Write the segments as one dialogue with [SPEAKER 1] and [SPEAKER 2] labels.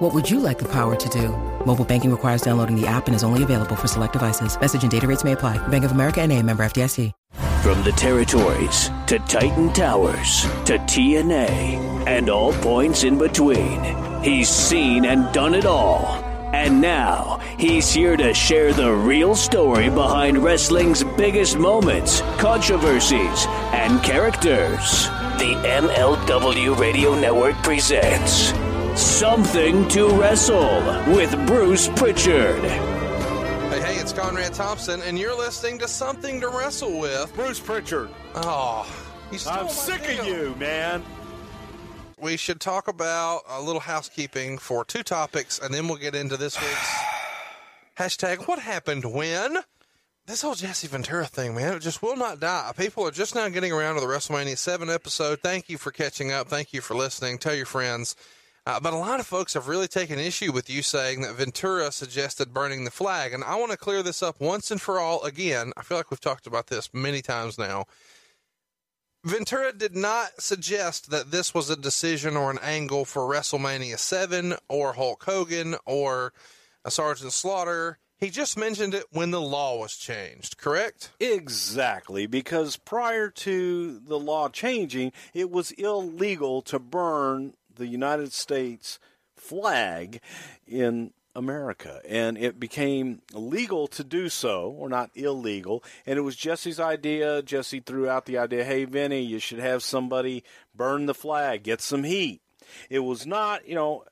[SPEAKER 1] What would you like the power to do? Mobile banking requires downloading the app and is only available for select devices. Message and data rates may apply. Bank of America and a member FDIC.
[SPEAKER 2] From the territories to Titan Towers to TNA and all points in between, he's seen and done it all. And now he's here to share the real story behind wrestling's biggest moments, controversies, and characters. The MLW Radio Network presents Something to Wrestle with Bruce Prichard.
[SPEAKER 3] Hey, hey, it's Conrad Thompson, and you're listening to Something to Wrestle with.
[SPEAKER 4] Bruce Prichard.
[SPEAKER 3] Oh, you
[SPEAKER 4] I'm sick
[SPEAKER 3] deal.
[SPEAKER 4] of you, man.
[SPEAKER 3] We should talk about a little housekeeping for two topics, and then we'll get into this week's hashtag What Happened When? This whole Jesse Ventura thing, man, it just will not die. People are just now getting around to the WrestleMania 7 episode. Thank you for catching up. Thank you for listening. Tell your friends. Uh, but a lot of folks have really taken issue with you saying that Ventura suggested burning the flag. And I want to clear this up once and for all again. I feel like we've talked about this many times now. Ventura did not suggest that this was a decision or an angle for WrestleMania 7 or Hulk Hogan or a Sergeant Slaughter. He just mentioned it when the law was changed, correct?
[SPEAKER 4] Exactly, because prior to the law changing, it was illegal to burn the United States flag in America. And it became legal to do so, or not illegal. And it was Jesse's idea. Jesse threw out the idea hey, Vinny, you should have somebody burn the flag, get some heat. It was not, you know,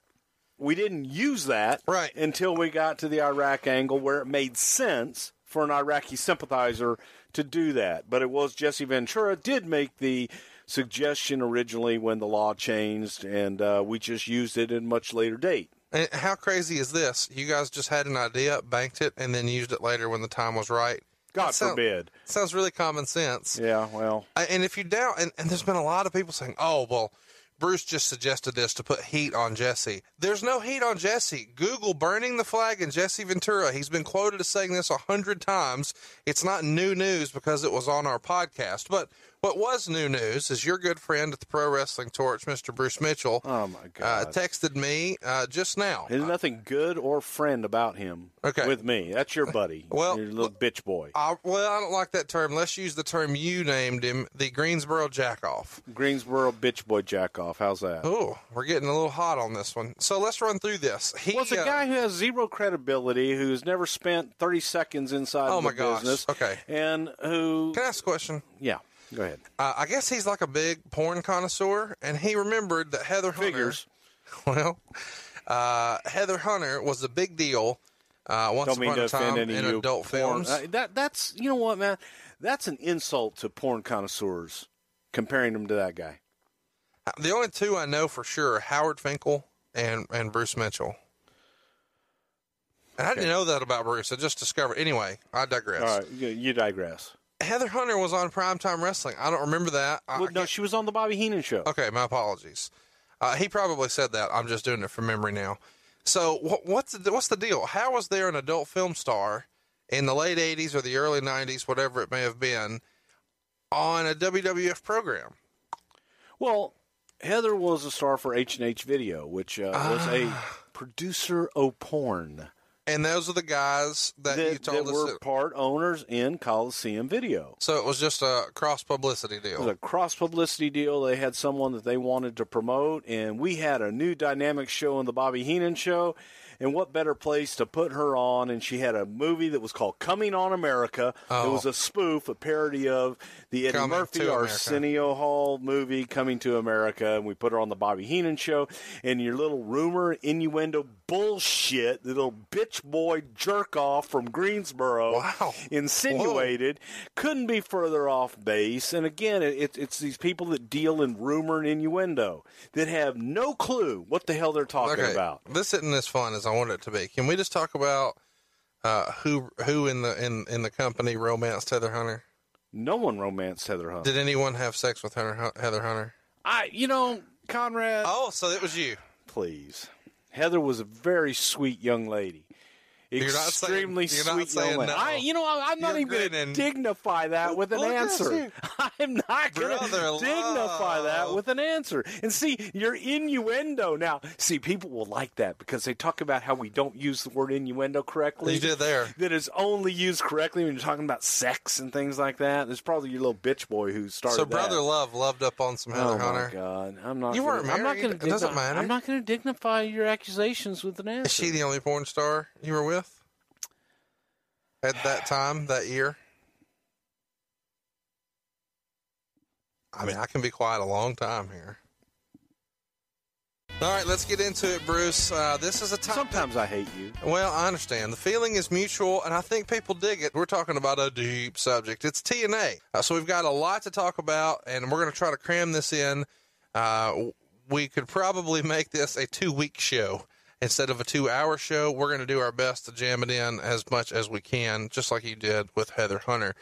[SPEAKER 4] we didn't use that
[SPEAKER 3] Right.
[SPEAKER 4] until we got to the Iraq angle where it made sense for an Iraqi sympathizer to do that. But it was Jesse Ventura did make the suggestion originally when the law changed, and uh, we just used it at a much later date.
[SPEAKER 3] And how crazy is this? You guys just had an idea, banked it, and then used it later when the time was right.
[SPEAKER 4] God
[SPEAKER 3] sound-
[SPEAKER 4] forbid.
[SPEAKER 3] Sounds really common sense.
[SPEAKER 4] Yeah, well,
[SPEAKER 3] And if you doubt, and, and there's been a lot of people saying, oh, well, Bruce just suggested this to put heat on Jesse. There's no heat on Jesse. Google burning the flag and Jesse Ventura. He's been quoted as saying this a hundred times. It's not new news because it was on our podcast. But what was new news is your good friend at the Pro Wrestling Torch, Mr. Bruce Mitchell,
[SPEAKER 4] oh my
[SPEAKER 3] uh, texted me uh, just now.
[SPEAKER 4] There's nothing good or friend about him
[SPEAKER 3] Okay.
[SPEAKER 4] with me. That's your buddy.
[SPEAKER 3] Well,
[SPEAKER 4] your little bitch boy.
[SPEAKER 3] I, well, I don't like that term. Let's use the term you named him, the Greensboro Jackoff.
[SPEAKER 4] Greensboro bitch boy jack off. How's that?
[SPEAKER 3] Oh, we're getting a little hot on this one. So let's run through this. He,
[SPEAKER 4] Well, it's a
[SPEAKER 3] uh,
[SPEAKER 4] guy who has zero credibility, who's never spent 30 seconds inside
[SPEAKER 3] Oh,
[SPEAKER 4] the
[SPEAKER 3] my gosh.
[SPEAKER 4] business.
[SPEAKER 3] Okay.
[SPEAKER 4] And who,
[SPEAKER 3] Can I ask a question?
[SPEAKER 4] yeah, go ahead.
[SPEAKER 3] Uh, I guess he's like a big porn connoisseur, and he remembered that Heather Hunter.
[SPEAKER 4] Figures.
[SPEAKER 3] Well, uh, Heather Hunter was a big deal uh, once
[SPEAKER 4] Don't mean
[SPEAKER 3] upon
[SPEAKER 4] to
[SPEAKER 3] a
[SPEAKER 4] offend
[SPEAKER 3] time
[SPEAKER 4] any
[SPEAKER 3] in
[SPEAKER 4] of you
[SPEAKER 3] adult
[SPEAKER 4] porn-
[SPEAKER 3] films.
[SPEAKER 4] uh, that, that's, you know what, man? That's an insult to porn connoisseurs, comparing them to that guy.
[SPEAKER 3] the only two I know for sure are Howard Finkel and, and Bruce Mitchell. And I didn't know that about Bruce. I just discovered. Anyway, I digress.
[SPEAKER 4] All right, you, you digress.
[SPEAKER 3] Heather Hunter was on Primetime Wrestling. I don't remember that. I-
[SPEAKER 4] Well, no, she was on the Bobby Heenan show.
[SPEAKER 3] Okay, my apologies. Uh, he probably said that. I'm just doing it from memory now. So what, what's the, what's the deal? How was there an adult film star in the late '80s or the early '90s, whatever it may have been, on a WWF program?
[SPEAKER 4] Well, Heather was a star for H and H Video, which uh, was a
[SPEAKER 3] Ah.
[SPEAKER 4] producer of porn
[SPEAKER 3] And those are the guys that,
[SPEAKER 4] that,
[SPEAKER 3] you told
[SPEAKER 4] that
[SPEAKER 3] us.
[SPEAKER 4] were
[SPEAKER 3] that-
[SPEAKER 4] part owners in Coliseum Video.
[SPEAKER 3] so it was just a cross publicity
[SPEAKER 4] It was
[SPEAKER 3] deal.
[SPEAKER 4] a cross publicity deal. They had someone that they wanted to promote, and we had a new dynamic show on the Bobby Heenan show. And what better place to put her on? And she had a movie that was called Coming on America.
[SPEAKER 3] Oh.
[SPEAKER 4] It was oh. a spoof, a parody of the Eddie
[SPEAKER 3] Coming
[SPEAKER 4] Murphy. Arsenio Hall movie, Coming to America. And we put her on the Bobby Heenan show. And your little rumor, innuendo bullshit, the little bitch boy jerk off from Greensboro
[SPEAKER 3] Wow.
[SPEAKER 4] insinuated couldn't be further off base. And again, it, it, it's these people that deal in rumor and innuendo that have no clue what the hell they're talking
[SPEAKER 3] Okay,
[SPEAKER 4] about.
[SPEAKER 3] this isn't as fun as I want it to be. Can we just talk about uh, who who in the in in the company romanced Heather Hunter?
[SPEAKER 4] No one romanced Heather Hunter.
[SPEAKER 3] Did anyone have sex with Hunter, Heather Hunter?
[SPEAKER 4] I, you know, Conrad,
[SPEAKER 3] Oh, so it was you.
[SPEAKER 4] please. Heather was a very sweet young lady.
[SPEAKER 3] You're not saying-
[SPEAKER 4] Extremely
[SPEAKER 3] you're not
[SPEAKER 4] sweet
[SPEAKER 3] saying
[SPEAKER 4] young lady.
[SPEAKER 3] no.
[SPEAKER 4] I, you know, I- I'm not even going to dignify that with an answer. I'm not going to dignify that with an answer. And see, your innuendo now. See, people will like that because they talk about how we don't use the word innuendo correctly.
[SPEAKER 3] You did there.
[SPEAKER 4] That is only used correctly when you're talking about sex and things like that. It's probably your little bitch boy who started
[SPEAKER 3] So
[SPEAKER 4] that.
[SPEAKER 3] brother love loved up on some Heather
[SPEAKER 4] Oh
[SPEAKER 3] Hunter.
[SPEAKER 4] my God! I'm not.
[SPEAKER 3] You
[SPEAKER 4] gonna,
[SPEAKER 3] weren't
[SPEAKER 4] I'm not
[SPEAKER 3] married.
[SPEAKER 4] going
[SPEAKER 3] It
[SPEAKER 4] to.
[SPEAKER 3] doesn't matter.
[SPEAKER 4] I'm not going to dignify your accusations with an answer.
[SPEAKER 3] Is she the only porn star you were with at that time that year? I mean, I can be quiet a long time here. All right, let's get into it, Bruce. Uh, this is a topic.
[SPEAKER 4] Sometimes I hate you.
[SPEAKER 3] Well, I understand. The feeling is mutual, and I think people dig it. We're talking about a deep subject. It's TNA. Uh, so we've got a lot to talk about, and we're going to try to cram this in. Uh, we could probably make this a two week show instead of a two hour show. We're going to do our best to jam it in as much as we can, just like you did with Heather Hunter.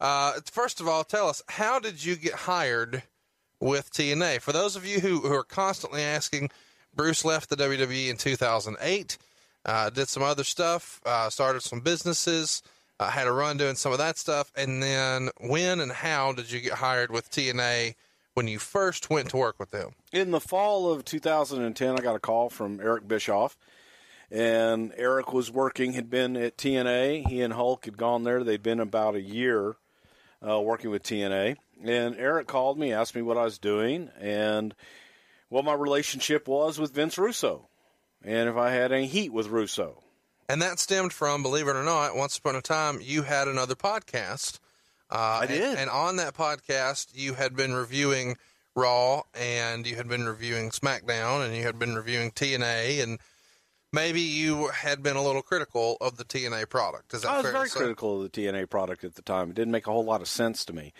[SPEAKER 3] Uh, first of all, tell us, how did you get hired with TNA? For those of you who, who are constantly asking, Bruce left the WWE in 2008, uh, did some other stuff, uh, started some businesses, uh, had a run doing some of that stuff. And then when and how did you get hired with TNA when you first went to work with them?
[SPEAKER 4] In the fall of 2010, I got a call from Eric Bischoff, and Eric was working, had been at TNA. He and Hulk had gone there. They'd been about a year uh, working with TNA. And Eric called me, asked me what I was doing, and what my relationship was with Vince Russo, and if I had any heat with Russo.
[SPEAKER 3] And that stemmed from, believe it or not, once upon a time, you had another podcast. Uh,
[SPEAKER 4] I did.
[SPEAKER 3] And, and on that podcast, you had been reviewing Raw and you had been reviewing SmackDown and you had been reviewing TNA and maybe you had been a little critical of the TNA product. Is that
[SPEAKER 4] I was
[SPEAKER 3] fair
[SPEAKER 4] very critical of the TNA product at the time. It didn't make a whole lot of sense to me,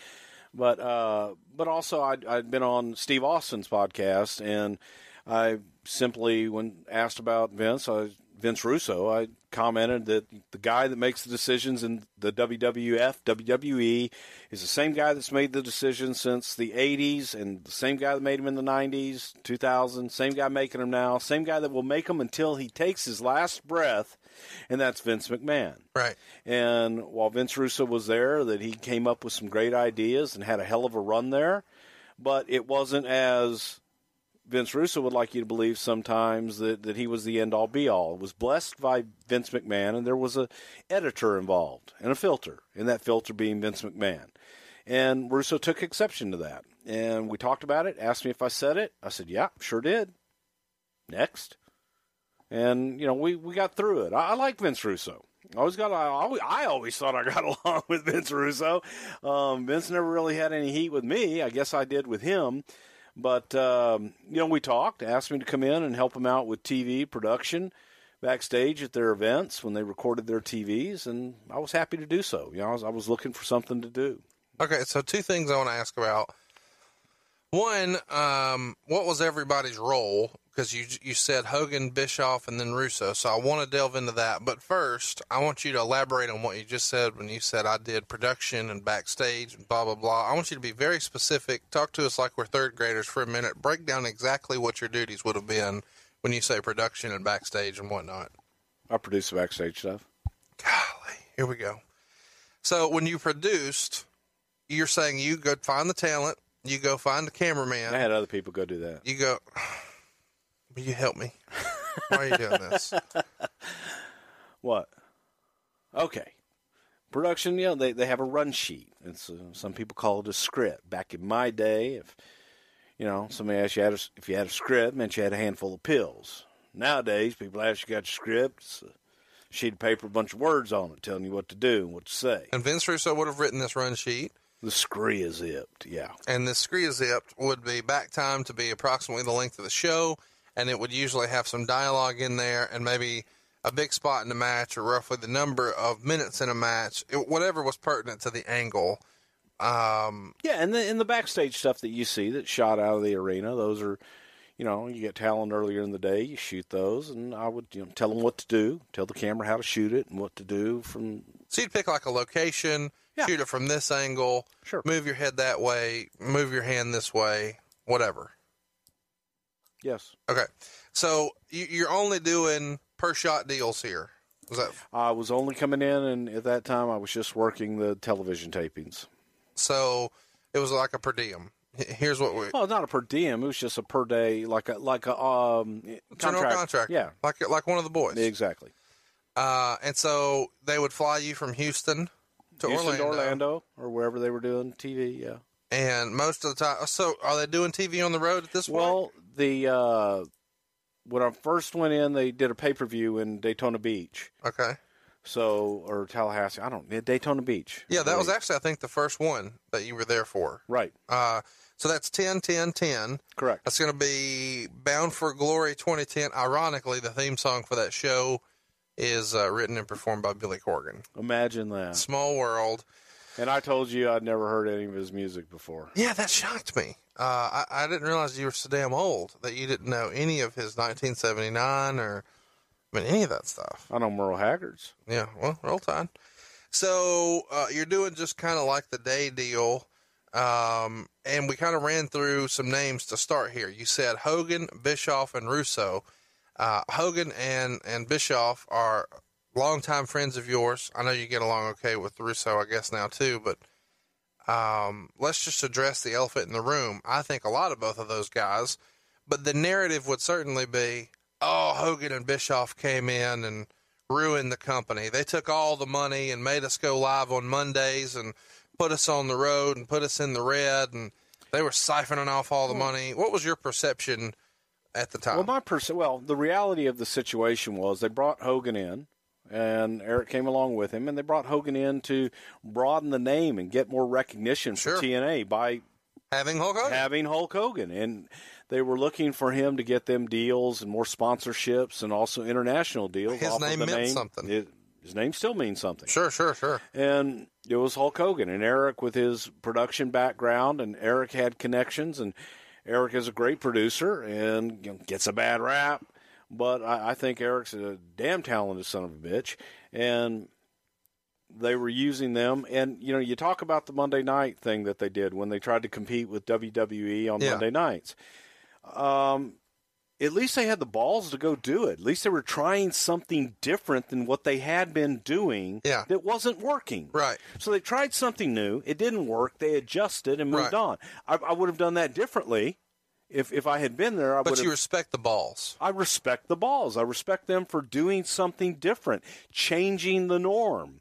[SPEAKER 4] but uh, but also I'd, I'd been on Steve Austin's podcast, and I simply, when asked about Vince, I, Vince Russo, I commented that the guy that makes the decisions in the WWF, WWE, is the same guy that's made the decisions since the 80s, and the same guy that made them in the 90s, 2000, same guy making them now, same guy that will make them until he takes his last breath, and that's Vince McMahon.
[SPEAKER 3] Right.
[SPEAKER 4] And while Vince Russo was there, that he came up with some great ideas and had a hell of a run there, but it wasn't as Vince Russo would like you to believe sometimes that, that he was the end all be all. It was blessed by Vince McMahon, and there was a editor involved and a filter, and that filter being Vince McMahon. And Russo took exception to that. And we talked about it, asked me if I said it. I said, yeah, sure did. Next. And, you know, we, we got through it. I, I like Vince Russo. I always got. I always, I always thought I got along with Vince Russo. Um, Vince never really had any heat with me. I guess I did with him. But um, you know, we talked. Asked me to come in and help them out with TV production backstage at their events when they recorded their TVs, and I was happy to do so. You know, I was, I was looking for something to do.
[SPEAKER 3] Okay, so two things I want to ask about. One, um, what was everybody's role? Because you you said Hogan, Bischoff, and then Russo. So I want to delve into that. But first, I want you to elaborate on what you just said when you said I did production and backstage and blah blah blah. I want you to be very specific. Talk to us like we're third graders for a minute. Break down exactly what your duties would have been when you say production and backstage and whatnot.
[SPEAKER 4] I produce the backstage stuff.
[SPEAKER 3] Golly, here we go. So when you produced, you're saying you go find the talent, you go find the cameraman,
[SPEAKER 4] I had other people go do that.
[SPEAKER 3] you go. Will you help me? Why are you doing this?
[SPEAKER 4] What? Okay. Production, you know, they, they have a run sheet. It's some people call it a script. Back in my day, if you know somebody asked you had a, if you had a script, it meant you had a handful of pills. Nowadays, people ask you got your script, it's a sheet of paper, a bunch of words on it, telling you what to do and what to say.
[SPEAKER 3] And Vince Russo would have written this run sheet,
[SPEAKER 4] The scree is zipped, yeah.
[SPEAKER 3] and this screen zipped would be back time to be approximately the length of the show, and it would usually have some dialogue in there and maybe a big spot in the match or roughly the number of minutes in a match, it, whatever was pertinent to the angle. Um,
[SPEAKER 4] Yeah, and the in the backstage stuff that you see that's shot out of the arena, those are, you know, you get talent earlier in the day, you shoot those, and I would you know tell them what to do, tell the camera how to shoot it and what to do from
[SPEAKER 3] So you'd pick like a location,
[SPEAKER 4] Yeah.
[SPEAKER 3] shoot it from this angle,
[SPEAKER 4] Sure.
[SPEAKER 3] move your head that way, move your hand this way, whatever.
[SPEAKER 4] Yes.
[SPEAKER 3] Okay, so you, you're only doing per shot deals here. Is that
[SPEAKER 4] I was only coming in, and at that time, I was just working the television tapings.
[SPEAKER 3] so? It was like a per diem. Here's what we
[SPEAKER 4] Well, not a per diem. It was just a per day, like a like a um contract.
[SPEAKER 3] contract.
[SPEAKER 4] Yeah,
[SPEAKER 3] like like one of the boys.
[SPEAKER 4] exactly.
[SPEAKER 3] Uh, and so they would fly you from Houston to
[SPEAKER 4] Houston
[SPEAKER 3] Orlando,
[SPEAKER 4] to Orlando or wherever they were doing TV. Yeah.
[SPEAKER 3] And most of the time. So are they doing TV on the road at this point?
[SPEAKER 4] Well, the uh, when I first went in, they did a pay per view in Daytona Beach.
[SPEAKER 3] okay.
[SPEAKER 4] So or Tallahassee, I don't. Daytona Beach.
[SPEAKER 3] Yeah, that was actually I think the first one that you were there for.
[SPEAKER 4] right.
[SPEAKER 3] Uh, so that's 10, 10, 10.
[SPEAKER 4] Correct.
[SPEAKER 3] That's going to be Bound for Glory 2010. Ironically, the theme song for that show is uh, written and performed by Billy Corgan.
[SPEAKER 4] Imagine that.
[SPEAKER 3] Small World.
[SPEAKER 4] And I told you I'd never heard any of his music before.
[SPEAKER 3] Yeah, that shocked me. Uh, I, I didn't realize you were so damn old that you didn't know any of his 1979 or I mean, any of that stuff.
[SPEAKER 4] I know Merle Haggard's.
[SPEAKER 3] Yeah, well, roll tide. So uh, you're doing just kind of like the day deal, um, and we kind of ran through some names to start here. You said Hogan, Bischoff, and Russo. Uh, Hogan and and Bischoff are longtime friends of yours. I know you get along okay with Russo, I guess now too. But um, let's just address the elephant in the room. I think a lot of both of those guys, but the narrative would certainly be, oh, Hogan and Bischoff came in and ruined the company. They took all the money and made us go live on Mondays and put us on the road and put us in the red and they were siphoning off all the money. What was your perception at the time?
[SPEAKER 4] Well, my pers- well, the reality of the situation was they brought Hogan in, and Eric came along with him, and they brought Hogan in to broaden the name and get more recognition for TNA by
[SPEAKER 3] Having Hulk Hogan.
[SPEAKER 4] having Hulk Hogan, and they were looking for him to get them deals and more sponsorships and also international deals.
[SPEAKER 3] His name meant
[SPEAKER 4] name.
[SPEAKER 3] something.
[SPEAKER 4] It- his name still means something.
[SPEAKER 3] Sure, sure, sure.
[SPEAKER 4] and it was Hulk Hogan and Eric with his production background, and Eric had connections, and Eric is a great producer and gets a bad rap, but I, I think Eric's a damn talented son of a bitch, and they were using them, and you know, you talk about the Monday night thing that they did when they tried to compete with WWE on
[SPEAKER 3] Yeah.
[SPEAKER 4] Monday nights. Um, at least they had the balls to go do it. At least they were trying something different than what they had been doing
[SPEAKER 3] Yeah.
[SPEAKER 4] that wasn't working.
[SPEAKER 3] Right.
[SPEAKER 4] So they tried something new. It didn't work. They adjusted and moved
[SPEAKER 3] Right.
[SPEAKER 4] on. I, I would have done that differently if if I had been there. I
[SPEAKER 3] But you respect the balls.
[SPEAKER 4] I respect the balls. I respect them for doing something different, changing the norm.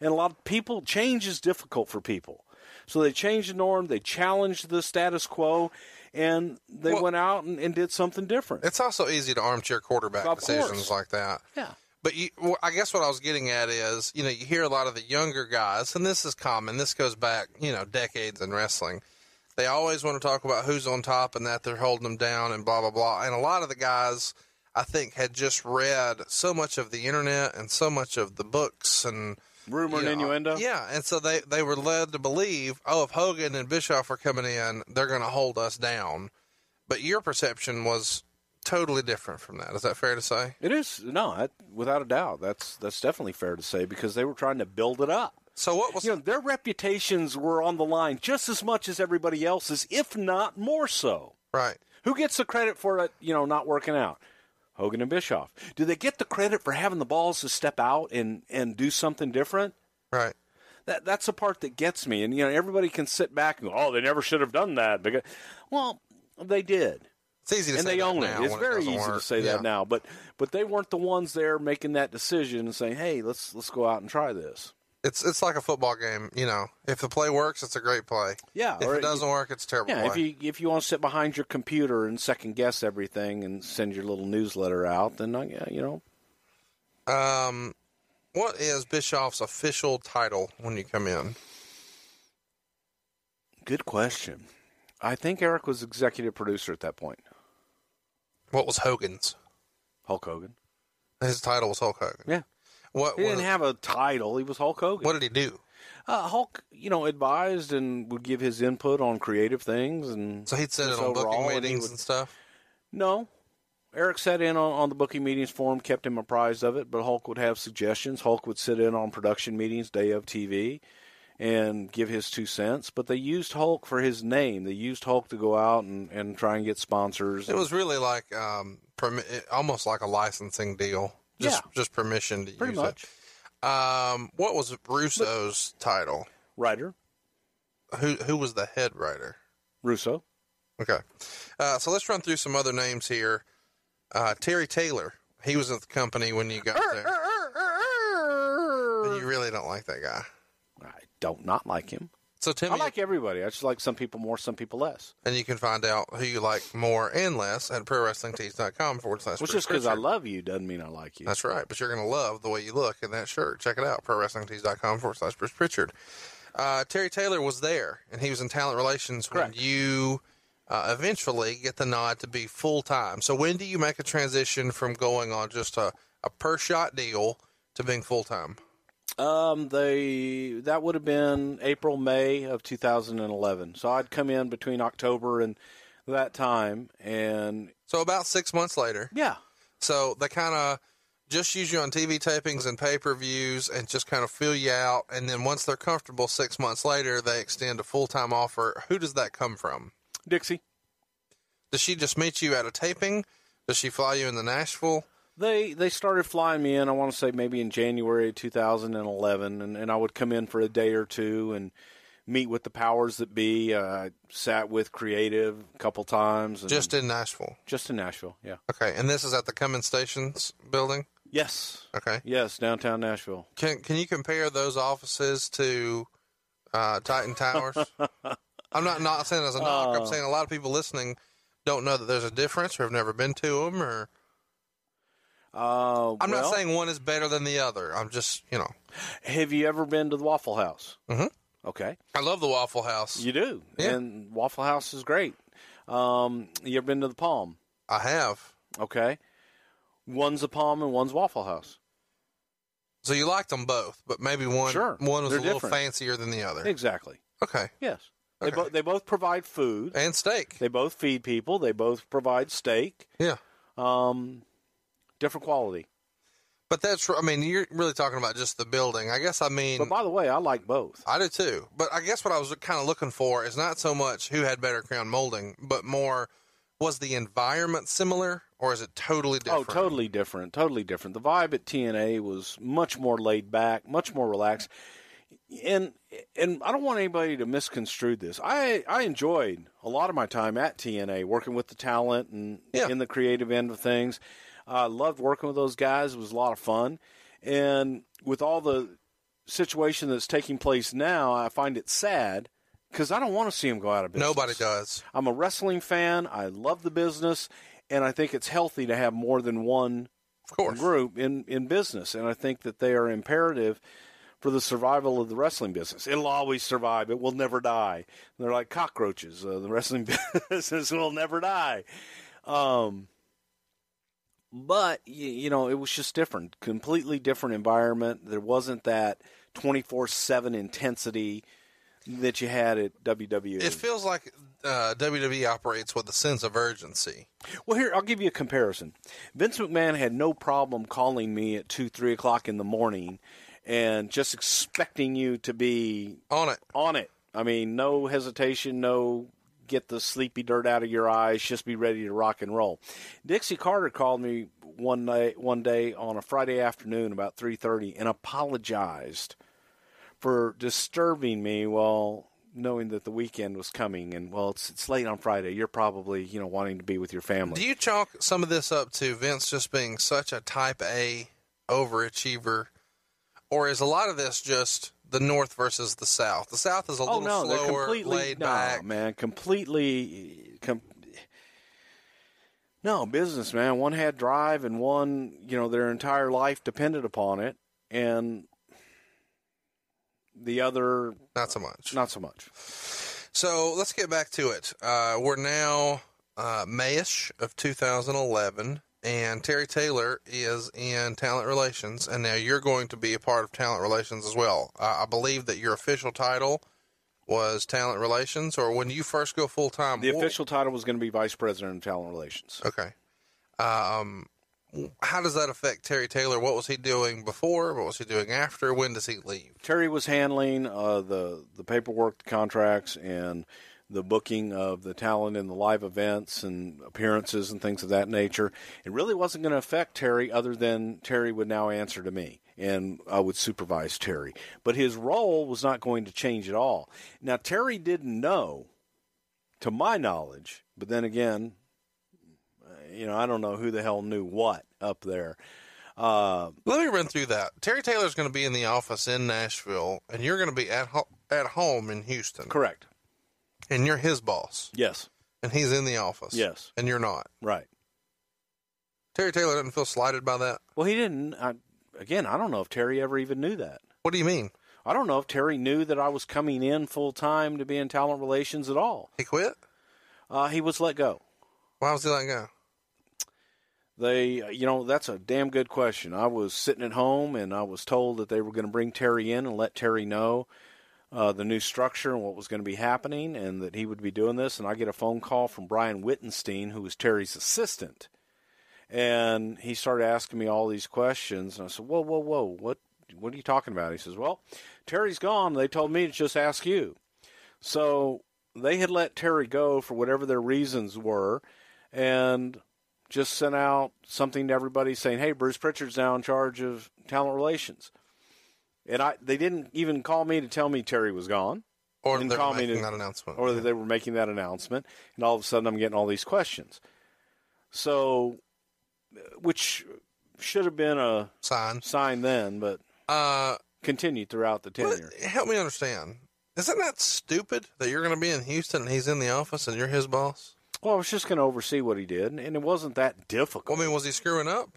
[SPEAKER 4] And a lot of people, change is difficult for people. So they changed the norm, they challenged the status quo, and they
[SPEAKER 3] Well-
[SPEAKER 4] went out and, and did something different.
[SPEAKER 3] It's also easy to armchair quarterback
[SPEAKER 4] Of
[SPEAKER 3] decisions
[SPEAKER 4] course.
[SPEAKER 3] like that.
[SPEAKER 4] Yeah.
[SPEAKER 3] But you, well, I guess what I was getting at is, you know, you hear a lot of the younger guys, and this is common. This goes back, you know, decades in wrestling. They always want to talk about who's on top and that they're holding them down and blah blah blah. And a lot of the guys, I think, had just read so much of the internet and so much of the books and
[SPEAKER 4] Rumor
[SPEAKER 3] you
[SPEAKER 4] and innuendo.
[SPEAKER 3] Yeah, and so they they were led to believe, oh, if Hogan and Bischoff are coming in, they're going to hold us down. But your perception was totally different from that. Is that fair to say?
[SPEAKER 4] It is no, that, without a doubt. That's that's definitely fair to say because they were trying to build it up.
[SPEAKER 3] So what was
[SPEAKER 4] You know, their reputations were on the line just as much as everybody else's, if not more so.
[SPEAKER 3] right?
[SPEAKER 4] Who gets the credit for it? You know, not working out. Hogan and Bischoff. Do they get the credit for having the balls to step out and and do something different?
[SPEAKER 3] Right.
[SPEAKER 4] That that's the part that gets me. And you know, everybody can sit back and go, "Oh, they never should have done that." Because, well, they did.
[SPEAKER 3] It's easy to
[SPEAKER 4] and
[SPEAKER 3] say
[SPEAKER 4] they
[SPEAKER 3] that
[SPEAKER 4] own
[SPEAKER 3] now
[SPEAKER 4] it. It's very
[SPEAKER 3] doesn't
[SPEAKER 4] easy to say
[SPEAKER 3] Yeah.
[SPEAKER 4] that now, but but they weren't the ones there making that decision and saying, "Hey, let's let's go out and try this."
[SPEAKER 3] It's it's like a football game. You know, if the play works, it's a great play.
[SPEAKER 4] Yeah,
[SPEAKER 3] If it doesn't work, it's a terrible.
[SPEAKER 4] Yeah, if you if you want to sit behind your computer and second guess everything and send your little newsletter out, then uh, yeah, you know,
[SPEAKER 3] Um, what is Bischoff's official title when you come in?
[SPEAKER 4] good question. I think Eric was executive producer at that point.
[SPEAKER 3] What was Hogan's?
[SPEAKER 4] Hulk Hogan.
[SPEAKER 3] His title was Hulk Hogan.
[SPEAKER 4] Yeah,
[SPEAKER 3] What?
[SPEAKER 4] he
[SPEAKER 3] what,
[SPEAKER 4] didn't have a title. He was Hulk Hogan.
[SPEAKER 3] what did he do?
[SPEAKER 4] Uh, Hulk, you know, advised and would give his input on creative things and
[SPEAKER 3] So he'd sit in on booking
[SPEAKER 4] and
[SPEAKER 3] meetings
[SPEAKER 4] would-
[SPEAKER 3] and stuff.
[SPEAKER 4] No. Eric sat in on, on the booking meetings for him, kept him apprised of it, but Hulk would have suggestions. Hulk would sit in on production meetings, day of TV, and give his two cents. But they used Hulk for his name. They used Hulk to go out and, and try and get sponsors.
[SPEAKER 3] It was really like um, permi- almost like a licensing deal. Just,
[SPEAKER 4] Yeah.
[SPEAKER 3] just permission to
[SPEAKER 4] pretty
[SPEAKER 3] use
[SPEAKER 4] much
[SPEAKER 3] it. Um, what was Russo's title?
[SPEAKER 4] writer
[SPEAKER 3] Who who was the head writer?
[SPEAKER 4] Russo.
[SPEAKER 3] Okay, uh, so let's run through some other names here. Uh, Terry Taylor. He was at the company when you got there. You really don't like that guy.
[SPEAKER 4] I don't not like him.
[SPEAKER 3] So Timmy,
[SPEAKER 4] I like everybody. I just like some people more, some people less.
[SPEAKER 3] and you can find out who you like more and less at prowrestlingtees.com forward slash.
[SPEAKER 4] Which
[SPEAKER 3] Bruce
[SPEAKER 4] just because I love you doesn't mean I like you.
[SPEAKER 3] That's right. But you're going to love the way you look in that shirt. Check it out. ProWrestlingTees.com forward slash Bruce Prichard. Uh, Terry Taylor was there, and he was in talent relations
[SPEAKER 4] Correct.
[SPEAKER 3] when you uh, eventually get the nod to be full time. So when do you make a transition from going on just a, a per shot deal to being full time?
[SPEAKER 4] Um, they that would have been April, May of 2011. So I'd come in between October and that time, and
[SPEAKER 3] So about six months later.
[SPEAKER 4] yeah,
[SPEAKER 3] So they kind of just use you on TV tapings and pay per views and just kind of fill you out. And then once they're comfortable, six months later, they extend a full time offer. Who does that come from?
[SPEAKER 4] Dixie.
[SPEAKER 3] Does she just meet you at a taping? Does she fly you into Nashville?
[SPEAKER 4] They they started flying me in. I want to say maybe in January 2011, and, and I would come in for a day or two and meet with the powers that be. Uh, I sat with creative a couple times. And
[SPEAKER 3] Just in Nashville.
[SPEAKER 4] just in Nashville. Yeah.
[SPEAKER 3] Okay. And this is at the Cummins Stations building?
[SPEAKER 4] Yes.
[SPEAKER 3] Okay.
[SPEAKER 4] Yes, downtown Nashville.
[SPEAKER 3] Can Can you compare those offices to uh, Titan Towers? I'm not not saying as a knock. I'm saying a lot of people listening don't know that there's a difference or have never been to them. Or
[SPEAKER 4] Uh,
[SPEAKER 3] I'm
[SPEAKER 4] well,
[SPEAKER 3] not saying one is better than the other. I'm just you know
[SPEAKER 4] Have you ever been to the Waffle House?
[SPEAKER 3] Mhm.
[SPEAKER 4] Okay.
[SPEAKER 3] I love the Waffle House.
[SPEAKER 4] You do.
[SPEAKER 3] Yeah.
[SPEAKER 4] And Waffle House is great. Um, you ever been to the Palm?
[SPEAKER 3] I have.
[SPEAKER 4] Okay. One's a Palm and one's Waffle House.
[SPEAKER 3] So you liked them both, but maybe one
[SPEAKER 4] Sure.
[SPEAKER 3] one was
[SPEAKER 4] They're
[SPEAKER 3] a little
[SPEAKER 4] different.
[SPEAKER 3] fancier than the other.
[SPEAKER 4] Exactly.
[SPEAKER 3] Okay.
[SPEAKER 4] Yes. They,
[SPEAKER 3] Okay.
[SPEAKER 4] bo- they both provide food.
[SPEAKER 3] And steak.
[SPEAKER 4] They both feed people. They both provide steak.
[SPEAKER 3] Yeah.
[SPEAKER 4] Um, different quality.
[SPEAKER 3] But that's, I mean, you're really talking about just the building. I guess I mean,
[SPEAKER 4] But by the way, I like both.
[SPEAKER 3] I do too. But I guess what I was kind of looking for is not so much who had better crown molding, but more was the environment similar or is it totally oh, different?
[SPEAKER 4] Oh, totally different. Totally different. The vibe at TNA was much more laid back, much more relaxed. And and I don't want anybody to misconstrue this. I I enjoyed a lot of my time at TNA working with the talent and
[SPEAKER 3] Yeah.
[SPEAKER 4] in the creative end of things. I loved working with those guys. It was a lot of fun. And with all the situation that's taking place now, I find it sad because I don't want to see them go out of business.
[SPEAKER 3] Nobody does.
[SPEAKER 4] I'm a wrestling fan. I love the business, and I think it's healthy to have more than one group in, in business. And I think that they are imperative for the survival of the wrestling business. It'll always survive. It will never die. They're like cockroaches. Uh, the wrestling business will never die. Um, but you, you know, it was just different, completely different environment. There wasn't that twenty four seven intensity that you had at. WWE.
[SPEAKER 3] It feels like uh, WWE operates with a sense of urgency.
[SPEAKER 4] Well, here I'll give you a comparison. Vince McMahon had no problem calling me at two, three o'clock in the morning, and just expecting you to be
[SPEAKER 3] On it.
[SPEAKER 4] on it. I mean, no hesitation, no get the sleepy dirt out of your eyes, just be ready to rock and roll. Dixie Carter called me one day, one day on a Friday afternoon about three thirty, and apologized for disturbing me while knowing that the weekend was coming and well it's it's late on Friday you're probably you know wanting to be with your family
[SPEAKER 3] Do you chalk some of this up to Vince just being such a type A overachiever? Or is a lot of this just the North versus the South? The South is a
[SPEAKER 4] Oh
[SPEAKER 3] little
[SPEAKER 4] no, they're
[SPEAKER 3] slower,
[SPEAKER 4] completely
[SPEAKER 3] laid
[SPEAKER 4] no,
[SPEAKER 3] back.
[SPEAKER 4] man, completely. Com- no business, man. One had drive, and one, you know, their entire life depended upon it, and the other,
[SPEAKER 3] Not so much.
[SPEAKER 4] not so much.
[SPEAKER 3] So let's get back to it. Uh, we're now uh, Mayish of 2011, and Terry Taylor is in talent relations, and now you're going to be a part of talent relations as well. Uh, I believe that your official title was talent relations, or when you first go full time.
[SPEAKER 4] The official title was going to be vice president of talent relations.
[SPEAKER 3] Okay. Um, how does that affect Terry Taylor? What was he doing before? What was he doing after? When does he leave?
[SPEAKER 4] Terry was handling uh, the the paperwork, the contracts, and the booking of the talent and the live events and appearances and things of that nature. It really wasn't going to affect Terry, other than Terry would now answer to me and I would supervise Terry. But his role was not going to change at all. Now Terry didn't know, to my knowledge, but then again, you know, I don't know who the hell knew what up there. Uh,
[SPEAKER 3] Let me run through that. Terry Taylor's going to be in the office in Nashville, and you're going to be at ho- at home in Houston.
[SPEAKER 4] correct.
[SPEAKER 3] And you're his boss,
[SPEAKER 4] Yes.
[SPEAKER 3] and he's in the office.
[SPEAKER 4] Yes.
[SPEAKER 3] and you're not.
[SPEAKER 4] Right.
[SPEAKER 3] Terry Taylor doesn't feel slighted by that.
[SPEAKER 4] Well, he didn't. I, again, I don't know if Terry ever even knew that.
[SPEAKER 3] What do you mean?
[SPEAKER 4] I don't know if Terry knew that I was coming in full time to be in talent relations at all.
[SPEAKER 3] He quit?
[SPEAKER 4] Uh, he was let go.
[SPEAKER 3] Why was he let go?
[SPEAKER 4] They, you know, that's a damn good question. I was sitting at home and I was told that they were going to bring Terry in and let Terry know uh, the new structure and what was going to be happening and that he would be doing this. And I get a phone call from Brian Wittenstein, who was Terry's assistant. And he started asking me all these questions. And I said, Whoa, whoa, whoa, what, what are you talking about? He says, Well, Terry's gone. They told me to just ask you. So they had let Terry go for whatever their reasons were. And just sent out something to everybody saying, "Hey, Bruce Prichard's now in charge of talent relations." And I, they didn't even call me to tell me Terry was gone,
[SPEAKER 3] Or they're
[SPEAKER 4] call me
[SPEAKER 3] making
[SPEAKER 4] to-
[SPEAKER 3] that announcement?
[SPEAKER 4] or that they were making that announcement. And all of a sudden, I'm getting all these questions. So, which should have been a
[SPEAKER 3] sign?
[SPEAKER 4] sign then, but
[SPEAKER 3] Uh,
[SPEAKER 4] continued throughout the tenure.
[SPEAKER 3] help me understand. Isn't that stupid that you're going to be in Houston and he's in the office and you're his boss?
[SPEAKER 4] Well, I was just going to oversee what he did, and it wasn't that difficult.
[SPEAKER 3] Well, I mean, was he screwing up?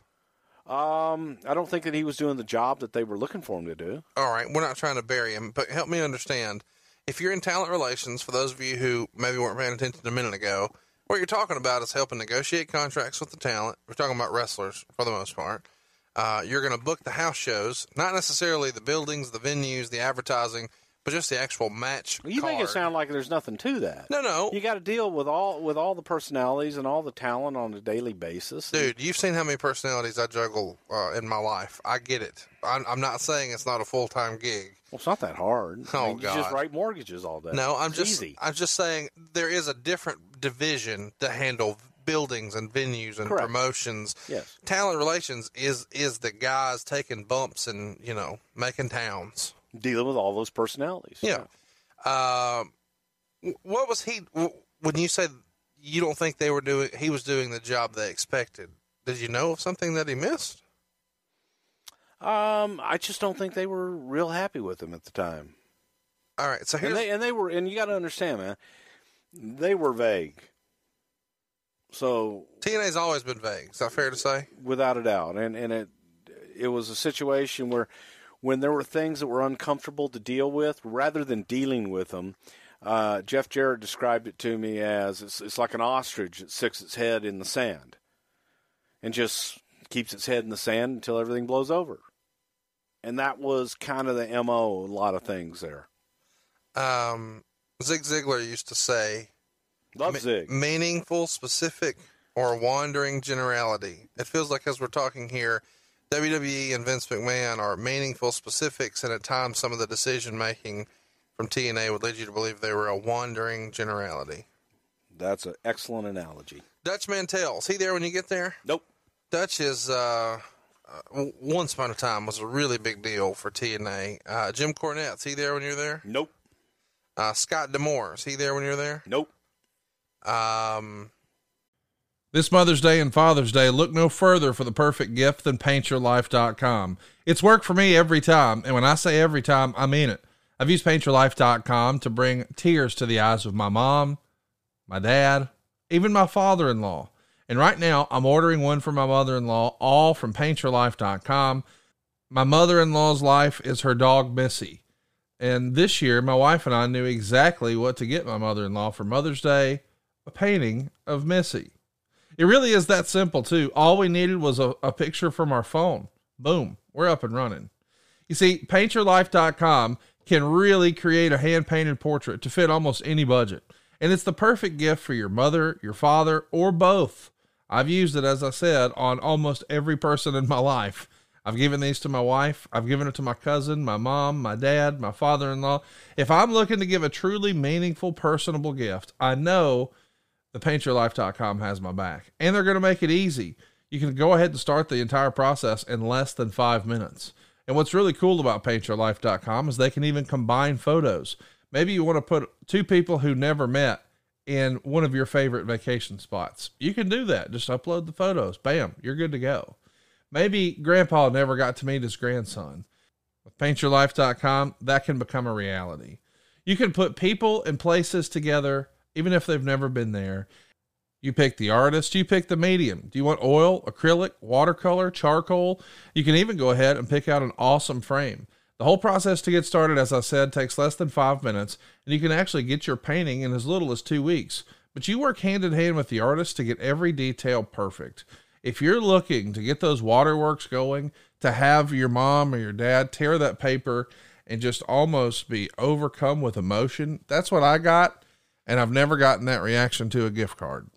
[SPEAKER 4] Um, I don't think that he was doing the job that they were looking for him to do.
[SPEAKER 3] All right, we're not trying to bury him, but help me understand. If you're in talent relations, for those of you who maybe weren't paying attention a minute ago, what you're talking about is helping negotiate contracts with the talent. We're talking about wrestlers for the most part. Uh, you're going to book the house shows, not necessarily the buildings, the venues, the advertising, but just the actual match.
[SPEAKER 4] You make it sound like there's nothing to that.
[SPEAKER 3] No, no.
[SPEAKER 4] You got to deal with all with all the personalities and all the talent on a daily basis.
[SPEAKER 3] Dude, you've seen how many personalities I juggle uh, in my life. I get it. I'm, I'm not saying it's not a full time gig.
[SPEAKER 4] well, it's not that hard. I
[SPEAKER 3] Oh,
[SPEAKER 4] mean, You just write mortgages all day.
[SPEAKER 3] No, I'm
[SPEAKER 4] It's
[SPEAKER 3] just
[SPEAKER 4] easy.
[SPEAKER 3] I'm just saying there is a different division to handle buildings and venues and
[SPEAKER 4] Correct.
[SPEAKER 3] promotions.
[SPEAKER 4] Yes.
[SPEAKER 3] Talent relations is is the guys taking bumps and you know making towns.
[SPEAKER 4] Dealing with all those personalities.
[SPEAKER 3] Yeah. Um, what was he when you said you don't think they were doing? He was doing the job they expected. Did you know of something that he missed?
[SPEAKER 4] Um, I just don't think they were real happy with him at the time.
[SPEAKER 3] All right, so here's
[SPEAKER 4] And they and they were and you got to understand, man. They were vague. So
[SPEAKER 3] TNA's always been vague. Is that fair to say?
[SPEAKER 4] without a doubt and and it it was a situation where when there were things that were uncomfortable to deal with rather than dealing with them uh, jeff jarrett described it to me as it's, it's like an ostrich that sticks its head in the sand and just keeps its head in the sand until everything blows over. And that was kind of the mo a lot of things there.
[SPEAKER 3] Um, Zig Ziglar used to say,
[SPEAKER 4] love zig.
[SPEAKER 3] Meaningful, specific, or wandering generality. It feels like as we're talking here, WWE and Vince McMahon are meaningful specifics, and at times some of the decision making from TNA would lead you to believe they were a wandering generality.
[SPEAKER 4] that's an excellent analogy
[SPEAKER 3] Dutch Mantell, is he there when you get there?
[SPEAKER 4] nope
[SPEAKER 3] Dutch is uh, uh, once upon a time was a really big deal for TNA. Uh, Jim Cornette, is he there when you're there?
[SPEAKER 4] nope
[SPEAKER 3] Uh, Scott D'Amore, is he there when you're there?
[SPEAKER 4] nope
[SPEAKER 3] Um,
[SPEAKER 5] This Mother's Day and Father's Day, look no further for the perfect gift than paintyourlife.com. It's worked for me every time, and when I say every time, I mean it. I've used paintyourlife.com to bring tears to the eyes of my mom, my dad, even my father in law. And right now, I'm ordering one for my mother in law, all from paintyourlife.com. My mother in law's life is her dog, Missy. And this year, my wife and I knew exactly what to get my mother in law for Mother's Day a painting of Missy. It really is that simple, too. All we needed was a, a picture from our phone. Boom, we're up and running. You see, paintyourlife.com can really create a hand painted portrait to fit almost any budget. And it's the perfect gift for your mother, your father, or both. I've used it, as I said, on almost every person in my life. I've given these to my wife. I've given it to my cousin, my mom, my dad, my father in law. If I'm looking to give a truly meaningful, personable gift, I know the paintyourlife.com has my back and they're going to make it easy. You can go ahead and start the entire process in less than five minutes. And what's really cool about paintyourlife.com is they can even combine photos. Maybe you want to put two people who never met in one of your favorite vacation spots. You can do that. Just upload the photos. Bam, you're good to go. Maybe grandpa never got to meet his grandson. With paintyourlife.com, that can become a reality. You can put people and places together, even if they've never been there. You pick the artist, you pick the medium. Do you want oil, acrylic, watercolor, charcoal? You can even go ahead and pick out an awesome frame. The whole process to get started, as I said, takes less than five minutes, and you can actually get your painting in as little as two weeks. But you work hand in hand with the artist to get every detail perfect. If you're looking to get those waterworks going, to have your mom or your dad tear that paper and just almost be overcome with emotion, that's what I got. And I've never gotten that reaction to a gift card.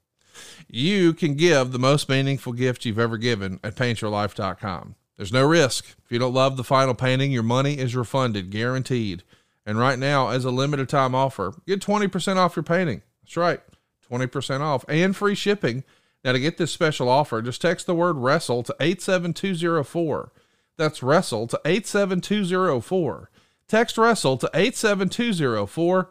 [SPEAKER 5] You can give the most meaningful gift you've ever given at paintyourlife.com. There's no risk. If you don't love the final painting, your money is refunded, guaranteed. And right now, as a limited time offer, get 20% off your painting. That's right, 20% off and free shipping. Now, to get this special offer, just text the word wrestle to 87204. That's wrestle to 87204. Text wrestle to 87204.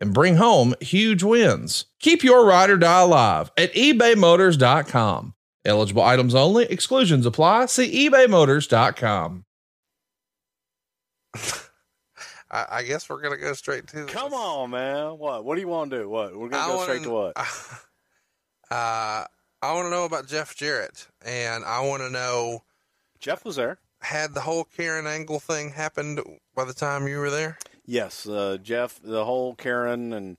[SPEAKER 5] and bring home huge wins. Keep your ride or die alive at ebaymotors.com. Eligible items only, exclusions apply. See ebaymotors.com.
[SPEAKER 3] I, I guess we're gonna go straight to.
[SPEAKER 4] Come on, man. What? What do you want to do? What? We're gonna go
[SPEAKER 3] wanna-
[SPEAKER 4] straight to what?
[SPEAKER 3] Uh, I want to know about Jeff Jarrett, and I want to know
[SPEAKER 4] Jeff was there.
[SPEAKER 3] had the whole Karen Angle thing happened by the time you were there.
[SPEAKER 4] Yes, uh, Jeff. The whole Karen and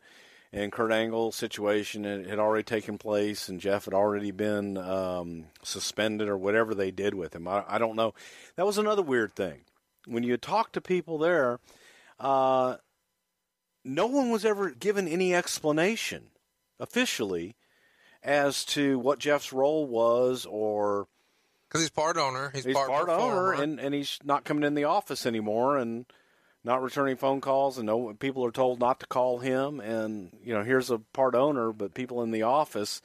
[SPEAKER 4] and Kurt Angle situation had, already taken place, and Jeff had already been um, suspended or whatever they did with him. I, I don't know. That was another weird thing. When you talk to people there, uh, no one was ever given any explanation officially as to what Jeff's role was or
[SPEAKER 3] Because he's part owner, he's,
[SPEAKER 4] he's
[SPEAKER 3] part,
[SPEAKER 4] part, owner and, and he's not coming in the office anymore and not returning phone calls and no people are told not to call him and you know here's a part owner but people in the office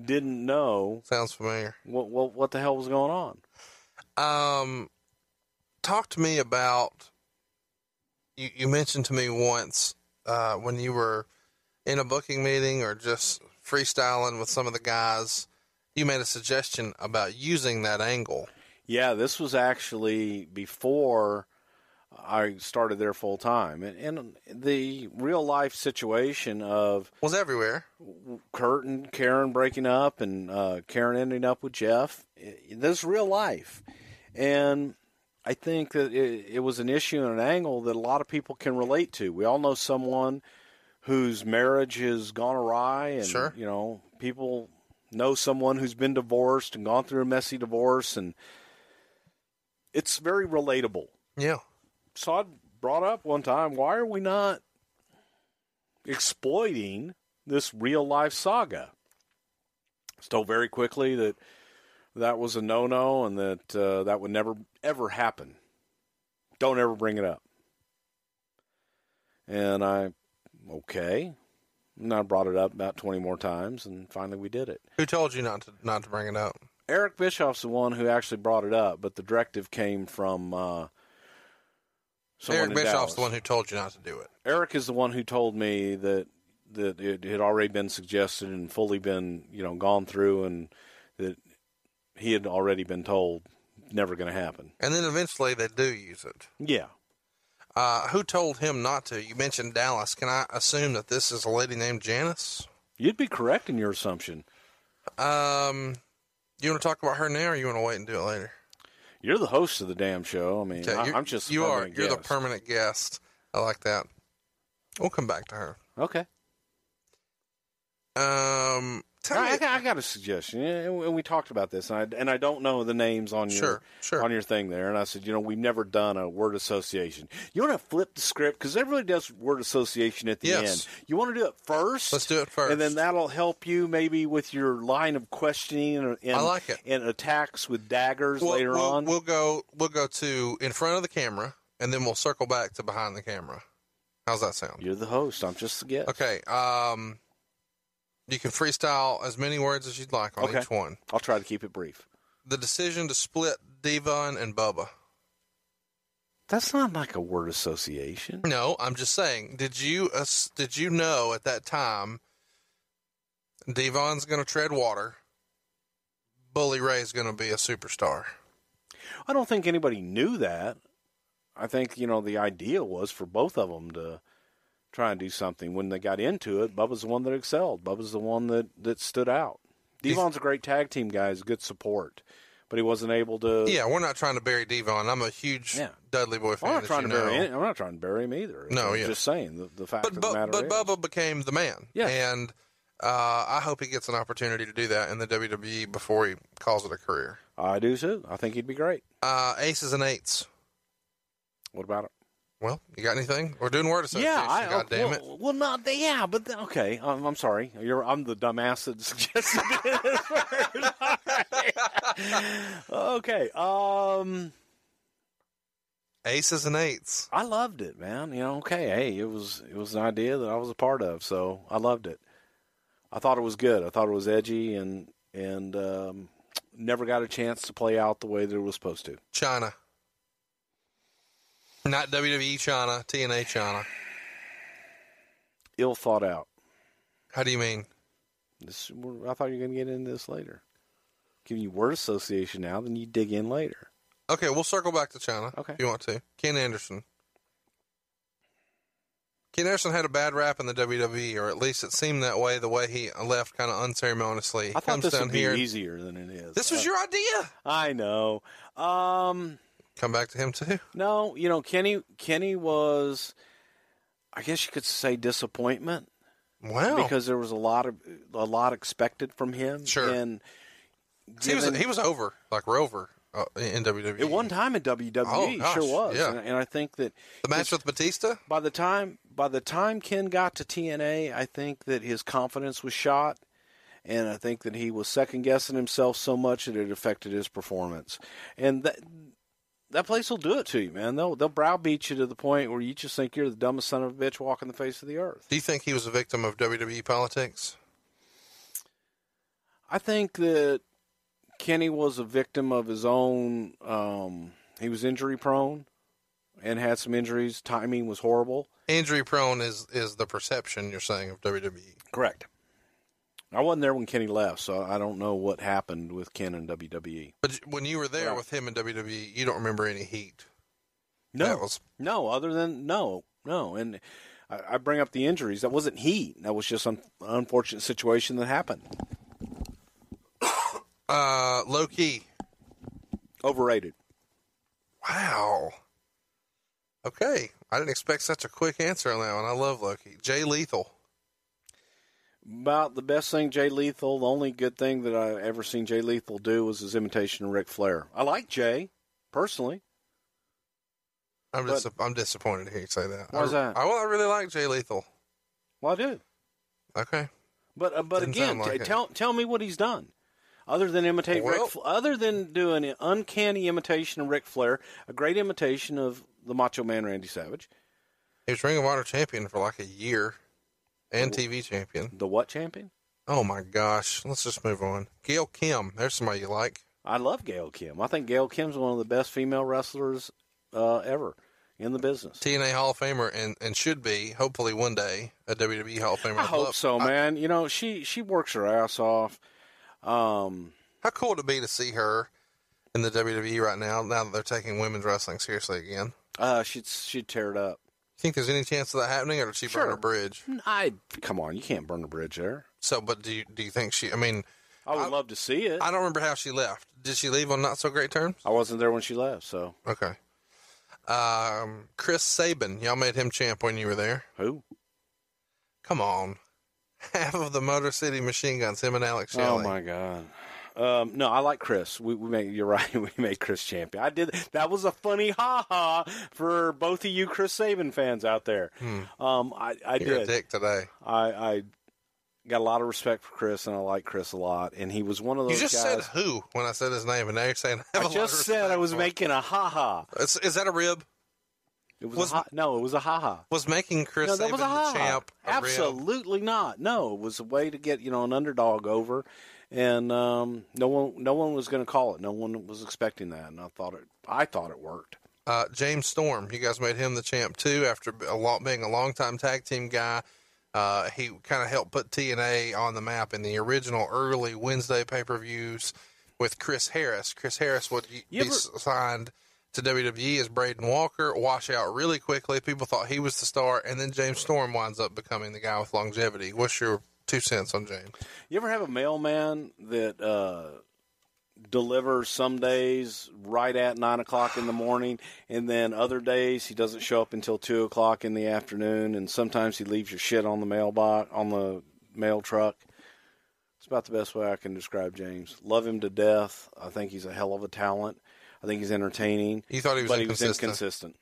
[SPEAKER 4] didn't know
[SPEAKER 3] sounds familiar.
[SPEAKER 4] what what, what the hell was going on
[SPEAKER 3] Um, talk to me about. You, you mentioned to me once uh, when you were in a booking meeting or just freestyling with some of the guys. You made a suggestion about using that angle.
[SPEAKER 4] yeah this was actually before I started there full time and, and the real life situation of
[SPEAKER 3] Was everywhere.
[SPEAKER 4] Kurt and Karen breaking up and uh, Karen ending up with Jeff. I- This is real life. And I think that it, it was an issue and an angle that a lot of people can relate to. We all know someone whose marriage has gone awry, and
[SPEAKER 3] Sure.
[SPEAKER 4] you know, people know someone who's been divorced and gone through a messy divorce, and it's very relatable.
[SPEAKER 3] Yeah.
[SPEAKER 4] So I brought up one time, why are we not exploiting this real life saga? Told very quickly that that was a no no and that uh, that would never ever happen. Don't ever bring it up. And I, okay. And I brought it up about 20 more times, and finally we did it.
[SPEAKER 3] Who told you not to not to bring it up?
[SPEAKER 4] Eric Bischoff's the one who actually brought it up, but the directive came from uh, someone
[SPEAKER 3] Eric Bischoff's the one who told you not to do it.
[SPEAKER 4] Eric is the one who told me that that it had already been suggested and fully been you know gone through, and that he had already been told never going to happen.
[SPEAKER 3] And then eventually they do use it.
[SPEAKER 4] Yeah,
[SPEAKER 3] Uh, who told him not to? You mentioned Dallas. Can I assume that this is a lady named Janice?
[SPEAKER 4] you'd be correct in your assumption.
[SPEAKER 3] Um, you want to talk about her now, or you want to wait and do it later?
[SPEAKER 4] You're the host of the damn show. I mean,
[SPEAKER 3] Okay,
[SPEAKER 4] I, I'm just
[SPEAKER 3] you are. You're the permanent guest. I like that. We'll come back to her.
[SPEAKER 4] Okay.
[SPEAKER 3] Um, tell
[SPEAKER 4] I, I got, I got a suggestion, and we- and we talked about this, and I, and I don't know the names on your
[SPEAKER 3] Sure, sure.
[SPEAKER 4] on your thing there. And I said, you know, we've never done a word association. You want to flip the script because everybody does word association at the
[SPEAKER 3] Yes.
[SPEAKER 4] end. You want to do it first.
[SPEAKER 3] Let's do it first.
[SPEAKER 4] and then that'll help you maybe with your line of questioning and, and
[SPEAKER 3] I like it.
[SPEAKER 4] and attacks with daggers
[SPEAKER 3] We'll,
[SPEAKER 4] later
[SPEAKER 3] we'll,
[SPEAKER 4] on.
[SPEAKER 3] we'll go. We'll go to in front of the camera, and then we'll circle back to behind the camera. How's that sound?
[SPEAKER 4] You're the host. I'm just the guest.
[SPEAKER 3] Okay. Um, you can freestyle as many words as you'd like on
[SPEAKER 4] Okay.
[SPEAKER 3] each one.
[SPEAKER 4] I'll try to keep it brief.
[SPEAKER 3] The decision to split Devon and Bubba.
[SPEAKER 4] That's not like a word association.
[SPEAKER 3] No, I'm just saying. Did you uh, did you know at that time Devon's going to tread water? Bully Ray's going to be a superstar.
[SPEAKER 4] I don't think anybody knew that. I think you know the idea was for both of them to try and do something. When they got into it, Bubba's the one that excelled. Bubba's the one that that stood out. Devon's a great tag team guy. He's good support, but he wasn't able to.
[SPEAKER 3] Yeah, we're not trying to bury Devon. I'm a huge
[SPEAKER 4] Yeah.
[SPEAKER 3] Dudley boy fan.
[SPEAKER 4] I'm not trying to bury. Any, I'm not trying to bury him either.
[SPEAKER 3] No,
[SPEAKER 4] I'm
[SPEAKER 3] yeah.
[SPEAKER 4] just saying the, the fact
[SPEAKER 3] but
[SPEAKER 4] of the matter
[SPEAKER 3] but
[SPEAKER 4] is.
[SPEAKER 3] Bubba became the man.
[SPEAKER 4] Yeah.
[SPEAKER 3] and uh, I hope he gets an opportunity to do that in the WWE before he calls it a career.
[SPEAKER 4] I do too. I think he'd be great.
[SPEAKER 3] Uh, aces and eights.
[SPEAKER 4] What about it?
[SPEAKER 3] Well, you got anything? We're doing word association.
[SPEAKER 4] Yeah, I,
[SPEAKER 3] God damn it.
[SPEAKER 4] well, Well, not the- yeah, but the- okay. I'm, I'm sorry. You're I'm the dumbass that suggested it. okay. Um,
[SPEAKER 3] Aces and eights.
[SPEAKER 4] I loved it, man. You know, okay. Hey, it was it was an idea that I was a part of, so I loved it. I thought it was good. I thought it was edgy and and um, never got a chance to play out the way that it was supposed to.
[SPEAKER 3] China. Not WWE China, TNA China.
[SPEAKER 4] Ill thought out.
[SPEAKER 3] How do you mean?
[SPEAKER 4] This I thought you were going to get into this later. Giving you word association now, then you dig in later.
[SPEAKER 3] Okay, we'll circle back to China
[SPEAKER 4] Okay.
[SPEAKER 3] if you want to. Ken Anderson. Ken Anderson had a bad rap in the WWE, or at least it seemed that way. The way he left, kind of unceremoniously. He
[SPEAKER 4] I thought
[SPEAKER 3] comes
[SPEAKER 4] this
[SPEAKER 3] down
[SPEAKER 4] would be
[SPEAKER 3] here.
[SPEAKER 4] easier than it is.
[SPEAKER 3] This was
[SPEAKER 4] Uh,
[SPEAKER 3] your idea.
[SPEAKER 4] I know. Um,
[SPEAKER 3] Come back to him too.
[SPEAKER 4] no, you know, Kenny. Kenny was, I guess you could say, disappointment
[SPEAKER 3] Wow.
[SPEAKER 4] because there was a lot of a lot expected from him.
[SPEAKER 3] Sure.
[SPEAKER 4] And
[SPEAKER 3] he was he was over like Rover uh, in WWE.
[SPEAKER 4] at one time in WWE,
[SPEAKER 3] Oh, gosh,
[SPEAKER 4] sure was.
[SPEAKER 3] yeah.
[SPEAKER 4] And, and I think that
[SPEAKER 3] the match with Batista.
[SPEAKER 4] by the time by the time Ken got to TNA, I think that his confidence was shot, and I think that he was second guessing himself so much that it affected his performance. And that that place will do it to you, man. They'll they'll browbeat you to the point where you just think you're the dumbest son of a bitch walking the face of the earth.
[SPEAKER 3] Do you think he was a victim of WWE politics?
[SPEAKER 4] I think that Kenny was a victim of his own. Um, he was injury prone and had some injuries. Timing was horrible.
[SPEAKER 3] Injury prone is is the perception you're saying of. WWE.
[SPEAKER 4] Correct. I wasn't there when Kenny left, so I don't know what happened with Ken and WWE.
[SPEAKER 3] But when you were there
[SPEAKER 4] Right.
[SPEAKER 3] with him in WWE, you don't remember any heat.
[SPEAKER 4] No,
[SPEAKER 3] was-
[SPEAKER 4] no, other than no, no. And I, I bring up the injuries. That wasn't heat. That was just an unfortunate situation that happened.
[SPEAKER 3] Uh, Low Ki.
[SPEAKER 4] Overrated.
[SPEAKER 3] Wow. Okay, I didn't expect such a quick answer on that one. I love Low Ki. Jay Lethal.
[SPEAKER 4] About the best thing Jay Lethal. The only good thing that I ever seen Jay Lethal do was his imitation of Ric Flair. I like Jay personally.
[SPEAKER 3] I'm dis- I'm disappointed to hear you say that.
[SPEAKER 4] Why's
[SPEAKER 3] I,
[SPEAKER 4] that?
[SPEAKER 3] I, well, I really like Jay Lethal.
[SPEAKER 4] Well, I do.
[SPEAKER 3] Okay.
[SPEAKER 4] But uh, but
[SPEAKER 3] Didn't
[SPEAKER 4] again,
[SPEAKER 3] like
[SPEAKER 4] tell tell me what he's done, other than imitate
[SPEAKER 3] Well-
[SPEAKER 4] Ric, Fla- other than do an uncanny imitation of Ric Flair, a great imitation of the Macho Man Randy Savage,
[SPEAKER 3] He was Ring of Honor champion for like a year, and TV champion.
[SPEAKER 4] the what champion?
[SPEAKER 3] Oh my gosh. Let's just move on. Gail Kim. There's somebody you like.
[SPEAKER 4] I love Gail Kim. I think Gail Kim's one of the best female wrestlers uh, ever. in the business.
[SPEAKER 3] TNA Hall of Famer and, and should be, hopefully one day, a WWE Hall of Famer.
[SPEAKER 4] I hope so,
[SPEAKER 3] I-
[SPEAKER 4] man. you know, she she works her ass off. Um,
[SPEAKER 3] how cool would it be to see her in the WWE right now, now that they're taking women's wrestling seriously again?
[SPEAKER 4] uh, she'd she'd tear it up.
[SPEAKER 3] Think there's any chance of that happening, or did she burn a bridge?
[SPEAKER 4] I come on, you can't burn a bridge there.
[SPEAKER 3] So, but do you do you think she? I mean,
[SPEAKER 4] I would love to see it.
[SPEAKER 3] I
[SPEAKER 4] I,
[SPEAKER 3] don't remember how she left. Did she leave on not so great terms?
[SPEAKER 4] I wasn't there when she left, so
[SPEAKER 3] Okay. Um, Chris Sabin, y'all made him champ when you were there.
[SPEAKER 4] who?
[SPEAKER 3] Come on, half of the Motor City Machine Guns, him and Alex Shelley.
[SPEAKER 4] Oh my god. Um, no, I like Chris. We, we made you're right. We made Chris champion. I did. That was a funny ha ha for both of you Chris Sabin fans out there. Um, I, I
[SPEAKER 3] You're a
[SPEAKER 4] did.
[SPEAKER 3] dick today.
[SPEAKER 4] I, I got a lot of respect for Chris, and I like Chris a lot. And he was one of those.
[SPEAKER 3] You just
[SPEAKER 4] guys.
[SPEAKER 3] said who when I said his name, and now you're saying I, have
[SPEAKER 4] I
[SPEAKER 3] a lot
[SPEAKER 4] just said I was making a ha ha.
[SPEAKER 3] Is, is that a rib?
[SPEAKER 4] It was,
[SPEAKER 3] Was-
[SPEAKER 4] a ha- no, it was a ha ha.
[SPEAKER 3] Was making Chris
[SPEAKER 4] No, that
[SPEAKER 3] Sabin
[SPEAKER 4] was a
[SPEAKER 3] the
[SPEAKER 4] ha ha.
[SPEAKER 3] champ a rib?
[SPEAKER 4] Absolutely not. No, it was a way to get you know an underdog over, and um, no one no one was going to call it. No one was expecting that, and I thought it. I thought it worked.
[SPEAKER 3] Uh, James Storm, you guys made him the champ too after a lot, being a longtime tag team guy. Uh, he kind of helped put TNA on the map in the original early Wednesday pay per views with Chris Harris. Chris Harris would
[SPEAKER 4] You
[SPEAKER 3] be
[SPEAKER 4] ever-
[SPEAKER 3] signed to WWE as Braden Walker, wash out really quickly. People thought he was the star, and then James Storm winds up becoming the guy with longevity. What's your two cents on James?
[SPEAKER 4] You ever have a mailman that uh, delivers some days right at nine o'clock in the morning, and then other days he doesn't show up until two o'clock in the afternoon, and sometimes he leaves your shit on the mailbox on the mail truck. It's about the best way I can describe James. Love him to death. I think he's a hell of a talent. I think he's entertaining.
[SPEAKER 3] You thought he was
[SPEAKER 4] but he was
[SPEAKER 3] inconsistent.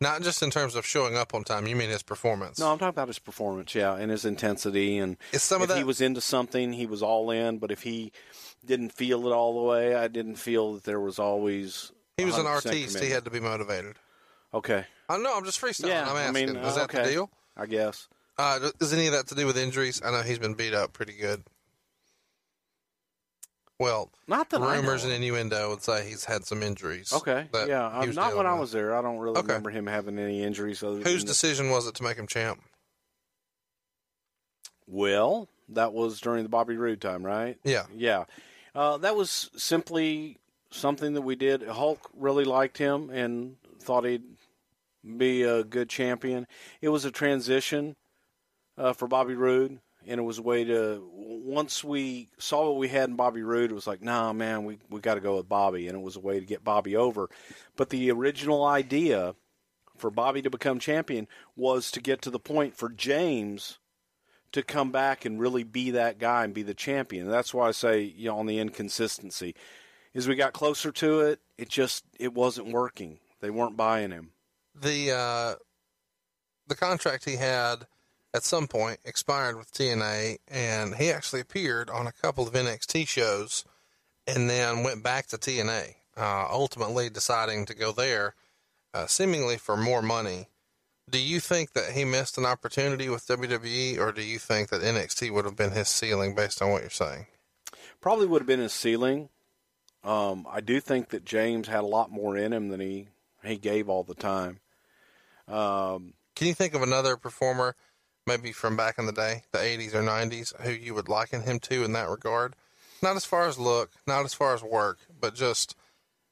[SPEAKER 3] Not just in terms of showing up on time. You mean his performance?
[SPEAKER 4] No, I'm talking about his performance, yeah, and his intensity. And
[SPEAKER 3] Is some
[SPEAKER 4] if
[SPEAKER 3] of
[SPEAKER 4] he was into something, he was all in. But if he didn't feel it all the way, I didn't feel that there was always.
[SPEAKER 3] he was an
[SPEAKER 4] 100%
[SPEAKER 3] artiste. He had to be motivated.
[SPEAKER 4] Okay,
[SPEAKER 3] I know. I'm just freestyling.
[SPEAKER 4] yeah,
[SPEAKER 3] I'm
[SPEAKER 4] I
[SPEAKER 3] asking.
[SPEAKER 4] mean,
[SPEAKER 3] is that the deal?
[SPEAKER 4] I guess.
[SPEAKER 3] Uh, is any of that to do with injuries? I know he's been beat up pretty good. Well,
[SPEAKER 4] Not that
[SPEAKER 3] rumors and innuendo would say he's had some injuries.
[SPEAKER 4] Okay, yeah, uh, not when
[SPEAKER 3] dealing
[SPEAKER 4] I was there. I don't really
[SPEAKER 3] Okay.
[SPEAKER 4] remember him having any injuries. Other
[SPEAKER 3] Whose decision was it to make him champ?
[SPEAKER 4] Well, that was during the Bobby Roode time, right?
[SPEAKER 3] Yeah.
[SPEAKER 4] Yeah. Uh, that was simply something that we did. Hulk really liked him and thought he'd be a good champion. It was a transition uh, for Bobby Roode, and it was a way to. Once we saw what we had in Bobby Roode, it was like, nah, man, we we got to go with Bobby, and it was a way to get Bobby over. But the original idea for Bobby to become champion was to get to the point for James to come back and really be that guy and be the champion. And That's why I say, you know, on the inconsistency. As we got closer to it, it just it wasn't working. They weren't buying him.
[SPEAKER 3] The uh, the contract he had at some point expired with TNA, and he actually appeared on a couple of NXT shows, and then went back to TNA. Uh, ultimately, deciding to go there, uh, seemingly for more money. Do you think that he missed an opportunity with WWE, or do you think that NXT would have been his ceiling based on what you're saying?
[SPEAKER 4] Probably would have been his ceiling. Um, I do think that James had a lot more in him than he he gave all the time. Um,
[SPEAKER 3] Can you think of another performer, maybe from back in the day, the 80s or 90s, who you would liken him to in that regard? Not as far as look, not as far as work, but just,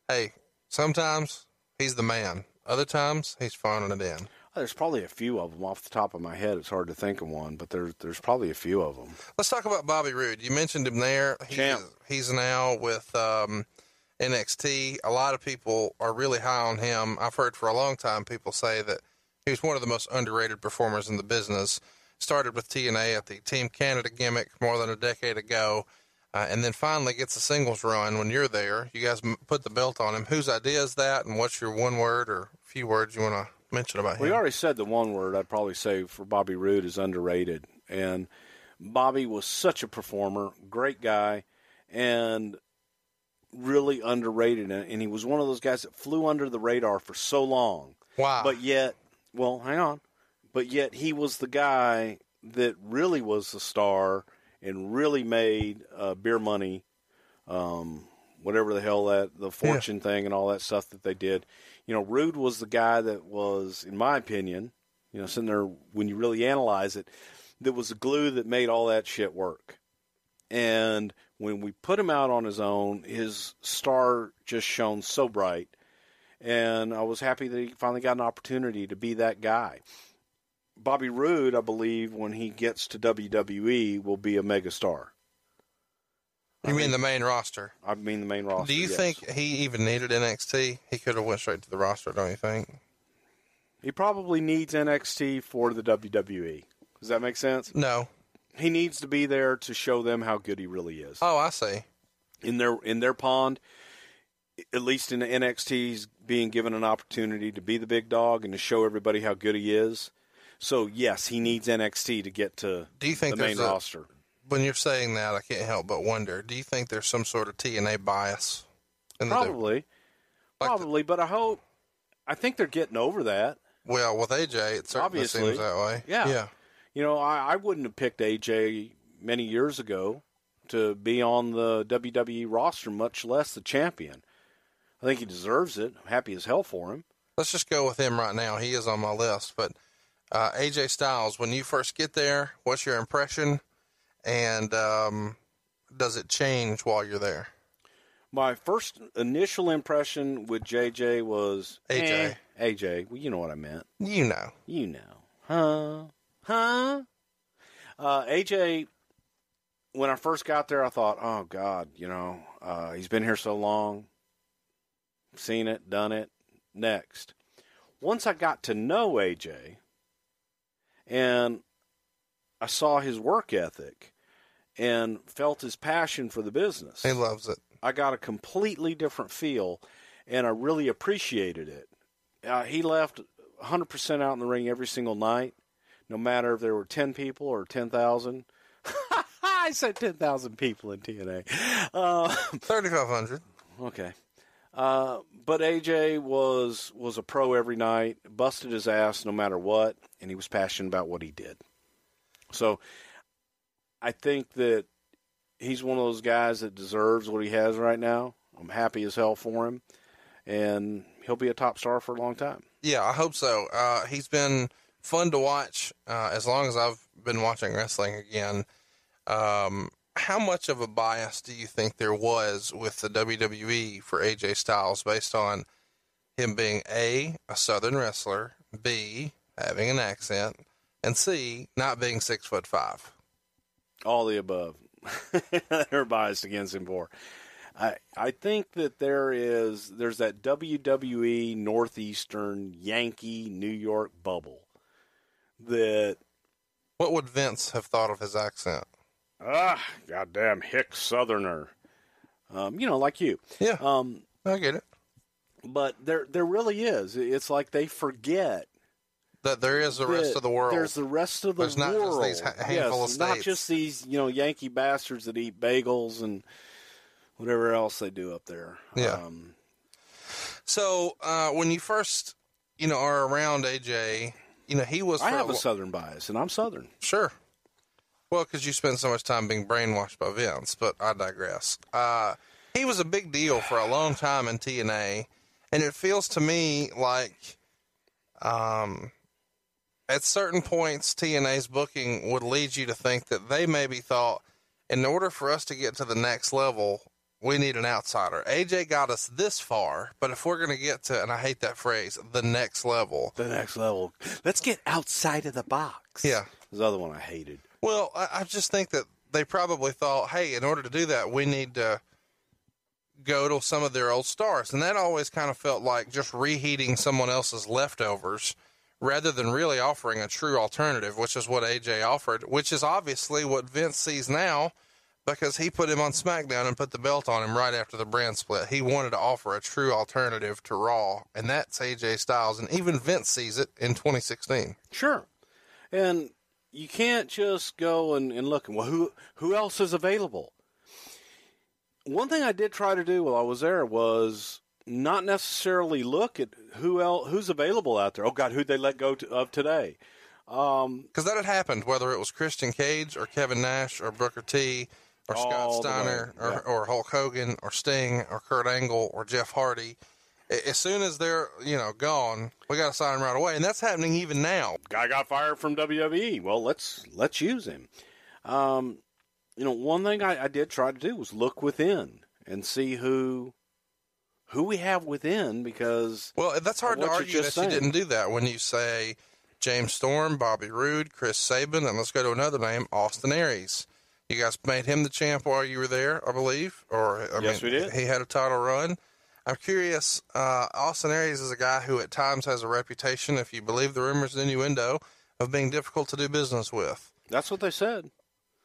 [SPEAKER 3] hey, sometimes he's the man. Other times he's phoning it in.
[SPEAKER 4] there's probably a few of them off the top of my head. It's hard to think of one, but there's there's probably a few of them.
[SPEAKER 3] Let's talk about Bobby Roode. You mentioned him there. He
[SPEAKER 4] Champ.
[SPEAKER 3] he's now with um, NXT. A lot of people are really high on him. I've heard for a long time people say that he was one of the most underrated performers in the business. Started with TNA at the Team Canada gimmick more than a decade ago, uh, and then finally gets a singles run when you're there. You guys m- put the belt on him. Whose idea is that, and what's your one word or few words you want to mention about him?
[SPEAKER 4] We already said the one word I'd probably say for Bobby Roode is underrated. And Bobby was such a performer, great guy, and really underrated. And and he was one of those guys that flew under the radar for so long.
[SPEAKER 3] Wow.
[SPEAKER 4] But yet, well, hang on. But yet he was the guy that really was the star and really made uh, beer money um, whatever the hell that the fortune thing and all that stuff that they did. You know, Roode was the guy that was, in my opinion, you know, sitting there when you really analyze it, that was the glue that made all that shit work. And when we put him out on his own, his star just shone so bright. And I was happy that he finally got an opportunity to be that guy. Bobby Roode, I believe, when he gets to WWE, will be a megastar.
[SPEAKER 3] You mean the main roster?
[SPEAKER 4] I mean the main roster.
[SPEAKER 3] Do you
[SPEAKER 4] yes.
[SPEAKER 3] think he even needed NXT? He could have went straight to the roster, don't you think?
[SPEAKER 4] he probably needs NXT for the WWE? Does that make sense?
[SPEAKER 3] No.
[SPEAKER 4] He needs to be there to show them how good he really is.
[SPEAKER 3] Oh, I see.
[SPEAKER 4] in their in their pond, at least in the NXT, he's being given an opportunity to be the big dog and to show everybody how good he is. So yes, he needs NXT to get to
[SPEAKER 3] Do you think
[SPEAKER 4] the main
[SPEAKER 3] a-
[SPEAKER 4] roster.
[SPEAKER 3] When you're saying that, I can't help but wonder. Do you think there's some sort of TNA bias? In the-
[SPEAKER 4] Probably,
[SPEAKER 3] Like the-
[SPEAKER 4] probably, but I hope. I think they're getting over that.
[SPEAKER 3] well, with AJ, it certainly
[SPEAKER 4] Obviously.
[SPEAKER 3] seems that way.
[SPEAKER 4] Yeah.
[SPEAKER 3] Yeah.
[SPEAKER 4] You know, I, I wouldn't have picked AJ many years ago to be on the WWE roster, much less the champion. I think he deserves it. I'm happy as hell for him.
[SPEAKER 3] Let's just go with him right now. He is on my list. But uh, AJ Styles, when you first get there, what's your impression? And um, does it change while you're there?
[SPEAKER 4] My first initial impression with JJ was
[SPEAKER 3] AJ.
[SPEAKER 4] eh, AJ. Well, you know what I meant.
[SPEAKER 3] You know.
[SPEAKER 4] You know, huh? Huh? Uh, AJ. When I first got there, I thought, "Oh God, you know, uh, he's been here so long, seen it, done it. Next." Once I got to know AJ, and I saw his work ethic, and felt his passion for the business.
[SPEAKER 3] He loves it.
[SPEAKER 4] I got a completely different feel, and I really appreciated it. Uh, he left 100% out in the ring every single night, no matter if there were 10 people or 10,000. I said 10,000 people in TNA. Uh,
[SPEAKER 3] 3,500.
[SPEAKER 4] okay. Uh, but AJ was was a pro every night, busted his ass no matter what, and he was passionate about what he did. So I think that he's one of those guys that deserves what he has right now. I'm happy as hell for him, and he'll be a top star for a long time.
[SPEAKER 3] Yeah, I hope so. Uh, he's been fun to watch uh, as long as I've been watching wrestling again. Um, how much of a bias do you think there was with the WWE for AJ Styles based on him being A, a Southern wrestler, B, having an accent, and C, not being six foot five?
[SPEAKER 4] All the above. They're biased against him for. I I think that there is there's that WWE Northeastern Yankee New York bubble that
[SPEAKER 3] What would Vince have thought of his accent?
[SPEAKER 4] Ah goddamn hick Southerner, um, you know, like you.
[SPEAKER 3] Yeah,
[SPEAKER 4] Um,
[SPEAKER 3] I get it.
[SPEAKER 4] but there there really is. It's like they forget
[SPEAKER 3] That there is the rest of the world.
[SPEAKER 4] There's the rest of the
[SPEAKER 3] There's not just
[SPEAKER 4] world.
[SPEAKER 3] these handful
[SPEAKER 4] yes,
[SPEAKER 3] of
[SPEAKER 4] not just these you know Yankee bastards that eat bagels and whatever else they do up there.
[SPEAKER 3] Yeah.
[SPEAKER 4] Um,
[SPEAKER 3] So uh, when you first, you know, are around AJ, you know, he was.
[SPEAKER 4] I have a Southern bias, and I'm Southern.
[SPEAKER 3] Sure. Well, because you spend so much time being brainwashed by Vince, but I digress. Uh, he was a big deal for a long time in TNA, and it feels to me like, um, at certain points, TNA's booking would lead you to think that they maybe thought, in order for us to get to the next level, we need an outsider. AJ got us this far, but if we're going to get to, and I hate that phrase, the next level,
[SPEAKER 4] The next level. Let's get outside of the box.
[SPEAKER 3] Yeah.
[SPEAKER 4] This other one I hated.
[SPEAKER 3] Well, I, I just think that they probably thought, hey, in order to do that, we need to go to some of their old stars. And that always kind of felt like just reheating someone else's leftovers rather than really offering a true alternative, which is what AJ offered, which is obviously what Vince sees now because he put him on SmackDown and put the belt on him right after the brand split. He wanted to offer a true alternative to Raw, and that's AJ Styles. And even Vince sees it in 2016.
[SPEAKER 4] Sure. And you can't just go and, and look and well who who else is available? One thing I did try to do while I was there was not necessarily look at who else who's available out there. Oh God, who'd they let go to, of today? Um,
[SPEAKER 3] Because that had happened, whether it was Christian Cage or Kevin Nash or Booker T or Scott Steiner or,
[SPEAKER 4] yeah.
[SPEAKER 3] or Hulk Hogan or Sting or Kurt Angle or Jeff Hardy. As soon as they're you know gone, we got to sign them right away, and that's happening even now.
[SPEAKER 4] guy got fired from WWE. Well, let's let's use him. Um, you know, one thing I, I did try to do was look within and see who who we have within because
[SPEAKER 3] Well, that's hard to argue that
[SPEAKER 4] just
[SPEAKER 3] you didn't do that when you say James Storm, Bobby Roode, Chris Sabin, and let's go to another name, Austin Aries. You guys made him the champ while you were there, I believe, or I
[SPEAKER 4] Yes,
[SPEAKER 3] mean,
[SPEAKER 4] we did.
[SPEAKER 3] He had a title run. I'm curious. Uh, Austin Aries is a guy who at times has a reputation, if you believe the rumors and innuendo, of being difficult to do business with.
[SPEAKER 4] that's what they said.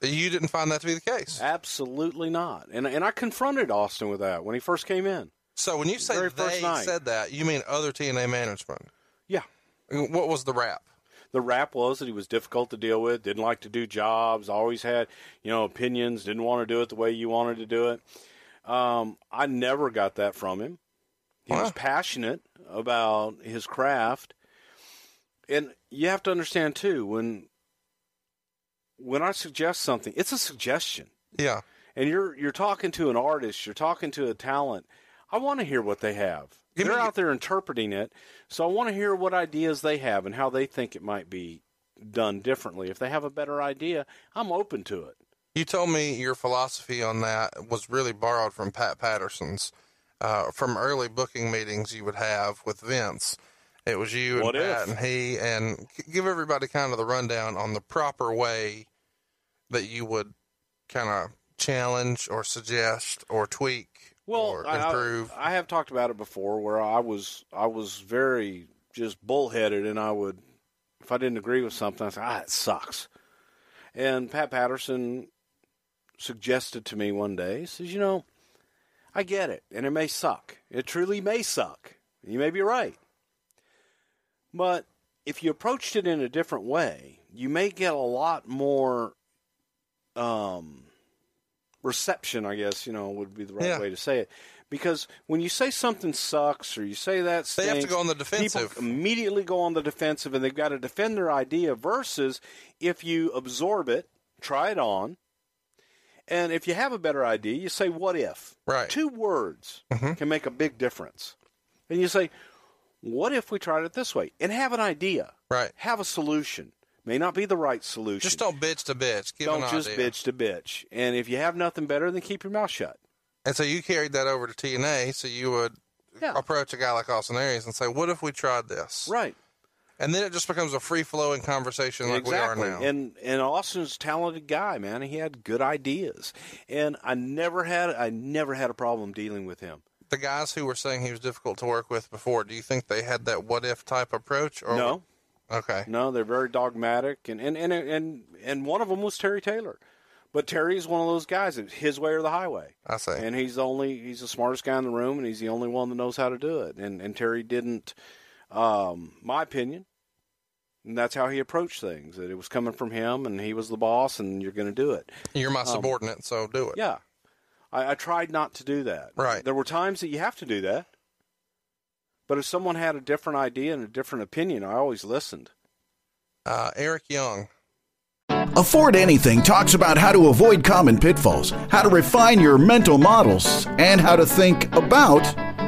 [SPEAKER 3] You didn't find that to be the case.
[SPEAKER 4] Absolutely not. And and I confronted Austin with that when he first came in.
[SPEAKER 3] So when you say
[SPEAKER 4] Very
[SPEAKER 3] they
[SPEAKER 4] first night.
[SPEAKER 3] said that, you mean other TNA management?
[SPEAKER 4] Yeah.
[SPEAKER 3] What was the rap?
[SPEAKER 4] The rap was that he was difficult to deal with, didn't like to do jobs, always had, you know, opinions, didn't want to do it the way you wanted to do it. Um, I never got that from him. He was passionate about his craft. And you have to understand too, when when I suggest something, it's a suggestion.
[SPEAKER 3] Yeah.
[SPEAKER 4] And you're you're talking to an artist, you're talking to a talent. I want to hear what they have.
[SPEAKER 3] Give
[SPEAKER 4] They're
[SPEAKER 3] me-
[SPEAKER 4] out there interpreting it, so I want to hear what ideas they have and how they think it might be done differently. If they have a better idea, I'm open to it.
[SPEAKER 3] You told me your philosophy on that was really borrowed from Pat Patterson's, uh, from early booking meetings you would have with Vince. It was you and
[SPEAKER 4] What
[SPEAKER 3] Pat
[SPEAKER 4] if?
[SPEAKER 3] and he, and give everybody kind of the rundown on the proper way that you would kind of challenge or suggest or tweak
[SPEAKER 4] Well,
[SPEAKER 3] or
[SPEAKER 4] I, I-
[SPEAKER 3] improve.
[SPEAKER 4] I, have talked about it before, where I was I was very just bullheaded, and I would, if I didn't agree with something, I said, "Ah, it sucks." And Pat Patterson suggested to me one day, he says, "You know, I get it, and it may suck. It truly may suck. You may be right, but if you approached it in a different way, you may get a lot more." Um, reception, I guess, you know, would be the right
[SPEAKER 3] Yeah.
[SPEAKER 4] way to say it. Because when you say something sucks or you say that
[SPEAKER 3] They have to go on the defensive.
[SPEAKER 4] People immediately go on the defensive and they've got to defend their idea versus if you absorb it, try it on, and if you have a better idea, you say, What if?
[SPEAKER 3] Right.
[SPEAKER 4] Two words
[SPEAKER 3] Mm-hmm.
[SPEAKER 4] can make a big difference. And you say, What if we tried it this way? And have an idea.
[SPEAKER 3] Right.
[SPEAKER 4] Have a solution. May not be the right solution.
[SPEAKER 3] Just don't bitch to bitch. Give
[SPEAKER 4] Don't just
[SPEAKER 3] idea.
[SPEAKER 4] bitch to bitch. And if you have nothing better, then keep your mouth shut.
[SPEAKER 3] And so you carried that over to TNA, so you would
[SPEAKER 4] Yeah.
[SPEAKER 3] approach a guy like Austin Aries and say, "What if we tried this?"
[SPEAKER 4] Right.
[SPEAKER 3] And then it just becomes a free flowing conversation like
[SPEAKER 4] exactly.
[SPEAKER 3] we are now.
[SPEAKER 4] And and Austin's a talented guy, man. He had good ideas, and I never had I never had a problem dealing with him.
[SPEAKER 3] the guys who were saying he was difficult to work with before, do you think they had that what if type approach? Or
[SPEAKER 4] No,
[SPEAKER 3] Okay.
[SPEAKER 4] no, they're very dogmatic, and and and and and one of them was Terry Taylor, but Terry is one of those guys. It's his way or the highway.
[SPEAKER 3] I see.
[SPEAKER 4] And he's the only he's the smartest guy in the room, and he's the only one that knows how to do it. And and Terry didn't, um, my opinion. And that's how he approached things. That it was coming from him, and he was the boss, and you're going to do it.
[SPEAKER 3] You're my subordinate, so do it.
[SPEAKER 4] um, Yeah. I, I tried not to do that.
[SPEAKER 3] Right.
[SPEAKER 4] There were times that you have to do that. But if someone had a different idea and a different opinion, I always listened.
[SPEAKER 3] Uh, Eric Young.
[SPEAKER 6] Afford Anything talks about how to avoid common pitfalls, how to refine your mental models, and how to think about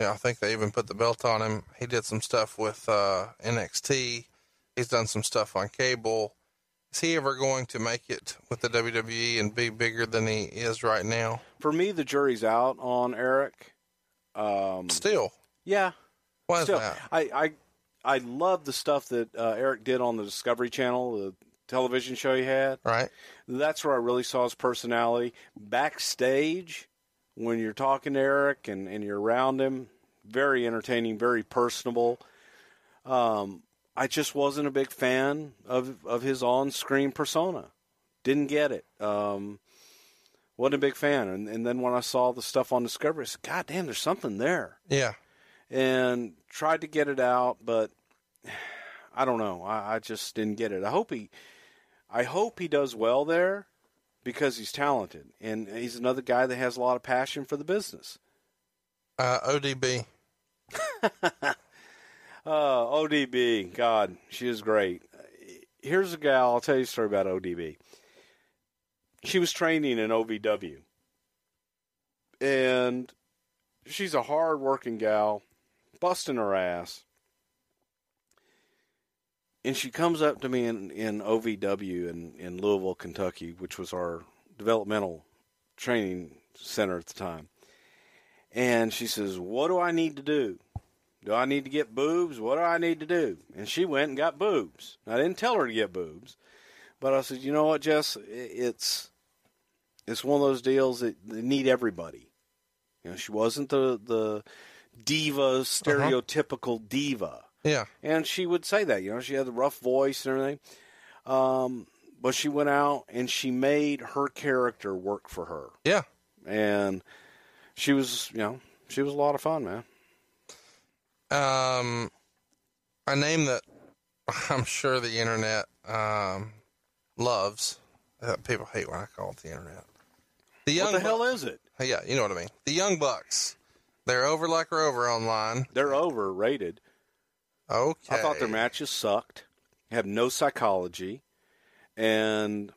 [SPEAKER 3] Yeah, I think they even put the belt on him. He did some stuff with uh, NXT. He's done some stuff on cable. Is he ever going to make it with the WWE and be bigger than he is right now?
[SPEAKER 4] For me, the jury's out on Eric. Um,
[SPEAKER 3] Still,
[SPEAKER 4] yeah.
[SPEAKER 3] why is
[SPEAKER 4] Still,
[SPEAKER 3] that?
[SPEAKER 4] I, I, I love the stuff that uh, Eric did on the Discovery Channel, the television show he had.
[SPEAKER 3] Right?
[SPEAKER 4] that's where I really saw his personality. Backstage, when you're talking to Eric and, and you're around him, very entertaining, very personable. Um, I just wasn't a big fan of of his on screen persona. Didn't get it. Um, wasn't a big fan. And, and then when I saw the stuff on Discovery, I said, God damn, there's something there.
[SPEAKER 3] Yeah.
[SPEAKER 4] And tried to get it out, but I don't know. I, I just didn't get it. I hope he, I hope he does well there because he's talented and he's another guy that has a lot of passion for the business.
[SPEAKER 3] Uh, ODB.
[SPEAKER 4] Uh, ODB, God, she is great. Here's a gal, I'll tell you a story about ODB. She was training in OVW. And she's a hard working gal, busting her ass. And she comes up to me in, in OVW in, in Louisville, Kentucky, which was our developmental training center at the time. And she says, What do I need to do? Do I need to get boobs? What do I need to do? And she went and got boobs. I didn't tell her to get boobs, but I said, you know what, Jess, it's it's one of those deals that, that need everybody. You know, she wasn't the the diva, uh-huh. stereotypical diva,
[SPEAKER 3] Yeah.
[SPEAKER 4] and she would say that. You know, she had the rough voice and everything. Um, but she went out and she made her character work for her,
[SPEAKER 3] Yeah.
[SPEAKER 4] and she was, you know, she was a lot of fun, man.
[SPEAKER 3] Um, a name that I'm sure the internet um, loves. Uh, people hate when I call it the internet. The young
[SPEAKER 4] What the hell is it?
[SPEAKER 3] Yeah, you know what I mean. The Young Bucks. They're over like Rover online.
[SPEAKER 4] They're overrated.
[SPEAKER 3] Okay.
[SPEAKER 4] I thought their matches sucked, have no psychology, and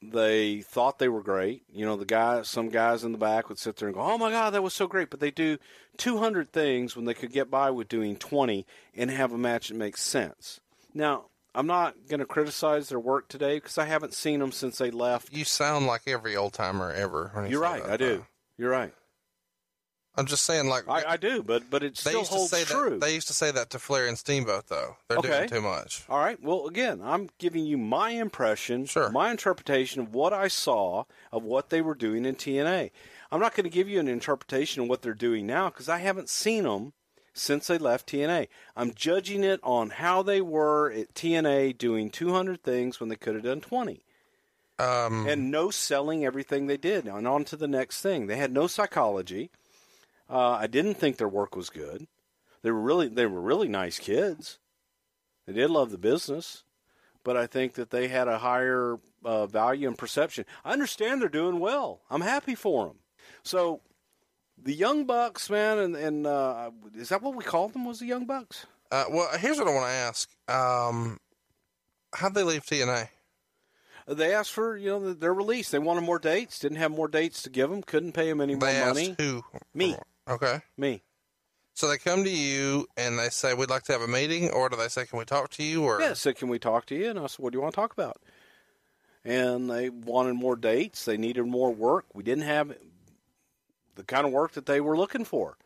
[SPEAKER 4] they thought they were great. You know, the guy, some guys in the back would sit there and go, "Oh my god, that was so great!" But they do 200 things when they could get by with doing 20 and have a match that makes sense. Now, I'm not going to criticize their work today because I haven't seen them since they left.
[SPEAKER 3] You sound like every old timer ever. you
[SPEAKER 4] You're right, I do. You're right.
[SPEAKER 3] I'm just saying, like
[SPEAKER 4] I, I do, but but it
[SPEAKER 3] they
[SPEAKER 4] still
[SPEAKER 3] used to
[SPEAKER 4] holds
[SPEAKER 3] say
[SPEAKER 4] true.
[SPEAKER 3] that. They used to say that to Flair and Steamboat, though. They're
[SPEAKER 4] Okay.
[SPEAKER 3] doing too much.
[SPEAKER 4] All right. Well, again, I'm giving you my impression,
[SPEAKER 3] Sure.
[SPEAKER 4] my interpretation of what I saw of what they were doing in TNA. I'm not going to give you an interpretation of what they're doing now because I haven't seen them since they left TNA. I'm judging it on how they were at TNA doing 200 things when they could have done 20.
[SPEAKER 3] Um,
[SPEAKER 4] And no selling everything they did. And on to the next thing. They had no psychology. Uh, I didn't think their work was good. They were really they were really nice kids. They did love the business, but I think that they had a higher uh, value and perception. I understand they're doing well. I'm happy for them. So the Young Bucks, man, and, and uh, is that what we called them? Was the Young Bucks?
[SPEAKER 3] uh, well, here's what I want to ask. Um, how'd they leave TNA?
[SPEAKER 4] They asked for you know their release. They wanted more dates. Didn't have more dates to give them. Couldn't pay them any more
[SPEAKER 3] They asked
[SPEAKER 4] money.
[SPEAKER 3] who?
[SPEAKER 4] Me.
[SPEAKER 3] Okay.
[SPEAKER 4] Me.
[SPEAKER 3] So they come to you and they say, "We'd like to have a meeting," or do they say, "Can we talk to you?" Or
[SPEAKER 4] Yeah, said, can we talk to you? And I said, what do you want to talk about? And they wanted more dates. They needed more work. We didn't have the kind of work that they were looking for.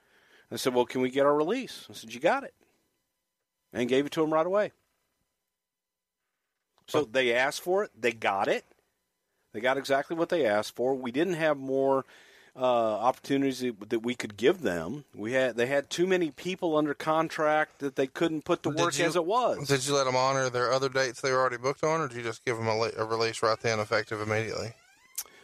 [SPEAKER 4] I said, well, can we get our release? I said, you got it. And gave it to them right away. So they asked for it. They got it. They got exactly what they asked for. We didn't have more uh, opportunities that we could give them. We had they had too many people under contract that they couldn't put to work
[SPEAKER 3] you-
[SPEAKER 4] as it was.
[SPEAKER 3] Did you let them honor their other dates they were already booked on, or did you just give them a, a release right then, effective immediately?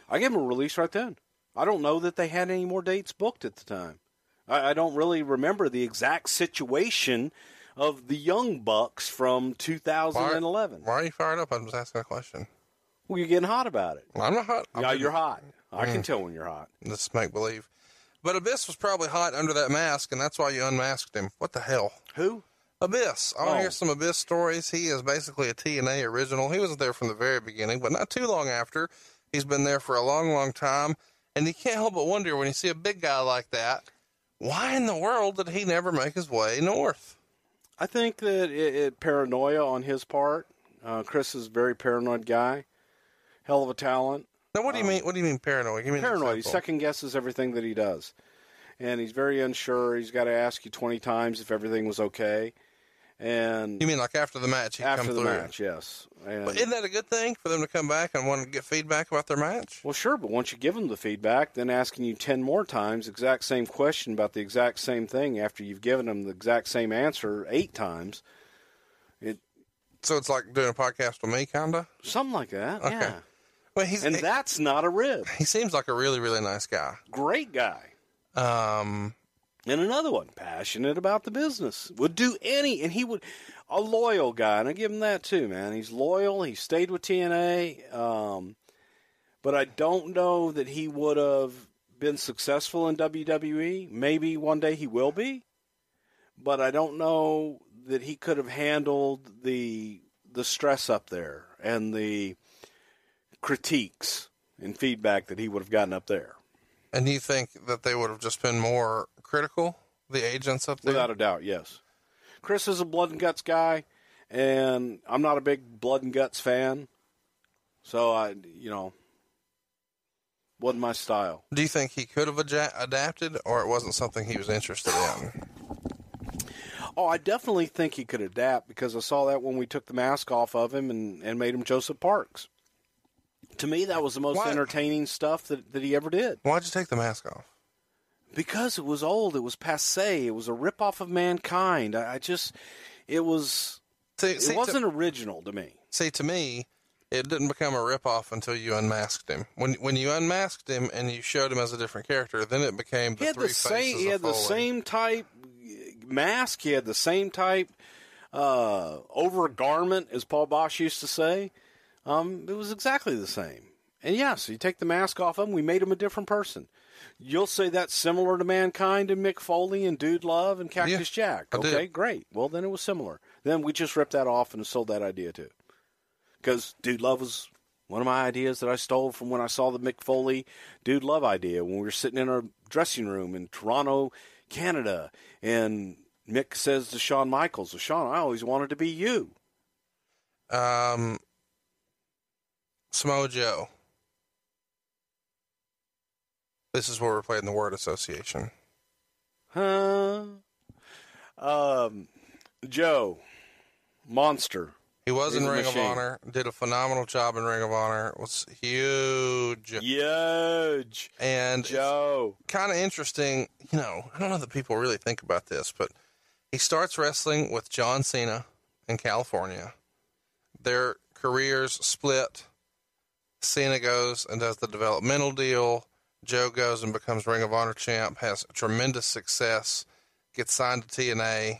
[SPEAKER 4] I gave them a release right then. I don't know that they had any more dates booked at the time. I, I don't really remember the exact situation of the Young Bucks from 2011.
[SPEAKER 3] Why are you fired up? I'm just asking a question.
[SPEAKER 4] Well, you're getting hot about it.
[SPEAKER 3] Well, I'm not hot. I'm
[SPEAKER 4] yeah,
[SPEAKER 3] just-
[SPEAKER 4] you're hot. I
[SPEAKER 3] Mm.
[SPEAKER 4] can tell when you're hot.
[SPEAKER 3] Let's make believe. But Abyss was probably hot under that mask, and that's why you unmasked him. What the hell?
[SPEAKER 4] Who?
[SPEAKER 3] Abyss. I want
[SPEAKER 4] Oh.
[SPEAKER 3] to hear some Abyss stories. He is basically a TNA original. He was there from the very beginning, but not too long after. He's been there for a long, long time. And you can't help but wonder when you see a big guy like that, why in the world did he never make his way north?
[SPEAKER 4] I think that it, it paranoia on his part. Uh, Chris is a very paranoid guy. Hell of a talent.
[SPEAKER 3] Now, what do you mean? What do you mean paranoid? Mean
[SPEAKER 4] Um, paranoid. He second guesses everything that he does, and he's very unsure. He's got to ask you twenty times if everything was okay. And
[SPEAKER 3] You mean like after the match? He
[SPEAKER 4] after the
[SPEAKER 3] through.
[SPEAKER 4] match, yes. And,
[SPEAKER 3] But isn't that a good thing for them to come back and want to get feedback about their match?
[SPEAKER 4] well, sure, but once you give them the feedback, then asking you ten more times exact same question about the exact same thing after you've given them the exact same answer eight times, it.
[SPEAKER 3] So it's like doing a podcast with me, kinda.
[SPEAKER 4] something like that.
[SPEAKER 3] Okay.
[SPEAKER 4] Yeah.
[SPEAKER 3] Well, he's
[SPEAKER 4] and
[SPEAKER 3] he,
[SPEAKER 4] that's not a rib.
[SPEAKER 3] he seems like a really really nice guy.
[SPEAKER 4] Great guy.
[SPEAKER 3] Um,
[SPEAKER 4] And another one, passionate about the business, would do any, and he would, a loyal guy, and I give him that too, man. He's loyal. He stayed with TNA, um, but I don't know that he would have been successful in WWE. Maybe one day he will be, but I don't know that he could have handled the the stress up there and the critiques and feedback that he would have gotten up there.
[SPEAKER 3] and you think that they would have just been more critical, the agents up there?
[SPEAKER 4] Without a doubt, yes. Chris is a blood and guts guy, and I'm not a big blood and guts fan. So I, you know, wasn't my style.
[SPEAKER 3] Do you think he could have adja- adapted, or it wasn't something he was interested in?
[SPEAKER 4] Oh, I definitely think he could adapt because I saw that when we took the mask off of him and, and made him Joseph Parks. To me, that was the most
[SPEAKER 3] Why-
[SPEAKER 4] entertaining stuff that, that he ever did.
[SPEAKER 3] Why'd you take the mask off?
[SPEAKER 4] Because it was old, it was passe, it was a ripoff of mankind. I, I just, it was,
[SPEAKER 3] See,
[SPEAKER 4] it
[SPEAKER 3] see,
[SPEAKER 4] wasn't
[SPEAKER 3] to,
[SPEAKER 4] original to me.
[SPEAKER 3] see, to me, it didn't become a ripoff until you unmasked him. When when you unmasked him and you showed him as a different character, then it became the
[SPEAKER 4] he had
[SPEAKER 3] three
[SPEAKER 4] the same
[SPEAKER 3] faces
[SPEAKER 4] he
[SPEAKER 3] of
[SPEAKER 4] had the
[SPEAKER 3] Foley.
[SPEAKER 4] same type mask he had the same type uh overgarment as Paul Boesch used to say um it was exactly the same. And yes you take the mask off him we made him a different person. You'll say that's similar to mankind and mick foley and dude love and cactus
[SPEAKER 3] Yeah,
[SPEAKER 4] jack okay great. Well then it was similar. Then we just ripped that off and sold that idea too. Because dude love was one of my ideas that I stole from when I saw the Mick Foley Dude Love idea when we were sitting in our dressing room in Toronto, Canada, and Mick says to Shawn Michaels, "Shawn, I always wanted to be you."
[SPEAKER 3] Um, Samoa Joe. This is where we're playing the word association.
[SPEAKER 4] Huh? Um, Joe, monster.
[SPEAKER 3] He was
[SPEAKER 4] He's
[SPEAKER 3] in Ring
[SPEAKER 4] machine.
[SPEAKER 3] of Honor, did a phenomenal job in Ring of Honor, was huge.
[SPEAKER 4] Huge.
[SPEAKER 3] And
[SPEAKER 4] Joe.
[SPEAKER 3] kind of interesting, you know, I don't know that people really think about this, but he starts wrestling with John Cena in California. Their careers split. Cena goes and does the developmental deal. Joe goes and becomes Ring of Honor champ, has tremendous success, gets signed to TNA.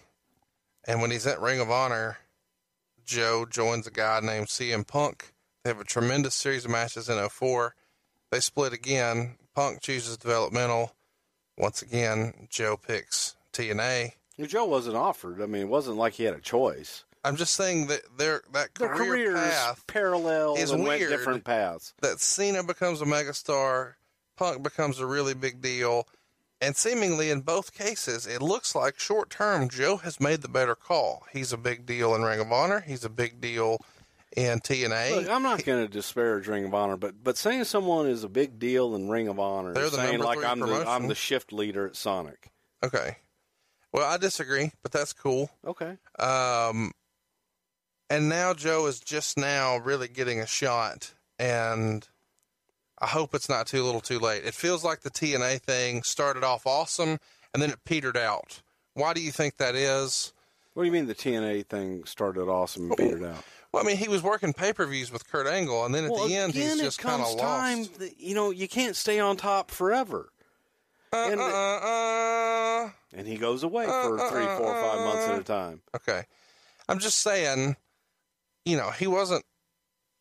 [SPEAKER 3] And when he's at Ring of Honor, Joe joins a guy named CM Punk. They have a tremendous series of matches in 04. They split again. Punk chooses developmental. Once again, Joe picks TNA.
[SPEAKER 4] Joe wasn't offered. I mean, it wasn't like he had a choice.
[SPEAKER 3] I'm just saying that their that
[SPEAKER 4] Their
[SPEAKER 3] career path
[SPEAKER 4] parallel
[SPEAKER 3] is
[SPEAKER 4] and went
[SPEAKER 3] weird.
[SPEAKER 4] different paths.
[SPEAKER 3] that Cena becomes a megastar, Punk becomes a really big deal, and seemingly in both cases, it looks like short term Joe has made the better call. He's a big deal in Ring of Honor. He's a big deal in TNA.
[SPEAKER 4] Look, I'm not going to disparage Ring of Honor, but but saying someone is a big deal in Ring of Honor,
[SPEAKER 3] They're
[SPEAKER 4] is
[SPEAKER 3] the
[SPEAKER 4] saying like I'm the
[SPEAKER 3] promotion.
[SPEAKER 4] I'm the shift leader at Sonic.
[SPEAKER 3] okay. Well, I disagree, but that's cool.
[SPEAKER 4] Okay.
[SPEAKER 3] Um, and now Joe is just now really getting a shot, and I hope it's not too little too late. It feels like the TNA thing started off awesome, and then it petered out. Why do you think that is?
[SPEAKER 4] What do you mean the TNA thing started awesome and petered out?
[SPEAKER 3] Well, I mean, he was working pay per views with Kurt Angle, and then at
[SPEAKER 4] well,
[SPEAKER 3] the end,
[SPEAKER 4] again,
[SPEAKER 3] he's just kind of lost.
[SPEAKER 4] that, you know, you can't stay on top forever.
[SPEAKER 3] Uh,
[SPEAKER 4] and
[SPEAKER 3] uh, uh.
[SPEAKER 4] And he goes away for three, four, five months at a time.
[SPEAKER 3] Okay. I'm just saying, you know, he wasn't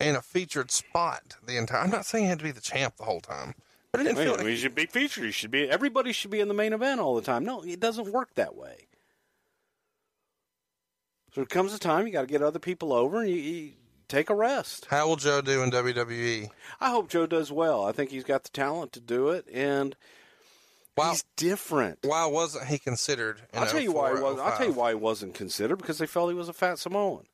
[SPEAKER 3] in a featured spot the entire. I'm not saying he had to be the champ the whole time, but it didn't feel like
[SPEAKER 4] he should be featured. He should be. Everybody should be in the main event all the time. No, it doesn't work that way. So it comes a time you got to get other people over and you, you take a rest.
[SPEAKER 3] How will Joe do in? WWE?
[SPEAKER 4] I hope Joe does well. I think he's got the talent to do it, and
[SPEAKER 3] Why,
[SPEAKER 4] he's different.
[SPEAKER 3] why wasn't he considered? In
[SPEAKER 4] I'll tell you why he
[SPEAKER 3] 04,
[SPEAKER 4] was. I'll tell you
[SPEAKER 3] 05?
[SPEAKER 4] why he wasn't considered because they felt he was a fat Samoan.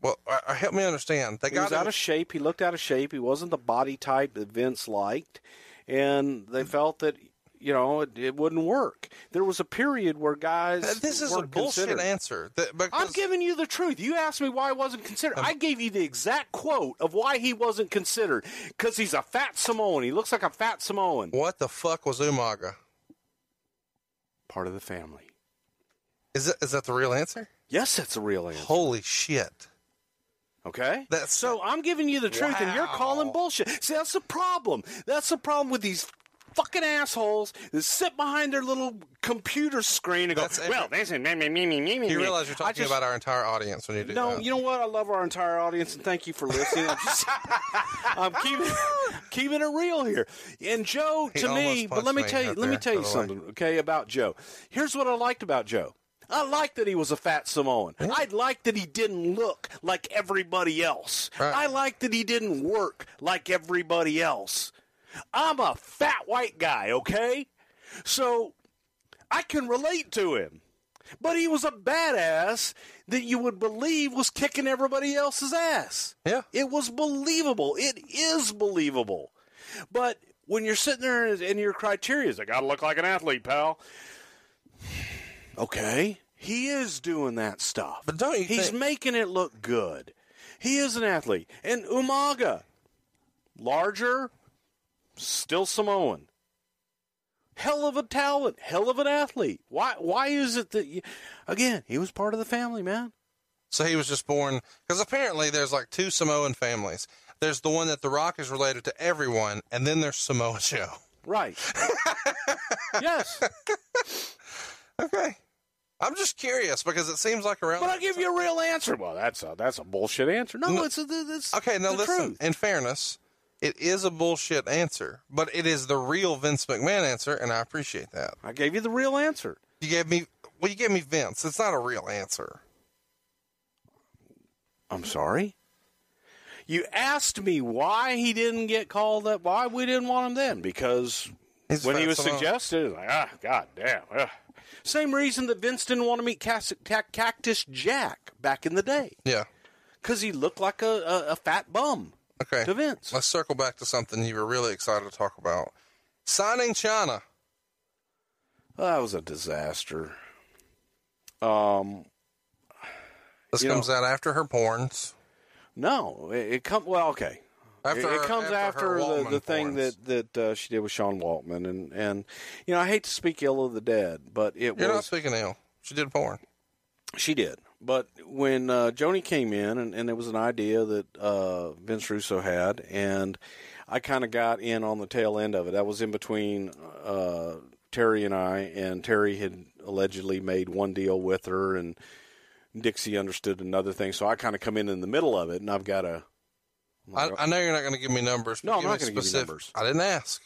[SPEAKER 3] Well, uh, uh, help me understand. They
[SPEAKER 4] He
[SPEAKER 3] got
[SPEAKER 4] was
[SPEAKER 3] him-
[SPEAKER 4] out of shape. He looked out of shape. He wasn't the body type that Vince liked, and they felt that you know it, it wouldn't work. There was a period where guys.
[SPEAKER 3] Uh, This is a bullshit
[SPEAKER 4] considered.
[SPEAKER 3] answer. That,
[SPEAKER 4] I'm giving you the truth. You asked me why I wasn't considered. I gave you the exact quote of why he wasn't considered. Because he's a fat Samoan. He looks like a fat Samoan.
[SPEAKER 3] what the fuck was Umaga?
[SPEAKER 4] Part of the family.
[SPEAKER 3] Is that is that the real answer?
[SPEAKER 4] Yes, that's a real answer.
[SPEAKER 3] Holy shit!
[SPEAKER 4] Okay.
[SPEAKER 3] That's-
[SPEAKER 4] so I'm giving you the truth, and you're calling bullshit. See, that's the problem. That's the problem with these fucking assholes that sit behind their little computer screen and go,
[SPEAKER 3] That's
[SPEAKER 4] "Well, this is me, me, me, me, me, me."
[SPEAKER 3] You realize you're talking
[SPEAKER 4] just-
[SPEAKER 3] about our entire audience when you do
[SPEAKER 4] No,
[SPEAKER 3] that.
[SPEAKER 4] you know what? I love our entire audience, and thank you for listening. I'm just, I'm keeping, keeping it real here. And Joe,
[SPEAKER 3] He
[SPEAKER 4] to me, but let me
[SPEAKER 3] punched
[SPEAKER 4] tell you, let me tell you
[SPEAKER 3] the way.
[SPEAKER 4] something, okay, about Joe. Here's what I liked about Joe. I like that he was a fat Samoan. I like that he didn't look like everybody else.
[SPEAKER 3] Right.
[SPEAKER 4] I like that he didn't work like everybody else. I'm a fat white guy, okay? So I can relate to him. But he was a badass that you would believe was kicking everybody else's ass.
[SPEAKER 3] Yeah.
[SPEAKER 4] It was believable. It is believable. But when you're sitting there and and your criteria is, I got to look like an athlete, pal. Okay. He is doing that stuff.
[SPEAKER 3] But don't you think
[SPEAKER 4] He's
[SPEAKER 3] think-
[SPEAKER 4] making it look good. He is an athlete. And Umaga, larger, still Samoan. Hell of a talent, hell of an athlete. Why? Why is it that? You, again, he was part of the family, man.
[SPEAKER 3] So he was just born because apparently there's like two Samoan families. There's the one that The Rock is related to everyone, and then there's Samoa Joe.
[SPEAKER 4] Right. yes.
[SPEAKER 3] Okay. I'm just curious because it seems like around.
[SPEAKER 4] But I'll give you a real answer. Well, that's a that's a bullshit answer. No,
[SPEAKER 3] No.
[SPEAKER 4] it's a, it's
[SPEAKER 3] Okay, now listen.
[SPEAKER 4] truth.
[SPEAKER 3] In fairness, it is a bullshit answer, but it is the real Vince McMahon answer, and I appreciate that.
[SPEAKER 4] I gave you the real answer.
[SPEAKER 3] You gave me well, you gave me Vince. It's not a real answer.
[SPEAKER 4] I'm sorry. You asked me why he didn't get called up. Why we didn't want him then? Because
[SPEAKER 3] He's
[SPEAKER 4] when he was suggested, like ah, god damn. ugh. Same reason that Vince didn't want to meet Cactus Jack back in the day
[SPEAKER 3] Yeah.
[SPEAKER 4] because he looked like a, a, a fat bum
[SPEAKER 3] Okay.
[SPEAKER 4] to Vince.
[SPEAKER 3] Let's circle back to something you were really excited to talk about. Signing Chyna.
[SPEAKER 4] That was a disaster. Um,
[SPEAKER 3] This
[SPEAKER 4] You know-
[SPEAKER 3] comes out after her porns.
[SPEAKER 4] no, it, it come well. Okay,
[SPEAKER 3] After
[SPEAKER 4] it,
[SPEAKER 3] her-
[SPEAKER 4] comes
[SPEAKER 3] after
[SPEAKER 4] after, the, the thing that that uh, she did with Sean Waltman, and and you know I hate to speak ill of the dead, but it
[SPEAKER 3] You're not
[SPEAKER 4] was
[SPEAKER 3] speaking ill. She did porn.
[SPEAKER 4] she did. But when uh, Joanie came in, and, and it was an idea that uh, Vince Russo had, and I kind of got in on the tail end of it. That was in between uh, Terry and I, and Terry had allegedly made one deal with her, and Dixie understood another thing. So I kind of come in in the middle of it, and I've got a
[SPEAKER 3] I, I know you're not going to give me numbers.
[SPEAKER 4] No, I'm not
[SPEAKER 3] me
[SPEAKER 4] gonna give you numbers.
[SPEAKER 3] I didn't ask.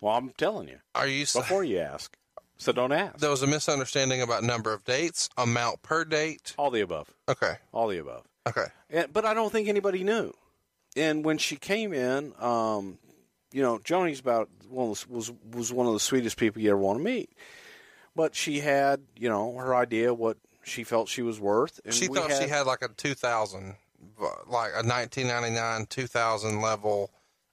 [SPEAKER 4] Well, I'm telling you
[SPEAKER 3] Are you
[SPEAKER 4] before you ask, so don't ask.
[SPEAKER 3] there was a misunderstanding about number of dates, amount per date?
[SPEAKER 4] All the above,
[SPEAKER 3] Okay.
[SPEAKER 4] all the above.
[SPEAKER 3] Okay.
[SPEAKER 4] And, but I don't think anybody knew. And when she came in, um, you know, Joanie's about one of the, was was one of the sweetest people you ever want to meet. But she had, you know, her idea what she felt she was worth. And
[SPEAKER 3] She thought she had like a 2000, like a 1999, 2000 level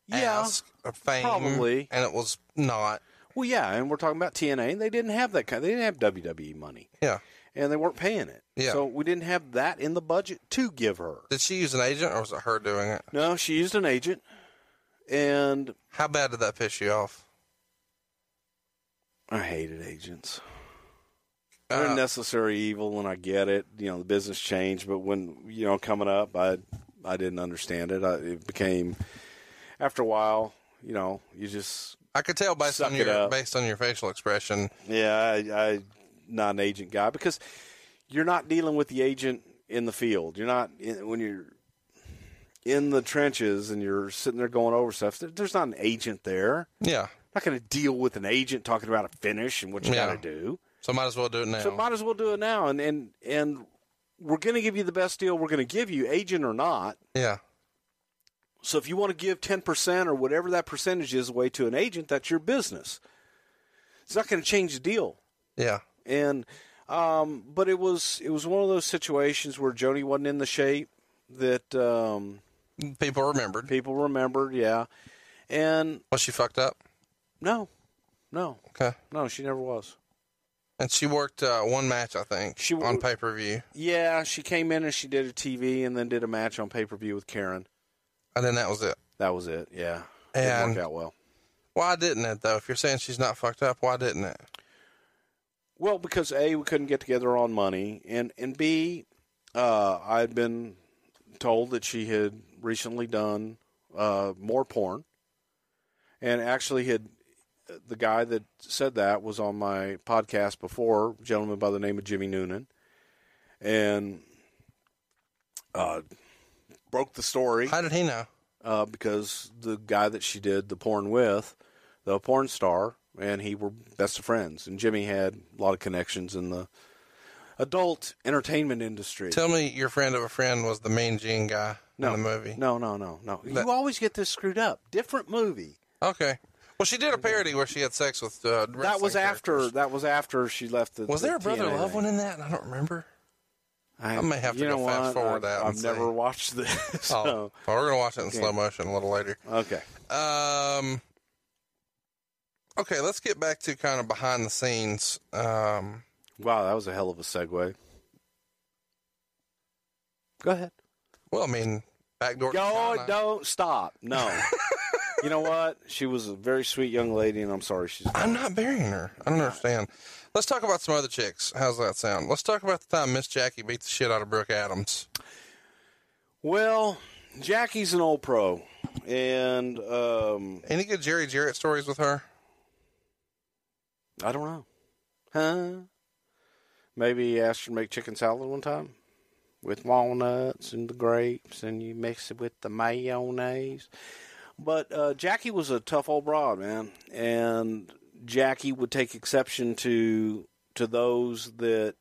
[SPEAKER 4] Yeah,
[SPEAKER 3] ask of fame.
[SPEAKER 4] probably.
[SPEAKER 3] And it was not.
[SPEAKER 4] Well, yeah, and we're talking about TNA. And they didn't have that kind. They didn't have WWE money,
[SPEAKER 3] Yeah.
[SPEAKER 4] and they weren't paying it.
[SPEAKER 3] Yeah.
[SPEAKER 4] So we didn't have that in the budget to give her.
[SPEAKER 3] Did she use an agent or was it her doing it?
[SPEAKER 4] No, she used an agent, and
[SPEAKER 3] How bad did that piss you off?
[SPEAKER 4] I hated agents. They're
[SPEAKER 3] Uh,
[SPEAKER 4] necessary evil, and I get it. You know, the business changed, but when you know coming up, I I didn't understand it. I, it became after a while, you know, you just
[SPEAKER 3] I could tell based on your based on your facial expression.
[SPEAKER 4] yeah, I, I not an agent guy because you're not dealing with the agent in the field. You're not in, when you're in the trenches and you're sitting there going over stuff. There's not an agent there.
[SPEAKER 3] Yeah.
[SPEAKER 4] not going to deal with an agent talking about a finish and what you
[SPEAKER 3] Yeah.
[SPEAKER 4] got to do.
[SPEAKER 3] So might as well do it now.
[SPEAKER 4] So might as well do it now, and and and we're going to give you the best deal we're going to give you, agent or not.
[SPEAKER 3] yeah.
[SPEAKER 4] So if you want to give ten percent or whatever that percentage is away to an agent, that's your business. It's not going to change the deal.
[SPEAKER 3] Yeah.
[SPEAKER 4] And um, but it was it was one of those situations where Joanie wasn't in the shape that um,
[SPEAKER 3] People remembered.
[SPEAKER 4] people remembered. Yeah, and
[SPEAKER 3] Was she fucked up?
[SPEAKER 4] no, no,
[SPEAKER 3] Okay.
[SPEAKER 4] no, she never was.
[SPEAKER 3] And she worked uh, one match, I think,
[SPEAKER 4] She
[SPEAKER 3] on pay per view,
[SPEAKER 4] Yeah, she came in and she did a TV and then did a match on pay per view with Karen.
[SPEAKER 3] and then that was it.
[SPEAKER 4] That was it. Yeah, didn't
[SPEAKER 3] And
[SPEAKER 4] work out well.
[SPEAKER 3] why didn't it though? If you're saying she's not fucked up, why didn't it?
[SPEAKER 4] Well, because a we couldn't get together on money, and and b uh, I'd been told that she had recently done uh, more porn, and actually had the guy that said that was on my podcast before, a gentleman by the name of Jimmy Noonan, and uh, broke the story
[SPEAKER 3] How did he know?
[SPEAKER 4] uh, because the guy that she did the porn with, the porn star, and he were best of friends. And Jimmy had a lot of connections in the adult entertainment industry.
[SPEAKER 3] Tell me your friend of a friend was the main Gene guy
[SPEAKER 4] no,
[SPEAKER 3] in the movie.
[SPEAKER 4] No, no, no, no.
[SPEAKER 3] That-
[SPEAKER 4] you always get this screwed up. Different movie.
[SPEAKER 3] Okay. Well, she did a parody where she had sex with. Uh,
[SPEAKER 4] That was after.
[SPEAKER 3] characters.
[SPEAKER 4] That was after she left the.
[SPEAKER 3] Was
[SPEAKER 4] the
[SPEAKER 3] there a brother
[SPEAKER 4] TNA
[SPEAKER 3] love one in that? I don't remember.
[SPEAKER 4] I,
[SPEAKER 3] I may have to go fast forward that
[SPEAKER 4] I've never
[SPEAKER 3] see.
[SPEAKER 4] watched this.
[SPEAKER 3] Oh, well, we're gonna watch it in
[SPEAKER 4] Okay.
[SPEAKER 3] slow motion a little later.
[SPEAKER 4] okay.
[SPEAKER 3] Um. Okay, let's get back to kind of behind the scenes. Um,
[SPEAKER 4] Wow, that was a hell of a segue. Go ahead.
[SPEAKER 3] well, I mean, backdoor.
[SPEAKER 4] Go, don't stop. No. you know what? She was a very sweet young lady, and I'm sorry she's.
[SPEAKER 3] I'm not burying her. I don't understand. Let's talk about some other chicks. How's that sound? Let's talk about the time Miss Jackie beat the shit out of Brooke Adams.
[SPEAKER 4] Well, Jackie's an old pro, and um,
[SPEAKER 3] Any good Jerry Jarrett stories with her?
[SPEAKER 4] I don't know. Huh? Maybe he asked her to make chicken salad one time with walnuts and the grapes, and you mix it with the mayonnaise. But uh, Jackie was a tough old broad, man, and Jackie would take exception to to those that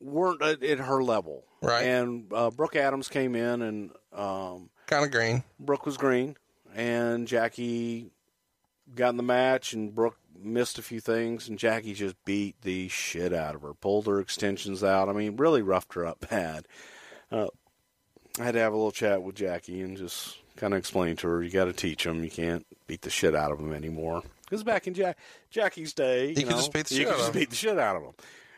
[SPEAKER 4] weren't at, at her level.
[SPEAKER 3] Right.
[SPEAKER 4] And uh, Brooke Adams came in, and um,
[SPEAKER 3] Kind of green.
[SPEAKER 4] Brooke was green, and Jackie got in the match, and Brooke missed a few things, and Jackie just beat the shit out of her, pulled her extensions out. I mean, really roughed her up bad. Uh, I had to have a little chat with Jackie and just kind of explain to her, you got to teach them. You can't beat the shit out of them anymore. Because back in Jack- Jackie's day, you,
[SPEAKER 3] You could
[SPEAKER 4] know,
[SPEAKER 3] just beat the
[SPEAKER 4] you
[SPEAKER 3] shit
[SPEAKER 4] could
[SPEAKER 3] out
[SPEAKER 4] just beat the shit out of them.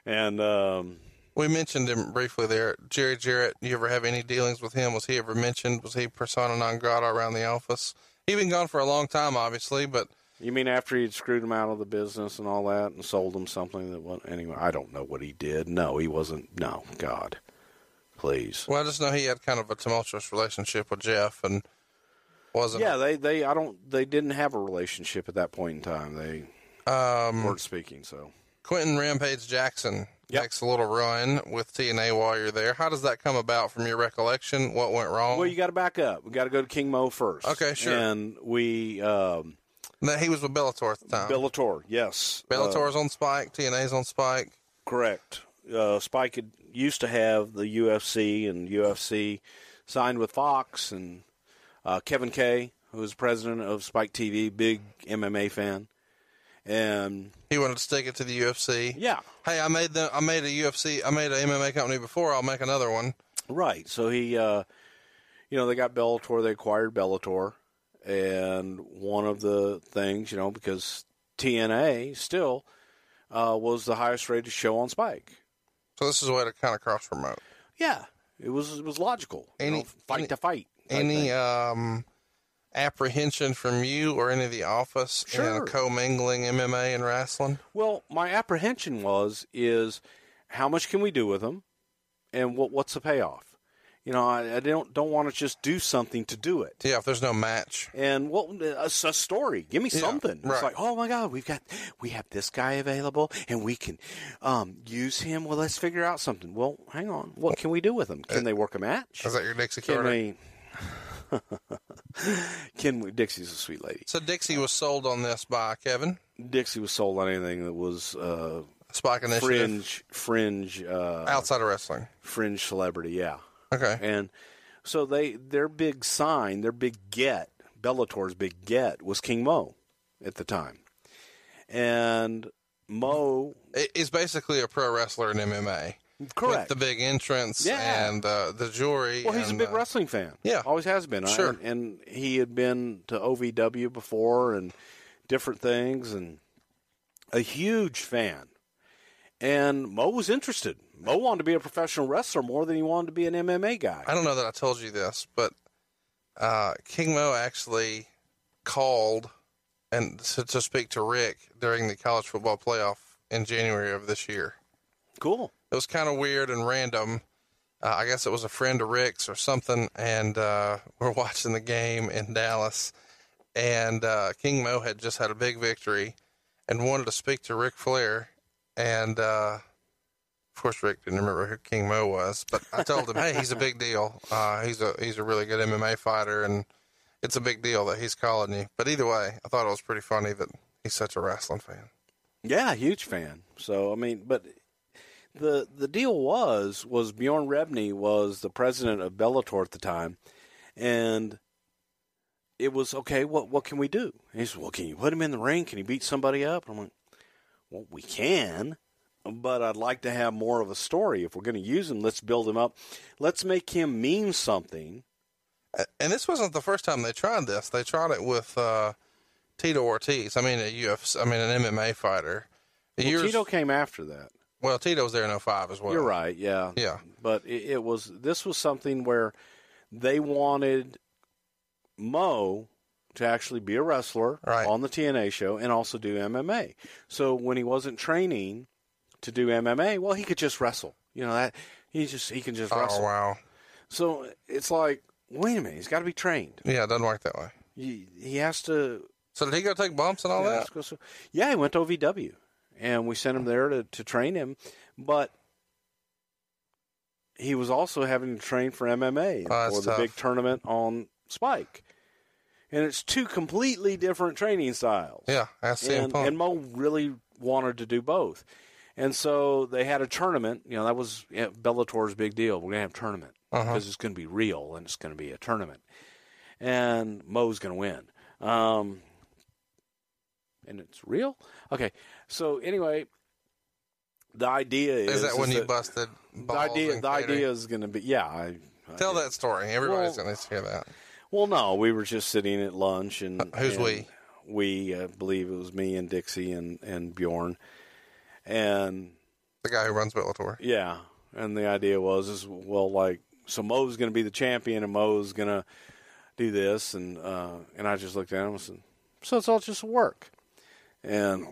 [SPEAKER 4] And um,
[SPEAKER 3] We mentioned him briefly there. Jerry Jarrett, you ever have any dealings with him? Was he ever mentioned? Was he persona non grata around the office? He'd been gone for a long time, obviously, but
[SPEAKER 4] You mean after he'd screwed him out of the business and all that and sold him something that went anyway? I don't know what he did. No, he wasn't. No, God, please.
[SPEAKER 3] well, I just know he had kind of a tumultuous relationship with Jeff and wasn't.
[SPEAKER 4] Yeah, they they I don't they didn't have a relationship at that point in time. They
[SPEAKER 3] Um,
[SPEAKER 4] weren't speaking. So
[SPEAKER 3] Quinton Rampage Jackson
[SPEAKER 4] Yep.
[SPEAKER 3] makes a little run with TNA while you're there. How does that come about from your recollection? What went wrong?
[SPEAKER 4] well, you got to back up. We got to go to King Mo first.
[SPEAKER 3] Okay, sure.
[SPEAKER 4] And we um,
[SPEAKER 3] No, he was with Bellator at the time.
[SPEAKER 4] Bellator, yes, Uh,
[SPEAKER 3] Bellator's on Spike. TNA's on Spike.
[SPEAKER 4] correct. Uh, Spike had, used to have the UFC, and UFC signed with Fox, and uh, Kevin Kay, who was president of Spike TV, big MMA fan, and
[SPEAKER 3] He wanted to stick it to the UFC.
[SPEAKER 4] yeah,
[SPEAKER 3] Hey, I made the I made a UFC. I made an MMA company before. I'll make another one.
[SPEAKER 4] Right. So he, uh, you know, they got Bellator. They acquired Bellator, and one of the things, you know, because TNA still uh, was the highest rated show on Spike.
[SPEAKER 3] So this is a way to kind of cross promote.
[SPEAKER 4] Yeah, it was it was logical. you
[SPEAKER 3] Any-
[SPEAKER 4] know, fight
[SPEAKER 3] any-
[SPEAKER 4] to fight.
[SPEAKER 3] Any um, apprehension from you or any of the office
[SPEAKER 4] Sure.
[SPEAKER 3] in commingling MMA and wrestling?
[SPEAKER 4] well, my apprehension was is how much can we do with them, and what what's the payoff? You know, I, I don't don't want to just do something to do it.
[SPEAKER 3] Yeah, if there's no match.
[SPEAKER 4] And what a, a story? Give me
[SPEAKER 3] Yeah,
[SPEAKER 4] something.
[SPEAKER 3] right.
[SPEAKER 4] It's like, oh my god, we've got we have this guy available, and we can um, use him. Well, let's figure out something. Well, hang on. What can we do with him? Can they work a match?
[SPEAKER 3] Is that your Dixie
[SPEAKER 4] Can
[SPEAKER 3] Carter?
[SPEAKER 4] we? can we? Dixie's a sweet lady.
[SPEAKER 3] So Dixie was sold on this by Kevin.
[SPEAKER 4] Dixie was sold on anything that was uh,
[SPEAKER 3] Spike Initiative.
[SPEAKER 4] fringe, fringe, uh,
[SPEAKER 3] Outside of wrestling.
[SPEAKER 4] fringe celebrity. Yeah.
[SPEAKER 3] Okay.
[SPEAKER 4] And so they their big sign, their big get, Bellator's big get was King Mo at the time. And Mo
[SPEAKER 3] is basically a pro wrestler in MMA.
[SPEAKER 4] correct.
[SPEAKER 3] With the big entrance
[SPEAKER 4] Yeah.
[SPEAKER 3] and uh, the jewelry.
[SPEAKER 4] well, he's a big
[SPEAKER 3] uh,
[SPEAKER 4] wrestling fan.
[SPEAKER 3] yeah.
[SPEAKER 4] Always has been. I-
[SPEAKER 3] Sure.
[SPEAKER 4] And, and he had been to OVW before and different things and a huge fan. And Mo was interested. Mo wanted to be a professional wrestler more than he wanted to be an MMA guy.
[SPEAKER 3] I don't know that I told you this, but uh, King Mo actually called and to, to speak to Ric during the college football playoff in January of this year.
[SPEAKER 4] Cool.
[SPEAKER 3] It was kind of weird and random. uh, I guess it was a friend of Ric's or something, and uh, we're watching the game in Dallas, and uh, King Mo had just had a big victory, and wanted to speak to Ric Flair, and uh, of course Ric didn't remember who King Mo was, but I told him, hey, he's a big deal. Uh, he's a he's a really good MMA fighter, and it's a big deal that he's calling you. But either way, I thought it was pretty funny that he's such a wrestling fan.
[SPEAKER 4] Yeah, huge fan. So I mean, but the the deal was was Bjorn Rebney was the president of Bellator at the time, and it was okay. What what can we do? And he said, "Well, can you put him in the ring? Can he beat somebody up?" And I'm like, "Well, we can." But I'd like to have more of a story. If we're going to use him, let's build him up. Let's make him mean something.
[SPEAKER 3] And this wasn't the first time they tried this. They tried it with uh, Tito Ortiz. I mean, a UFC. I mean, an MMA fighter.
[SPEAKER 4] Well,
[SPEAKER 3] Years-
[SPEAKER 4] Tito came after that.
[SPEAKER 3] Well, Tito was there in 05 as well.
[SPEAKER 4] You're right. Yeah.
[SPEAKER 3] Yeah.
[SPEAKER 4] But it, it was this was something where they wanted Mo to actually be a wrestler
[SPEAKER 3] Right.
[SPEAKER 4] on the TNA show and also do MMA. So when he wasn't training to do MMA, well, he could just wrestle. You know that he just he can just
[SPEAKER 3] Oh
[SPEAKER 4] wrestle.
[SPEAKER 3] wow.
[SPEAKER 4] So it's like, wait a minute, he's got to be trained.
[SPEAKER 3] Yeah, it doesn't work that way.
[SPEAKER 4] He, he has to
[SPEAKER 3] So did he go take bumps and all
[SPEAKER 4] yeah,
[SPEAKER 3] that?
[SPEAKER 4] so- yeah, he went to OVW, and we sent him there to, to train him, but he was also having to train for MMA
[SPEAKER 3] Oh,
[SPEAKER 4] for the
[SPEAKER 3] tough.
[SPEAKER 4] big tournament on Spike, and it's two completely different training styles.
[SPEAKER 3] Yeah,
[SPEAKER 4] and, and Mo really wanted to do both, and so they had a tournament. You know, that was yeah, Bellator's big deal. We're gonna have a tournament because
[SPEAKER 3] Uh-huh.
[SPEAKER 4] it's gonna be real and it's gonna be a tournament, and Mo's gonna win. Um, and it's real. Okay, so anyway, the idea is
[SPEAKER 3] Is that when you
[SPEAKER 4] that
[SPEAKER 3] busted
[SPEAKER 4] the idea? The idea is going to be yeah. I, I
[SPEAKER 3] Tell
[SPEAKER 4] did.
[SPEAKER 3] that story. Everybody's
[SPEAKER 4] Well-
[SPEAKER 3] going to hear that.
[SPEAKER 4] Well, no, we were just sitting at lunch, and
[SPEAKER 3] Uh, who's
[SPEAKER 4] and
[SPEAKER 3] we?
[SPEAKER 4] We, I believe it was me and Dixie and and Bjorn, and
[SPEAKER 3] The guy who runs Bellator.
[SPEAKER 4] yeah, and the idea was is well, like so Mo's going to be the champion, and Mo's going to do this, and uh, and I just looked at him and said, so it's all just work, and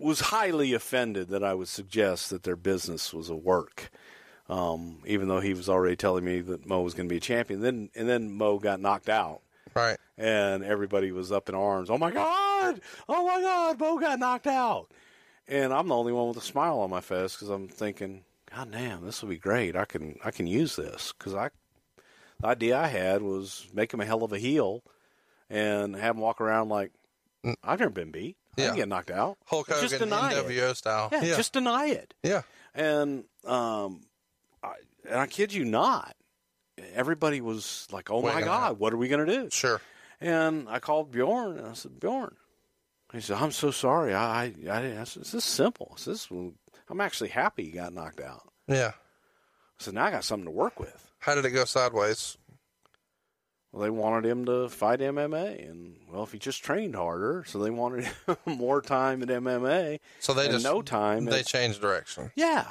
[SPEAKER 4] was highly offended that I would suggest that their business was a work. Um, even though he was already telling me that Mo was going to be a champion, then and then Mo got knocked out,
[SPEAKER 3] Right.
[SPEAKER 4] and everybody was up in arms. Oh my God! Oh my God! Bo got knocked out, and I'm the only one with a smile on my face because I'm thinking, God damn, this will be great. I can I can use this because I the idea I had was make him a hell of a heel and have him walk around like I've never been beat. I
[SPEAKER 3] Yeah.
[SPEAKER 4] didn't get knocked out.
[SPEAKER 3] Hulk
[SPEAKER 4] Just
[SPEAKER 3] Hogan,
[SPEAKER 4] deny it.
[SPEAKER 3] NWO style.
[SPEAKER 4] Yeah,
[SPEAKER 3] yeah.
[SPEAKER 4] just deny it.
[SPEAKER 3] yeah.
[SPEAKER 4] And um, I, and I kid you not, everybody was like, "Oh
[SPEAKER 3] What
[SPEAKER 4] my God,
[SPEAKER 3] happen?
[SPEAKER 4] what are we going to do?"
[SPEAKER 3] Sure.
[SPEAKER 4] And I called Bjorn and I said, Bjorn. He said, I'm so sorry. I, I, I, I said, this is simple. This, I'm actually happy he got knocked out.
[SPEAKER 3] Yeah.
[SPEAKER 4] I said, now I got something to work with.
[SPEAKER 3] How did it go sideways?
[SPEAKER 4] Well, they wanted him to fight MMA, and well, if he just trained harder, so they wanted more time at MMA.
[SPEAKER 3] So they just
[SPEAKER 4] no time.
[SPEAKER 3] They
[SPEAKER 4] at-
[SPEAKER 3] changed direction.
[SPEAKER 4] yeah,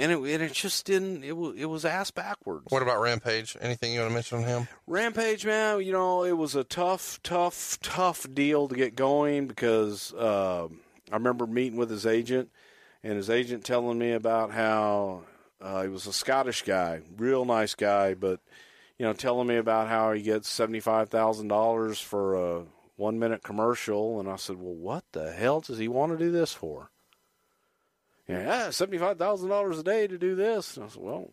[SPEAKER 4] and it, and it just didn't. It was it was ass backwards.
[SPEAKER 3] What about Rampage? Anything you want to mention on him?
[SPEAKER 4] Rampage, man, you know, it was a tough, tough, tough deal to get going because uh, I remember meeting with his agent, and his agent telling me about how uh, he was a Scottish guy, real nice guy, but you know, telling me about how he gets seventy five thousand dollars for a one minute commercial, and I said, well, what the hell does he want to do this for? Yeah, seventy five thousand dollars a day to do this. And I said, well,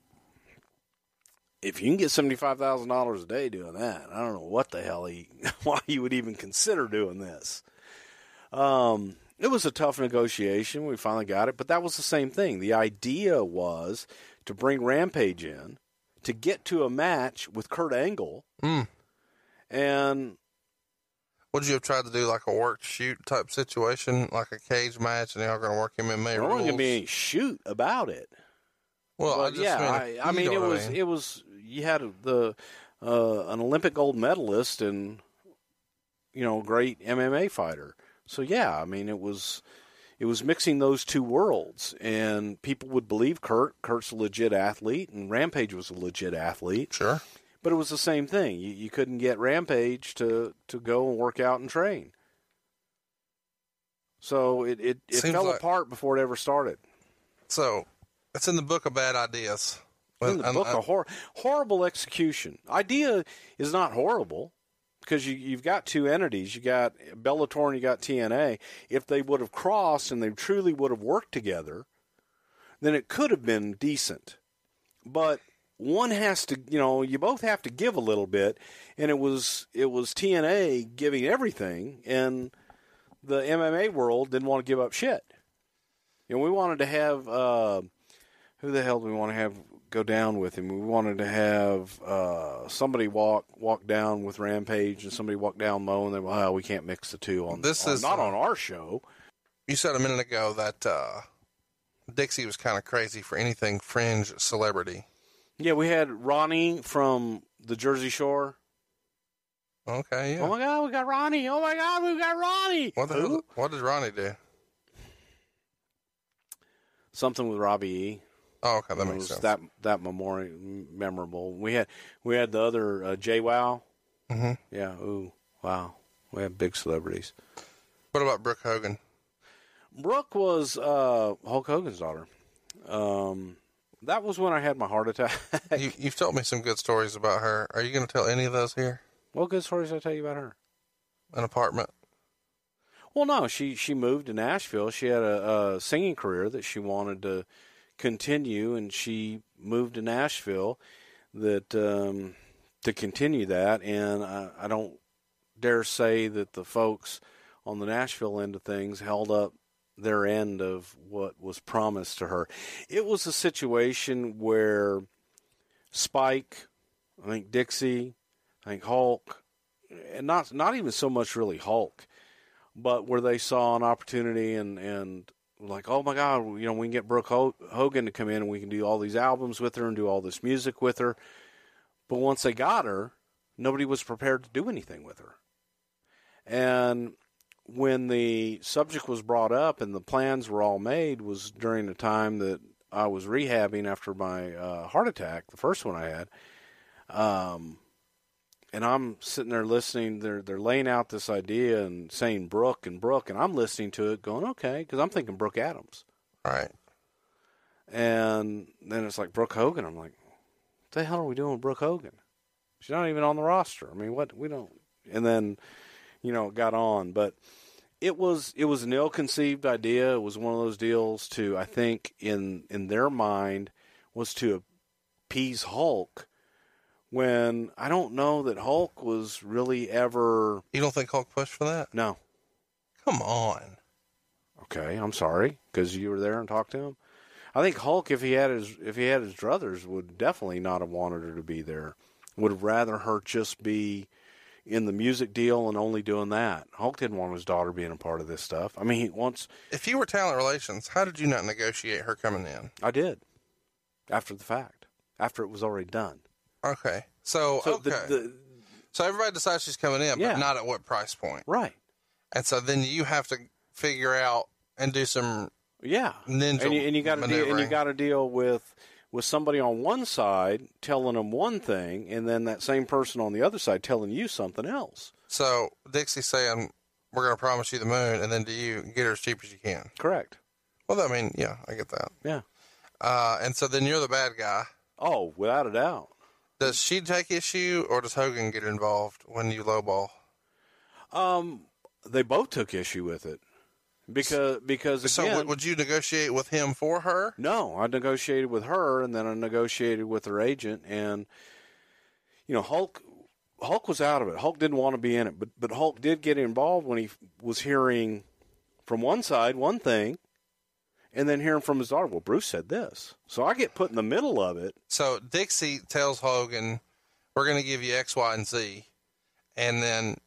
[SPEAKER 4] if you can get seventy five thousand dollars a day doing that, I don't know what the hell he why you would even consider doing this. Um, it was a tough negotiation. We finally got it, but that was the same thing. The idea was to bring Rampage in to get to a match with Kurt Angle,
[SPEAKER 3] Mm.
[SPEAKER 4] and
[SPEAKER 3] Would you have tried to do like a work shoot type situation, like a cage match, and y'all going to work him in MMA
[SPEAKER 4] there
[SPEAKER 3] rules?
[SPEAKER 4] wasn't going to be any shoot about it.
[SPEAKER 3] well, I just
[SPEAKER 4] yeah,
[SPEAKER 3] mean,
[SPEAKER 4] I, I mean, it
[SPEAKER 3] what I
[SPEAKER 4] was
[SPEAKER 3] mean.
[SPEAKER 4] it was you had the uh, an Olympic gold medalist and you know great MMA fighter. So yeah, I mean it was it was mixing those two worlds, and people would believe Kurt. Kurt's a legit athlete, and Rampage was a legit athlete.
[SPEAKER 3] Sure.
[SPEAKER 4] But it was the same thing. You, you couldn't get Rampage to, to go and work out and train. So it, it, it
[SPEAKER 3] Seems
[SPEAKER 4] fell
[SPEAKER 3] like-
[SPEAKER 4] apart before it ever started.
[SPEAKER 3] So it's in the book of bad ideas.
[SPEAKER 4] in the
[SPEAKER 3] And-
[SPEAKER 4] book
[SPEAKER 3] and-
[SPEAKER 4] a uh, hor- horrible execution. Idea is not horrible because you, you've got two entities. You got Bellator and you got TNA. If they would have crossed and they truly would have worked together, then it could have been decent. But one has to, you know, you both have to give a little bit, and it was it was TNA giving everything, and the MMA world didn't want to give up shit. You know, we wanted to have uh, who the hell do we want to have go down with him? We wanted to have uh, somebody walk walk down with Rampage and somebody walk down Mo, and they well, we can't mix the two on
[SPEAKER 3] This
[SPEAKER 4] on-
[SPEAKER 3] is,
[SPEAKER 4] not
[SPEAKER 3] uh,
[SPEAKER 4] on our show.
[SPEAKER 3] You said a minute ago that uh, Dixie was kind of crazy for anything fringe celebrity.
[SPEAKER 4] Yeah, we had Ronnie from the Jersey Shore.
[SPEAKER 3] Okay, yeah.
[SPEAKER 4] Oh my God, we got Ronnie! Oh my God, we got Ronnie!
[SPEAKER 3] what the
[SPEAKER 4] Who?
[SPEAKER 3] hell? What did Ronnie do?
[SPEAKER 4] Something with Robbie E.
[SPEAKER 3] Oh, okay, that
[SPEAKER 4] It
[SPEAKER 3] makes sense.
[SPEAKER 4] that that memorial memorable. We had we had the other uh, JWoww.
[SPEAKER 3] hmm
[SPEAKER 4] Yeah. Ooh. Wow. We had big celebrities.
[SPEAKER 3] What about Brooke Hogan?
[SPEAKER 4] Brooke was uh, Hulk Hogan's daughter. Um, that was when I had my heart attack.
[SPEAKER 3] you, you've told me some good stories about her. Are you going to tell any of those here?
[SPEAKER 4] what good stories did I tell you about her?
[SPEAKER 3] An apartment.
[SPEAKER 4] Well, no, she she moved to Nashville. She had a, a singing career that she wanted to continue, and she moved to Nashville that um, to continue that. And I, I don't dare say that the folks on the Nashville end of things held up their end of what was promised to her. It was a situation where Spike, I think Dixie, I think Hulk, and not not even so much really Hulk but where they saw an opportunity and and like, oh my God, you know, we can get Brooke Hogan to come in and we can do all these albums with her and do all this music with her. But once they got her, nobody was prepared to do anything with her. And when the subject was brought up and the plans were all made was during the time that I was rehabbing after my uh, heart attack, the first one I had. Um, and I'm sitting there listening. They're they're laying out this idea and saying Brooke and Brooke, and I'm listening to it, going okay, because I'm thinking Brooke Adams,
[SPEAKER 3] Right.
[SPEAKER 4] and then it's like Brooke Hogan. I'm like, what the hell are we doing with Brooke Hogan? She's not even on the roster. I mean, what we don't. And then, you know, it got on, but it was it was an ill-conceived idea. It was one of those deals to I think in in their mind was to appease Hulk. When I don't know that Hulk was really ever
[SPEAKER 3] You don't think Hulk pushed for that?
[SPEAKER 4] no
[SPEAKER 3] Come on.
[SPEAKER 4] Okay, I'm sorry because you were there and talked to him. I think Hulk, if he had his if he had his druthers, would definitely not have wanted her to be there. Would have rather her just be in the music deal and only doing that. Hulk didn't want his daughter being a part of this stuff. I mean, he wants.
[SPEAKER 3] If you were talent relations, how did you not negotiate her coming in?
[SPEAKER 4] I did after the fact, after it was already done.
[SPEAKER 3] Okay. So,
[SPEAKER 4] So
[SPEAKER 3] okay.
[SPEAKER 4] the, the
[SPEAKER 3] so everybody decides she's coming in,
[SPEAKER 4] Yeah.
[SPEAKER 3] but not at what price point.
[SPEAKER 4] right,
[SPEAKER 3] And so then you have to figure out and do some
[SPEAKER 4] yeah,
[SPEAKER 3] Ninja
[SPEAKER 4] and you, and you got to deal, and you got to deal with with somebody on one side telling them one thing, and then that same person on the other side telling you something else.
[SPEAKER 3] So Dixie saying, "We're going to promise you the moon," and then do you get her as cheap as you can?
[SPEAKER 4] Correct.
[SPEAKER 3] Well, I mean, yeah, I get that.
[SPEAKER 4] Yeah.
[SPEAKER 3] Uh, and so then you're the bad guy.
[SPEAKER 4] Oh, without a doubt.
[SPEAKER 3] Does she take issue, or does Hogan get involved when you lowball?
[SPEAKER 4] Um, they both took issue with it because because
[SPEAKER 3] So
[SPEAKER 4] again,
[SPEAKER 3] would you negotiate with him for her?
[SPEAKER 4] no, I negotiated with her, and then I negotiated with her agent, and you know Hulk. Hulk was out of it. Hulk didn't want to be in it, but but Hulk did get involved when he was hearing from one side one thing, and then hearing from his daughter. Well, Bruce said this, so I get put in the middle of it.
[SPEAKER 3] So Dixie tells Hogan, "We're going to give you X, Y, and Z," and then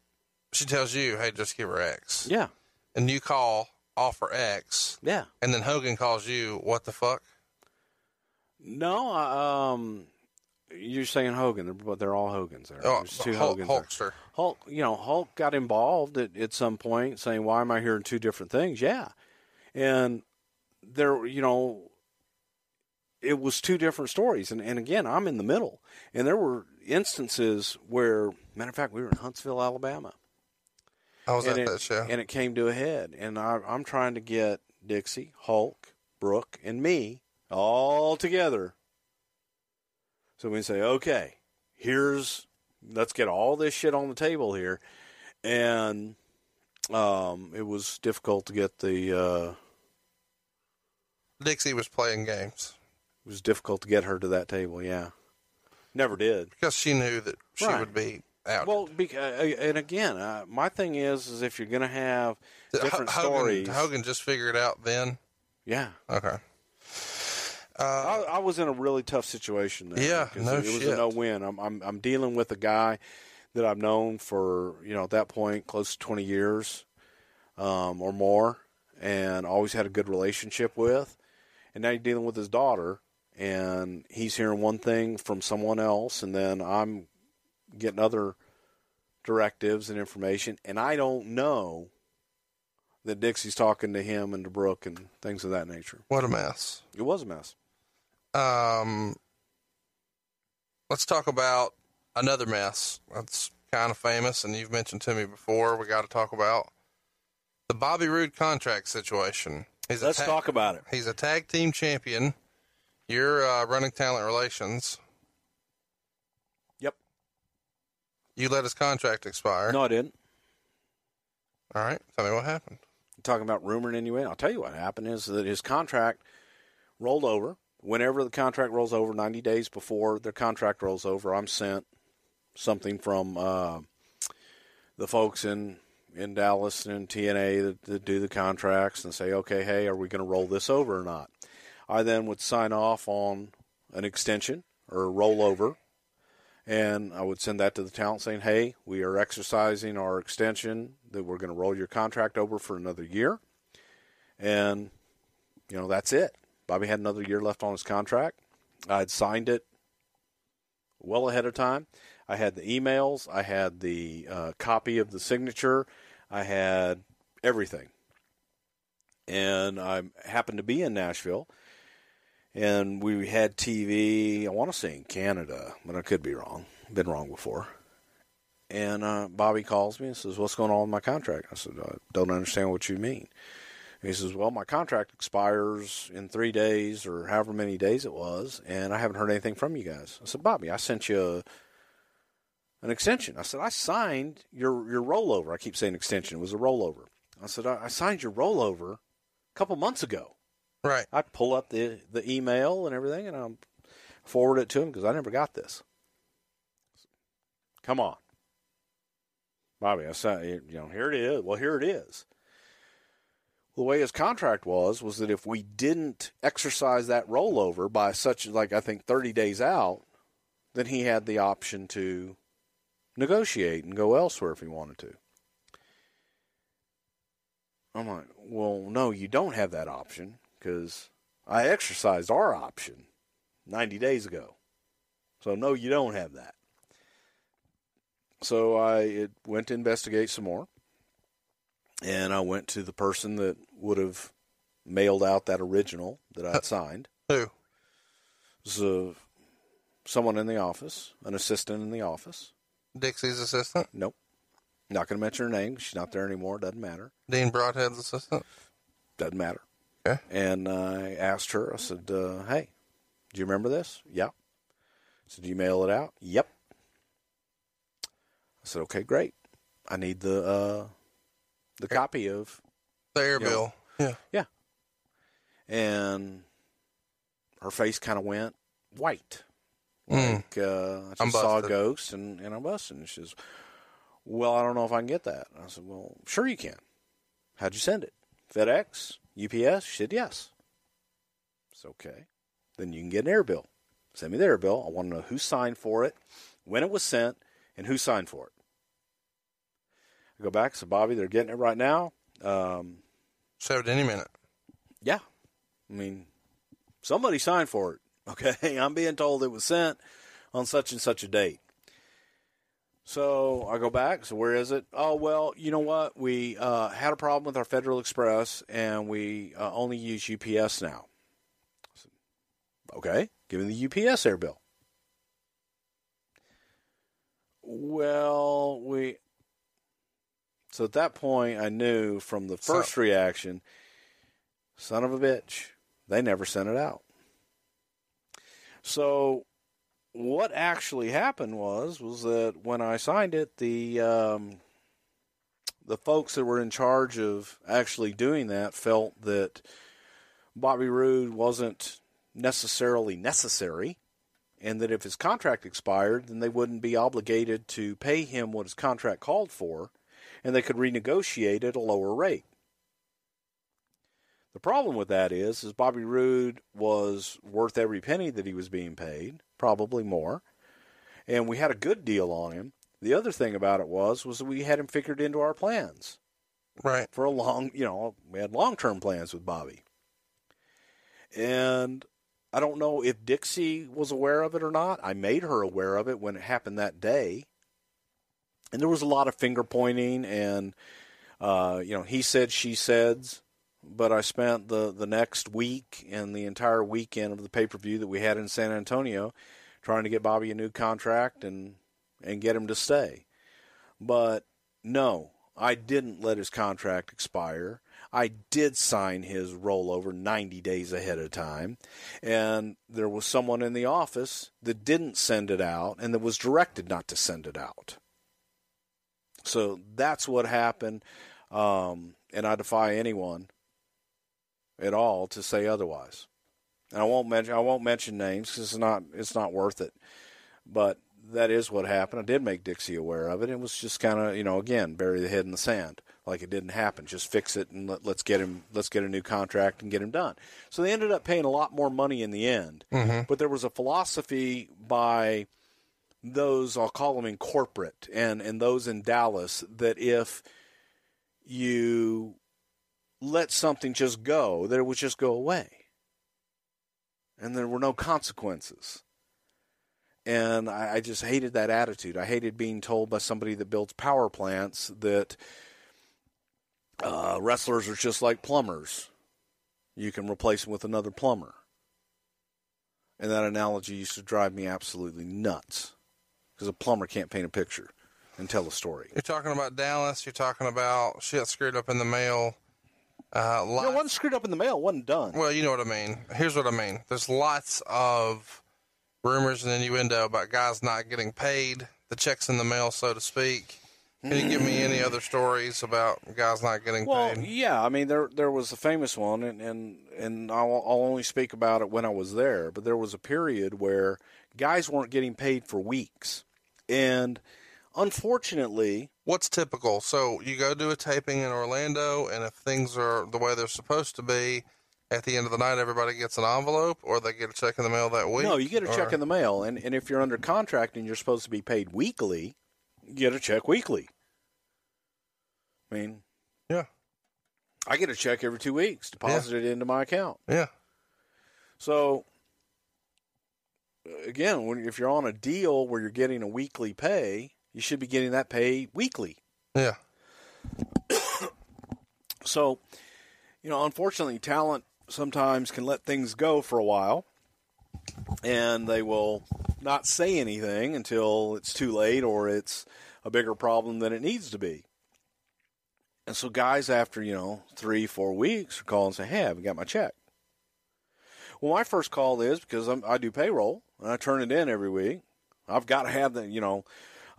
[SPEAKER 3] she tells you, "Hey, just give her X,"
[SPEAKER 4] Yeah,
[SPEAKER 3] and you call offer X,
[SPEAKER 4] yeah.
[SPEAKER 3] and then Hogan calls you, "What the fuck?"
[SPEAKER 4] No, I, um, you're saying Hogan, they're- but they're all Hogans there.
[SPEAKER 3] Oh,
[SPEAKER 4] There's two
[SPEAKER 3] Hulk,
[SPEAKER 4] Hogans there.
[SPEAKER 3] Hulkster.
[SPEAKER 4] Hulk, you know, Hulk got involved at, at some point, saying, "Why am I hearing two different things?" Yeah, and there, you know, it was two different stories, and and again, I'm in the middle, and there were instances where, matter of fact, we were in Huntsville, Alabama,
[SPEAKER 3] I was
[SPEAKER 4] and
[SPEAKER 3] at
[SPEAKER 4] it,
[SPEAKER 3] that show.
[SPEAKER 4] and it came to a head, and I, I'm trying to get Dixie, Hulk, Brooke, and me all together So we say, okay, here's let's get all this shit on the table here, and um, it was difficult to get the. Uh,
[SPEAKER 3] Dixie was playing games
[SPEAKER 4] it was difficult to get her to that table. Yeah, never did.
[SPEAKER 3] because she knew that she
[SPEAKER 4] Right.
[SPEAKER 3] would be out.
[SPEAKER 4] Well, uh, and again, uh, my thing is, is if you're going to have different
[SPEAKER 3] Hogan,
[SPEAKER 4] stories,
[SPEAKER 3] Hogan just figured it out then.
[SPEAKER 4] yeah.
[SPEAKER 3] Okay.
[SPEAKER 4] I, I was in a really tough situation there.
[SPEAKER 3] Yeah,
[SPEAKER 4] because
[SPEAKER 3] no
[SPEAKER 4] it, it was
[SPEAKER 3] shit.
[SPEAKER 4] a no-win. I'm, I'm I'm dealing with a guy that I've known for you know at that point close to 20 years um, or more, and always had a good relationship with. And now you're dealing with his daughter, and he's hearing one thing from someone else, and then I'm getting other directives and information, and I don't know that Dixie's talking to him and to Brooke and things of that nature.
[SPEAKER 3] What a mess.
[SPEAKER 4] It was a mess.
[SPEAKER 3] Um, let's talk about another mess that's kind of famous, and you've mentioned to me before. We got to talk about the Bobby Roode contract situation. He's
[SPEAKER 4] Let's
[SPEAKER 3] tag-
[SPEAKER 4] talk about it.
[SPEAKER 3] He's a tag team champion. You're uh, running talent relations.
[SPEAKER 4] Yep.
[SPEAKER 3] You let his contract expire.
[SPEAKER 4] No, I didn't.
[SPEAKER 3] All right. Tell me what happened.
[SPEAKER 4] talking about rumor and innuendo. I'll tell you what happened is that his contract rolled over. Whenever the contract rolls over, 90 days before the contract rolls over, I'm sent something from uh, the folks in in Dallas and TNA that, that do the contracts and say, okay, hey, are we going to roll this over or not? I then would sign off on an extension or a rollover, and I would send that to the talent saying, hey, we are exercising our extension that we're going to roll your contract over for another year. And, you know, that's it. Bobby had another year left on his contract. I had signed it well ahead of time. I had the emails, I had the uh, copy of the signature, I had everything. And I happened to be in Nashville, and we had TV, I want to say in Canada, but I could be wrong. Been wrong before. And uh, Bobby calls me and says, What's going on with my contract? I said, I don't understand what you mean. And he says, Well, my contract expires in three days or however many days it was, and I haven't heard anything from you guys. I said, Bobby, I sent you a, an extension. I said, I signed your, your rollover. I keep saying extension. It was a rollover. I said, I, I signed your rollover a couple months ago.
[SPEAKER 3] Right.
[SPEAKER 4] I pull up the, the email and everything, and I'll forward it to him because I never got this. Come on. Bobby, I said, you know, here it is. Well, here it is. The way his contract was was that if we didn't exercise that rollover by such like I think 30 days out, then he had the option to negotiate and go elsewhere if he wanted to. I'm like, well, no, you don't have that option because I exercised our option 90 days ago. So no, you don't have that. So I it went to investigate some more, and I went to the person that would have mailed out that original that I'd signed.
[SPEAKER 3] Who?
[SPEAKER 4] Was uh, someone in the office, an assistant in the office.
[SPEAKER 3] Dixie's assistant?
[SPEAKER 4] Nope. Not going to mention her name. She's not there anymore. Doesn't matter.
[SPEAKER 3] Dean Broadhead's assistant?
[SPEAKER 4] Doesn't matter.
[SPEAKER 3] Okay.
[SPEAKER 4] And I asked her, I said, uh, hey, do you remember this? Yeah. I said, do you mail it out? Yep. I said, okay, great. I need the uh, the copy of
[SPEAKER 3] The air
[SPEAKER 4] Yeah.
[SPEAKER 3] bill. Yeah.
[SPEAKER 4] yeah. And her face kind of went white,
[SPEAKER 3] Mm.
[SPEAKER 4] like uh, I just saw a ghost, and, and I'm busted. And she says, "Well, I don't know if I can get that." And I said, "Well, sure you can. How'd you send it? FedEx, UPS?" She said, "Yes." It's okay. Then you can get an air bill. Send me the air bill. I want to know who signed for it, when it was sent, and who signed for it. I go back. So Bobby, they're getting it right now. Um,
[SPEAKER 3] Showed any minute.
[SPEAKER 4] yeah. I mean, somebody signed for it. Okay. I'm being told it was sent on such and such a date. So I go back. So where is it? Oh, well, you know what? We uh, had a problem with our Federal Express and we uh, only use UPS now. Said, okay. Give me the UPS air bill. Well, we. So at that point, I knew from the first reaction, son of a bitch, they never sent it out. So what actually happened was was that when I signed it, the um, the folks that were in charge of actually doing that felt that Bobby Roode wasn't necessarily necessary, and that if his contract expired, then they wouldn't be obligated to pay him what his contract called for, and they could renegotiate at a lower rate. The problem with that is, is Bobby Roode was worth every penny that he was being paid, probably more, and we had a good deal on him. The other thing about it was, was that we had him figured into our plans
[SPEAKER 3] Right.
[SPEAKER 4] for a long, you know, we had long term plans with Bobby. And I don't know if Dixie was aware of it or not. I made her aware of it when it happened that day. And there was a lot of finger pointing and, uh, you know, he said, she said. But I spent the, the next week and the entire weekend of the pay per view that we had in San Antonio trying to get Bobby a new contract and, and get him to stay. But no, I didn't let his contract expire. I did sign his rollover 90 days ahead of time. And there was someone in the office that didn't send it out and that was directed not to send it out. So that's what happened. Um, and I defy anyone at all to say otherwise. And I won't mention I won't mention names because it's not it's not worth it. But that is what happened. I did make Dixie aware of it. It was just kind of you know again bury the head in the sand like it didn't happen. Just fix it and let, let's get him let's get a new contract and get him done. So they ended up paying a lot more money in the end. Mm-hmm. But there was a philosophy by those I'll call them in corporate and and those in Dallas that if you let something just go, that it would just go away. And there were no consequences. And I, I just hated that attitude. I hated being told by somebody that builds power plants that uh, wrestlers are just like plumbers. You can replace them with another plumber. And that analogy used to drive me absolutely nuts because a plumber can't paint a picture and tell a story.
[SPEAKER 3] You're talking about Dallas. You're talking about shit screwed up in the mail. Uh,
[SPEAKER 4] You know, one screwed up in the mail, wasn't done.
[SPEAKER 3] well, you know what I mean. Here's what I mean. There's lots of rumors and innuendo about guys not getting paid, the checks in the mail, so to speak. Can you give me any other stories about guys not getting
[SPEAKER 4] Well,
[SPEAKER 3] paid?
[SPEAKER 4] yeah, I mean there there was a famous one, and and and I'll, I'll only speak about it when I was there. But there was a period where guys weren't getting paid for weeks, and unfortunately,
[SPEAKER 3] What's typical? So you go do a taping in Orlando, and if things are the way they're supposed to be, at the end of the night, everybody gets an envelope, or they get a check in the mail that week.
[SPEAKER 4] no, you get a check in the mail, and and if you're under contract and you're supposed to be paid weekly, you get a check weekly. I mean,
[SPEAKER 3] Yeah,
[SPEAKER 4] I get a check every two weeks deposited into my account.
[SPEAKER 3] yeah.
[SPEAKER 4] So again, when if you're on a deal where you're getting a weekly pay, you should be getting that pay weekly.
[SPEAKER 3] Yeah.
[SPEAKER 4] So, you know, unfortunately, talent sometimes can let things go for a while, and they will not say anything until it's too late or it's a bigger problem than it needs to be. And so, guys, after you know three, four weeks, are calling and say, "Hey, I haven't got my check." Well, my first call is because I'm, I do payroll and I turn it in every week. I've got to have the, you know,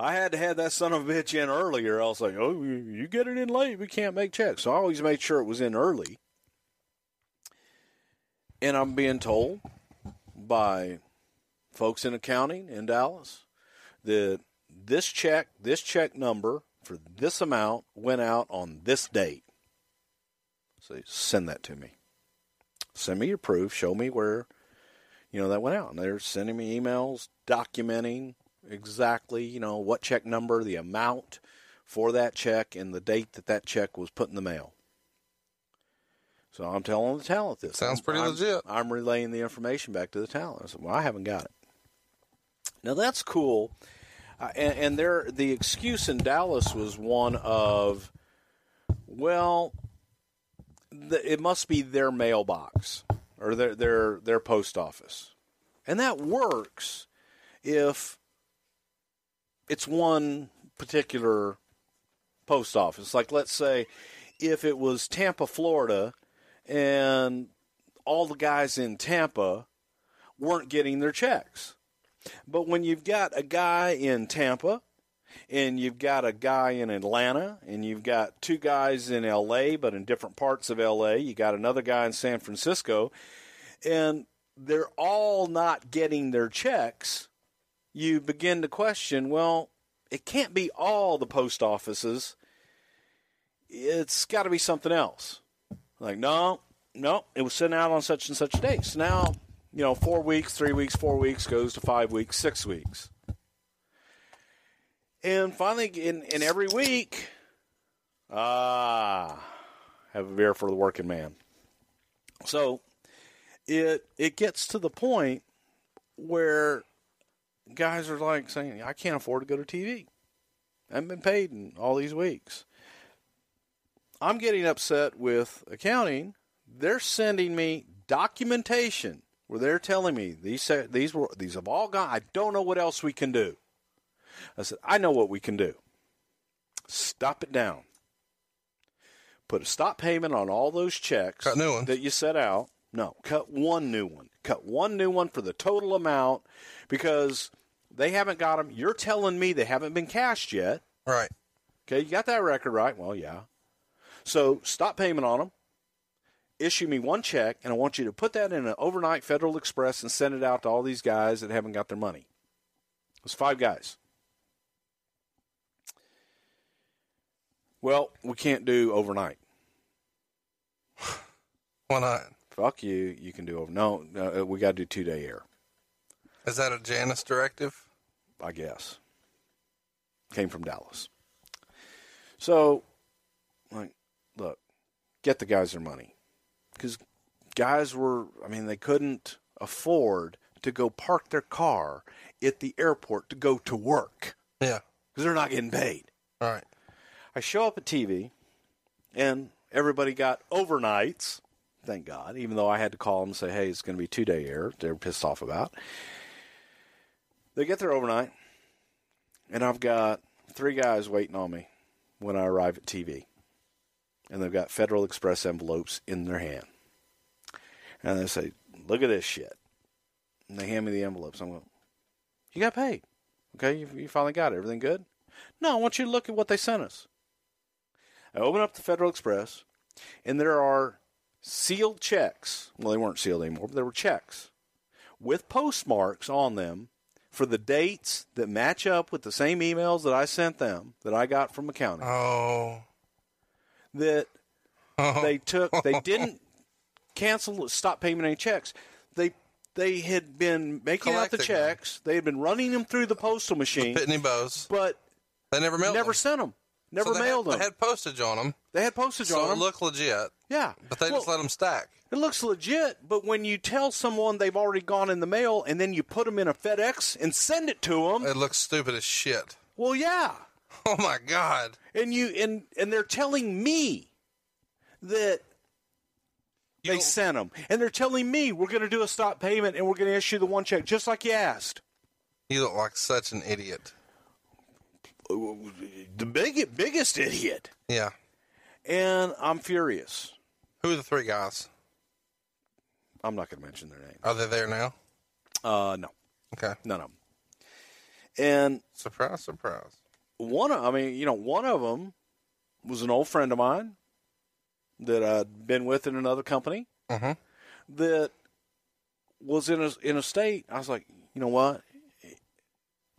[SPEAKER 4] I had to have that son of a bitch in earlier. I was like, oh, you get it in late, we can't make checks. So I always made sure it was in early. And I'm being told by folks in accounting in Dallas that this check, this check number for this amount went out on this date. So send that to me. Send me your proof. Show me where, you know, that went out. And they're sending me emails documenting exactly, you know, what check number, the amount for that check, and the date that that check was put in the mail. So I'm telling the talent this.
[SPEAKER 3] Sounds pretty
[SPEAKER 4] I'm-
[SPEAKER 3] legit.
[SPEAKER 4] I'm relaying the information back to the talent. I said, well, I haven't got it. Now that's cool. Uh, and, and there, the excuse in Dallas was one of, well, the, it must be their mailbox or their their their post office, and that works if it's one particular post office. Like let's say if it was Tampa, Florida, and all the guys in Tampa weren't getting their checks. But when you've got a guy in Tampa, and you've got a guy in Atlanta, and you've got two guys in LA, but in different parts of LA, you got another guy in San Francisco, and they're all not getting their checks, you begin to question well, it can't be all the post offices. It's got to be something else. Like, no, no, it was sent out on such and such dates. Now, you know, four weeks, three weeks, four weeks goes to five weeks, six weeks. And finally, in, in every week, ah, have a beer for the working man. So it it gets to the point where guys are like saying, I can't afford to go to TV. I haven't been paid in all these weeks. I'm getting upset with accounting. They're sending me documentation where they're telling me these these were these have all gone. I don't know what else we can do. I said, I know what we can do. Stop it down. Put a stop payment on all those checks
[SPEAKER 3] Cut new ones.
[SPEAKER 4] that you set out. No, cut one new one. Cut one new one for the total amount because they haven't got them. You're telling me they haven't been cashed yet.
[SPEAKER 3] Right.
[SPEAKER 4] Okay, you got that record right. Well, yeah. So stop payment on them. Issue me one check, and I want you to put that in an overnight Federal Express and send it out to all these guys that haven't got their money. It's five guys. Well, we can't do overnight.
[SPEAKER 3] Why not?
[SPEAKER 4] Fuck you. You can do over. No, no we got to do two day air.
[SPEAKER 3] Is that a Janice directive?
[SPEAKER 4] I guess. Came from Dallas. So, like, look, get the guys their money. Because guys were, I mean, they couldn't afford to go park their car at the airport to go to work
[SPEAKER 3] Yeah.
[SPEAKER 4] because they're not getting paid.
[SPEAKER 3] All right.
[SPEAKER 4] I show up at TV, and everybody got overnights. Thank God. Even though I had to call them and say, "Hey, it's going to be two day air," They're pissed off about. They get there overnight, and I've got three guys waiting on me when I arrive at TV, and they've got Federal Express envelopes in their hand, and they say, "Look at this shit," and they hand me the envelopes. I'm going, "You got paid, okay? You, you finally got it. Everything good?" No, I want you to look at what they sent us. I open up the Federal Express, and there are sealed checks. Well, they weren't sealed anymore, but there were checks with postmarks on them for the dates that match up with the same emails that I sent them that I got from accounting.
[SPEAKER 3] Oh.
[SPEAKER 4] That oh. they took, they didn't cancel, stop payment any checks. They they had been making out the
[SPEAKER 3] Collecting them.
[SPEAKER 4] checks. They had been running them through the postal machine,
[SPEAKER 3] Pitney Bowes.
[SPEAKER 4] but
[SPEAKER 3] They never mailed
[SPEAKER 4] never
[SPEAKER 3] them.
[SPEAKER 4] sent them. Never
[SPEAKER 3] So
[SPEAKER 4] mailed
[SPEAKER 3] had,
[SPEAKER 4] them.
[SPEAKER 3] They had postage on them.
[SPEAKER 4] They had postage
[SPEAKER 3] So
[SPEAKER 4] on
[SPEAKER 3] it
[SPEAKER 4] them.
[SPEAKER 3] looked legit.
[SPEAKER 4] yeah,
[SPEAKER 3] But they just let them stack.
[SPEAKER 4] It looks legit, but when you tell someone they've already gone in the mail and then you put them in a FedEx and send it to them,
[SPEAKER 3] It looks stupid as shit.
[SPEAKER 4] well, yeah,
[SPEAKER 3] Oh my god.
[SPEAKER 4] and you and and they're telling me that
[SPEAKER 3] You
[SPEAKER 4] they
[SPEAKER 3] don't-
[SPEAKER 4] sent them, and they're telling me we're going to do a stop payment and we're going to issue the one check just like you asked.
[SPEAKER 3] You look like such an idiot.
[SPEAKER 4] The big biggest idiot,
[SPEAKER 3] Yeah.
[SPEAKER 4] and I'm furious.
[SPEAKER 3] Who are the three guys?
[SPEAKER 4] I'm not going to mention their name.
[SPEAKER 3] Are they there now?
[SPEAKER 4] Uh, no,
[SPEAKER 3] Okay.
[SPEAKER 4] none of them. And
[SPEAKER 3] Surprise, surprise.
[SPEAKER 4] one of, I mean, you know, one of them was an old friend of mine that I'd been with in another company
[SPEAKER 3] Mhm.
[SPEAKER 4] that was in a in a state. I was like, you know what?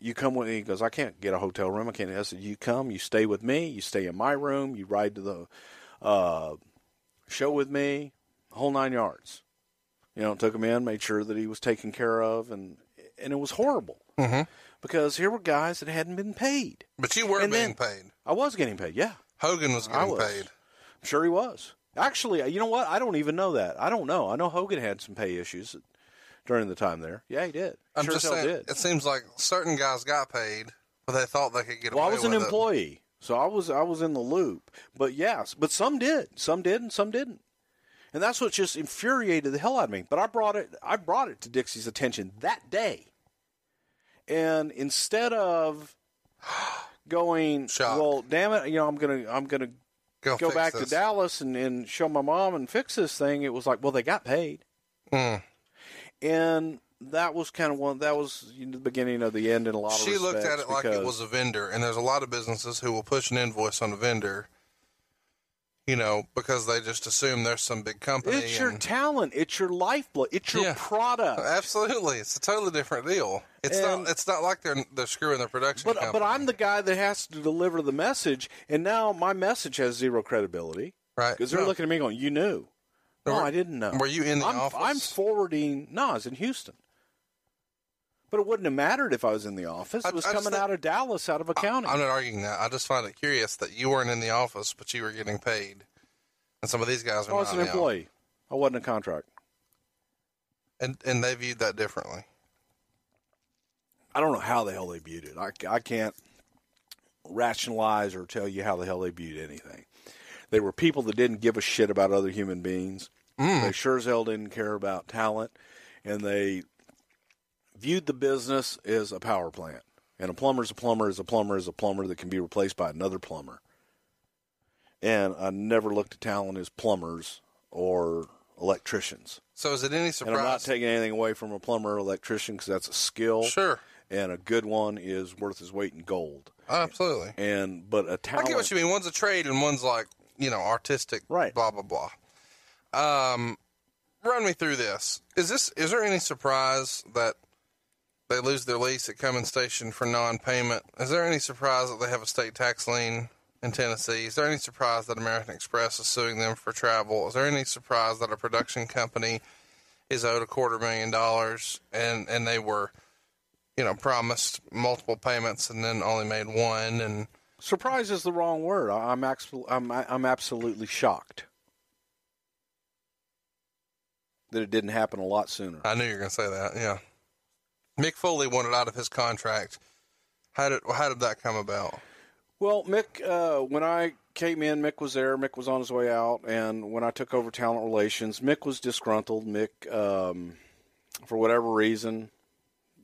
[SPEAKER 4] You come with me. He goes, I can't get a hotel room. I can't. I said, you come, you stay with me. You stay in my room. You ride to the uh, show with me, whole nine yards. You know, took him in, made sure that he was taken care of, and and it was horrible
[SPEAKER 3] Mhm.
[SPEAKER 4] because here were guys that hadn't been paid.
[SPEAKER 3] But you were
[SPEAKER 4] And
[SPEAKER 3] being paid.
[SPEAKER 4] I was getting paid, yeah.
[SPEAKER 3] Hogan was
[SPEAKER 4] I
[SPEAKER 3] getting
[SPEAKER 4] was.
[SPEAKER 3] paid.
[SPEAKER 4] I'm sure he was. Actually, you know what? I don't even know that. I don't know. I know Hogan had some pay issues during the time there. Yeah, he did.
[SPEAKER 3] I'm
[SPEAKER 4] sure
[SPEAKER 3] just saying.
[SPEAKER 4] did.
[SPEAKER 3] It seems like certain guys got paid, but they thought they could get
[SPEAKER 4] Well, I was an
[SPEAKER 3] with it.
[SPEAKER 4] employee, so I was I was in the loop. But yes, but some did, some did, and some didn't. And that's what just infuriated the hell out of me. But I brought it I brought it to Dixie's attention that day. And instead of going,
[SPEAKER 3] Shocked.
[SPEAKER 4] well, damn it, you know, I'm gonna I'm gonna
[SPEAKER 3] Go,
[SPEAKER 4] go back
[SPEAKER 3] this.
[SPEAKER 4] to Dallas and, and show my mom and fix this thing, it was like, well, they got paid.
[SPEAKER 3] Mm.
[SPEAKER 4] And that was kind of one. That was you know, the beginning of the end in a lot of.
[SPEAKER 3] Ways she looked at it like it was a vendor, and there's a lot of businesses who will push an invoice on a vendor, you know, because they just assume there's some big company.
[SPEAKER 4] It's your
[SPEAKER 3] and-
[SPEAKER 4] talent. It's your lifeblood. It's your
[SPEAKER 3] Yeah.
[SPEAKER 4] product.
[SPEAKER 3] Absolutely, it's a totally different deal. It's
[SPEAKER 4] And-
[SPEAKER 3] not. It's not like they're they're screwing their production.
[SPEAKER 4] But
[SPEAKER 3] company.
[SPEAKER 4] but I'm the guy that has to deliver the message, and now my message has zero credibility
[SPEAKER 3] right
[SPEAKER 4] because they're
[SPEAKER 3] No.
[SPEAKER 4] looking at me going, "You knew." No,
[SPEAKER 3] Were-
[SPEAKER 4] I didn't know.
[SPEAKER 3] were you in the
[SPEAKER 4] I'm,
[SPEAKER 3] office?
[SPEAKER 4] I'm forwarding. No, I was in Houston. But it wouldn't have mattered if I was in the office. It was
[SPEAKER 3] I just
[SPEAKER 4] coming
[SPEAKER 3] think-
[SPEAKER 4] out of Dallas, out of accounting.
[SPEAKER 3] I'm not arguing that. I just find it curious that you weren't in the office, but you were getting paid, and some of these guys are
[SPEAKER 4] I was
[SPEAKER 3] not
[SPEAKER 4] an employee. I wasn't a contract.
[SPEAKER 3] and and they viewed that differently.
[SPEAKER 4] I don't know how the hell they viewed it. I, I can't rationalize or tell you how the hell they viewed anything. They were people that didn't give a shit about other human beings. Mm. They sure as hell didn't care about talent, and they viewed the business as a power plant. And a plumber's a plumber is a plumber is a plumber that can be replaced by another plumber. And I never looked at talent as plumbers or electricians.
[SPEAKER 3] So is it any
[SPEAKER 4] And I'm not taking anything away from a plumber or electrician because that's a skill
[SPEAKER 3] sure,
[SPEAKER 4] and a good one is worth his weight in gold.
[SPEAKER 3] Oh, absolutely.
[SPEAKER 4] And but a talent, I
[SPEAKER 3] get what you mean. One's a trade, and one's like you know artistic.
[SPEAKER 4] Right.
[SPEAKER 3] Blah blah blah. Um, run me through this. Is this is there any surprise that they lose their lease at Cummins Station for non-payment? Is there any surprise that they have a state tax lien in Tennessee? Is there any surprise that American Express is suing them for travel? Is there any surprise that a production company is owed a quarter million dollars and and they were, you know, promised multiple payments and then only made one and
[SPEAKER 4] surprise is the wrong word. I'm I'm I'm absolutely shocked that it didn't happen a lot sooner.
[SPEAKER 3] I knew you were going to say that. Yeah. Mick Foley wanted out of his contract. How did how did that come about?
[SPEAKER 4] Well, Mick, uh, when I came in, Mick was there. Mick was on his way out, and when I took over talent relations, Mick was disgruntled. Mick, um, for whatever reason,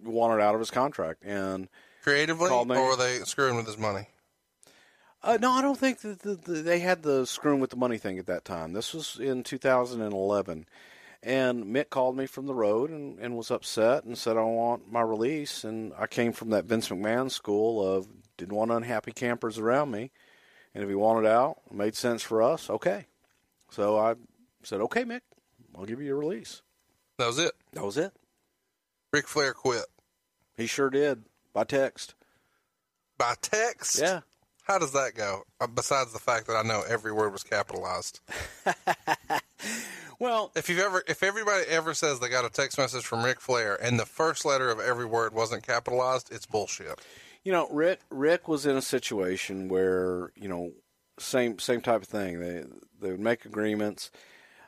[SPEAKER 4] wanted out of his contract, and
[SPEAKER 3] Creatively, or were they screwing with his money?
[SPEAKER 4] Uh, no, I don't think that the, the, they had the screwing with the money thing at that time. This was in 2011. And Mick called me from the road and, and was upset and said, I want my release. And I came from that Vince McMahon school of didn't want unhappy campers around me. And if he wanted out, it made sense for us, okay. So I said, okay, Mick, I'll give you your release.
[SPEAKER 3] That was it.
[SPEAKER 4] That was it.
[SPEAKER 3] Ric Flair quit
[SPEAKER 4] He sure did by text.
[SPEAKER 3] by text.
[SPEAKER 4] Yeah.
[SPEAKER 3] How does that go? Uh, besides the fact that I know every word was capitalized.
[SPEAKER 4] Well,
[SPEAKER 3] If you've ever, if everybody ever says they got a text message from Ric Flair and the first letter of every word wasn't capitalized, it's bullshit.
[SPEAKER 4] You know, Ric Ric was in a situation where you know same same type of thing. They they would make agreements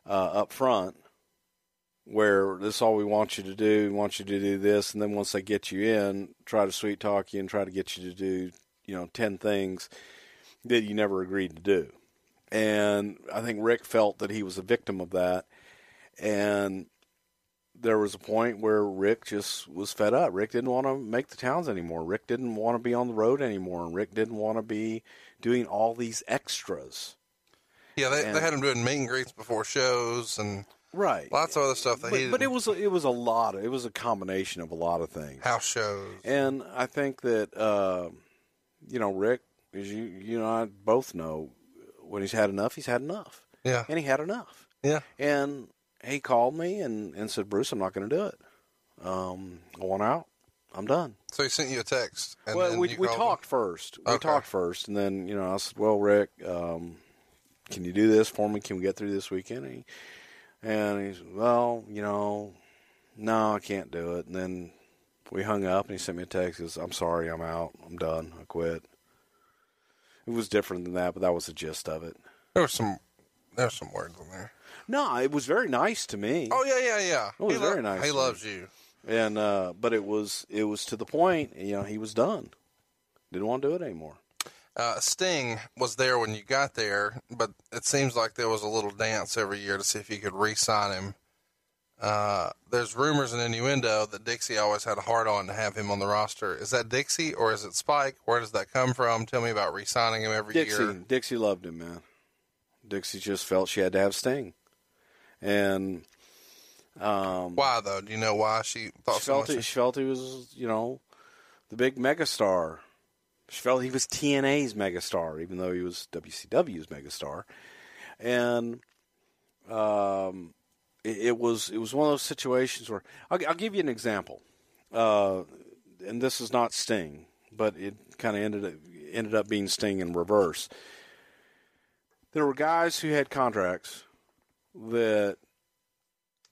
[SPEAKER 4] uh, up front where this is all we want you to do. We want you to do this, and then once they get you in, try to sweet talk you and try to get you to do you know ten things that you never agreed to do. And I think Ric felt that he was a victim of that, and there was a point where Ric just was fed up. Ric didn't want to make the towns anymore. Ric didn't want to be on the road anymore. And Ric didn't want to be doing all these extras.
[SPEAKER 3] Yeah, they,
[SPEAKER 4] And-
[SPEAKER 3] they had him doing meet and greets before shows and
[SPEAKER 4] Right.
[SPEAKER 3] lots of other stuff that he
[SPEAKER 4] But, but it was it was a lot. Of, it was a combination of a lot of things.
[SPEAKER 3] house shows.
[SPEAKER 4] And I think that uh, you know Ric, as you you know, I both know when he's had enough, he's had enough,
[SPEAKER 3] Yeah,
[SPEAKER 4] and he had enough.
[SPEAKER 3] yeah.
[SPEAKER 4] And he called me and, and said, Bruce, I'm not going to do it. Um, I want out. I'm done.
[SPEAKER 3] So he sent you a text. And
[SPEAKER 4] well, we we talked first. We
[SPEAKER 3] Okay.
[SPEAKER 4] talked first, and then you know I said, "Well, Ric, um, can you do this for me? Can we get through this weekend?" And he, and he said, "Well, you know, no, I can't do it." And then we hung up, and he sent me a text. He says, "I'm sorry, I'm out. I'm done. I quit." It was different than that, but that was the gist of it.
[SPEAKER 3] There was some. There's some words in there.
[SPEAKER 4] No, it was very nice to me.
[SPEAKER 3] Oh yeah, yeah, yeah.
[SPEAKER 4] It was
[SPEAKER 3] he lo-
[SPEAKER 4] very nice
[SPEAKER 3] He loves you.
[SPEAKER 4] and uh, but it was it was to the point. You know, he was done. Didn't want to do it anymore.
[SPEAKER 3] Uh, Sting was there when you got there, but it seems like there was a little dance every year to see if you could re-sign him. Uh, there's rumors and innuendo that Dixie always had a hard on to have him on the roster. Is that Dixie or is it Spike? Where does that come from? Tell me about re-signing him every
[SPEAKER 4] Dixie,
[SPEAKER 3] year.
[SPEAKER 4] Dixie loved him, man. Dixie just felt she had to have Sting, and Um,
[SPEAKER 3] Why though? Do you know why she thought
[SPEAKER 4] she
[SPEAKER 3] so
[SPEAKER 4] felt,
[SPEAKER 3] much?
[SPEAKER 4] he, she felt he was, you know, the big megastar. She felt he was TNA's megastar, even though he was WCW's megastar. And um, it, it was it was one of those situations where I'll, I'll give you an example. Uh, and this is not Sting, but it kind of ended up, ended up being Sting in reverse. There were guys who had contracts that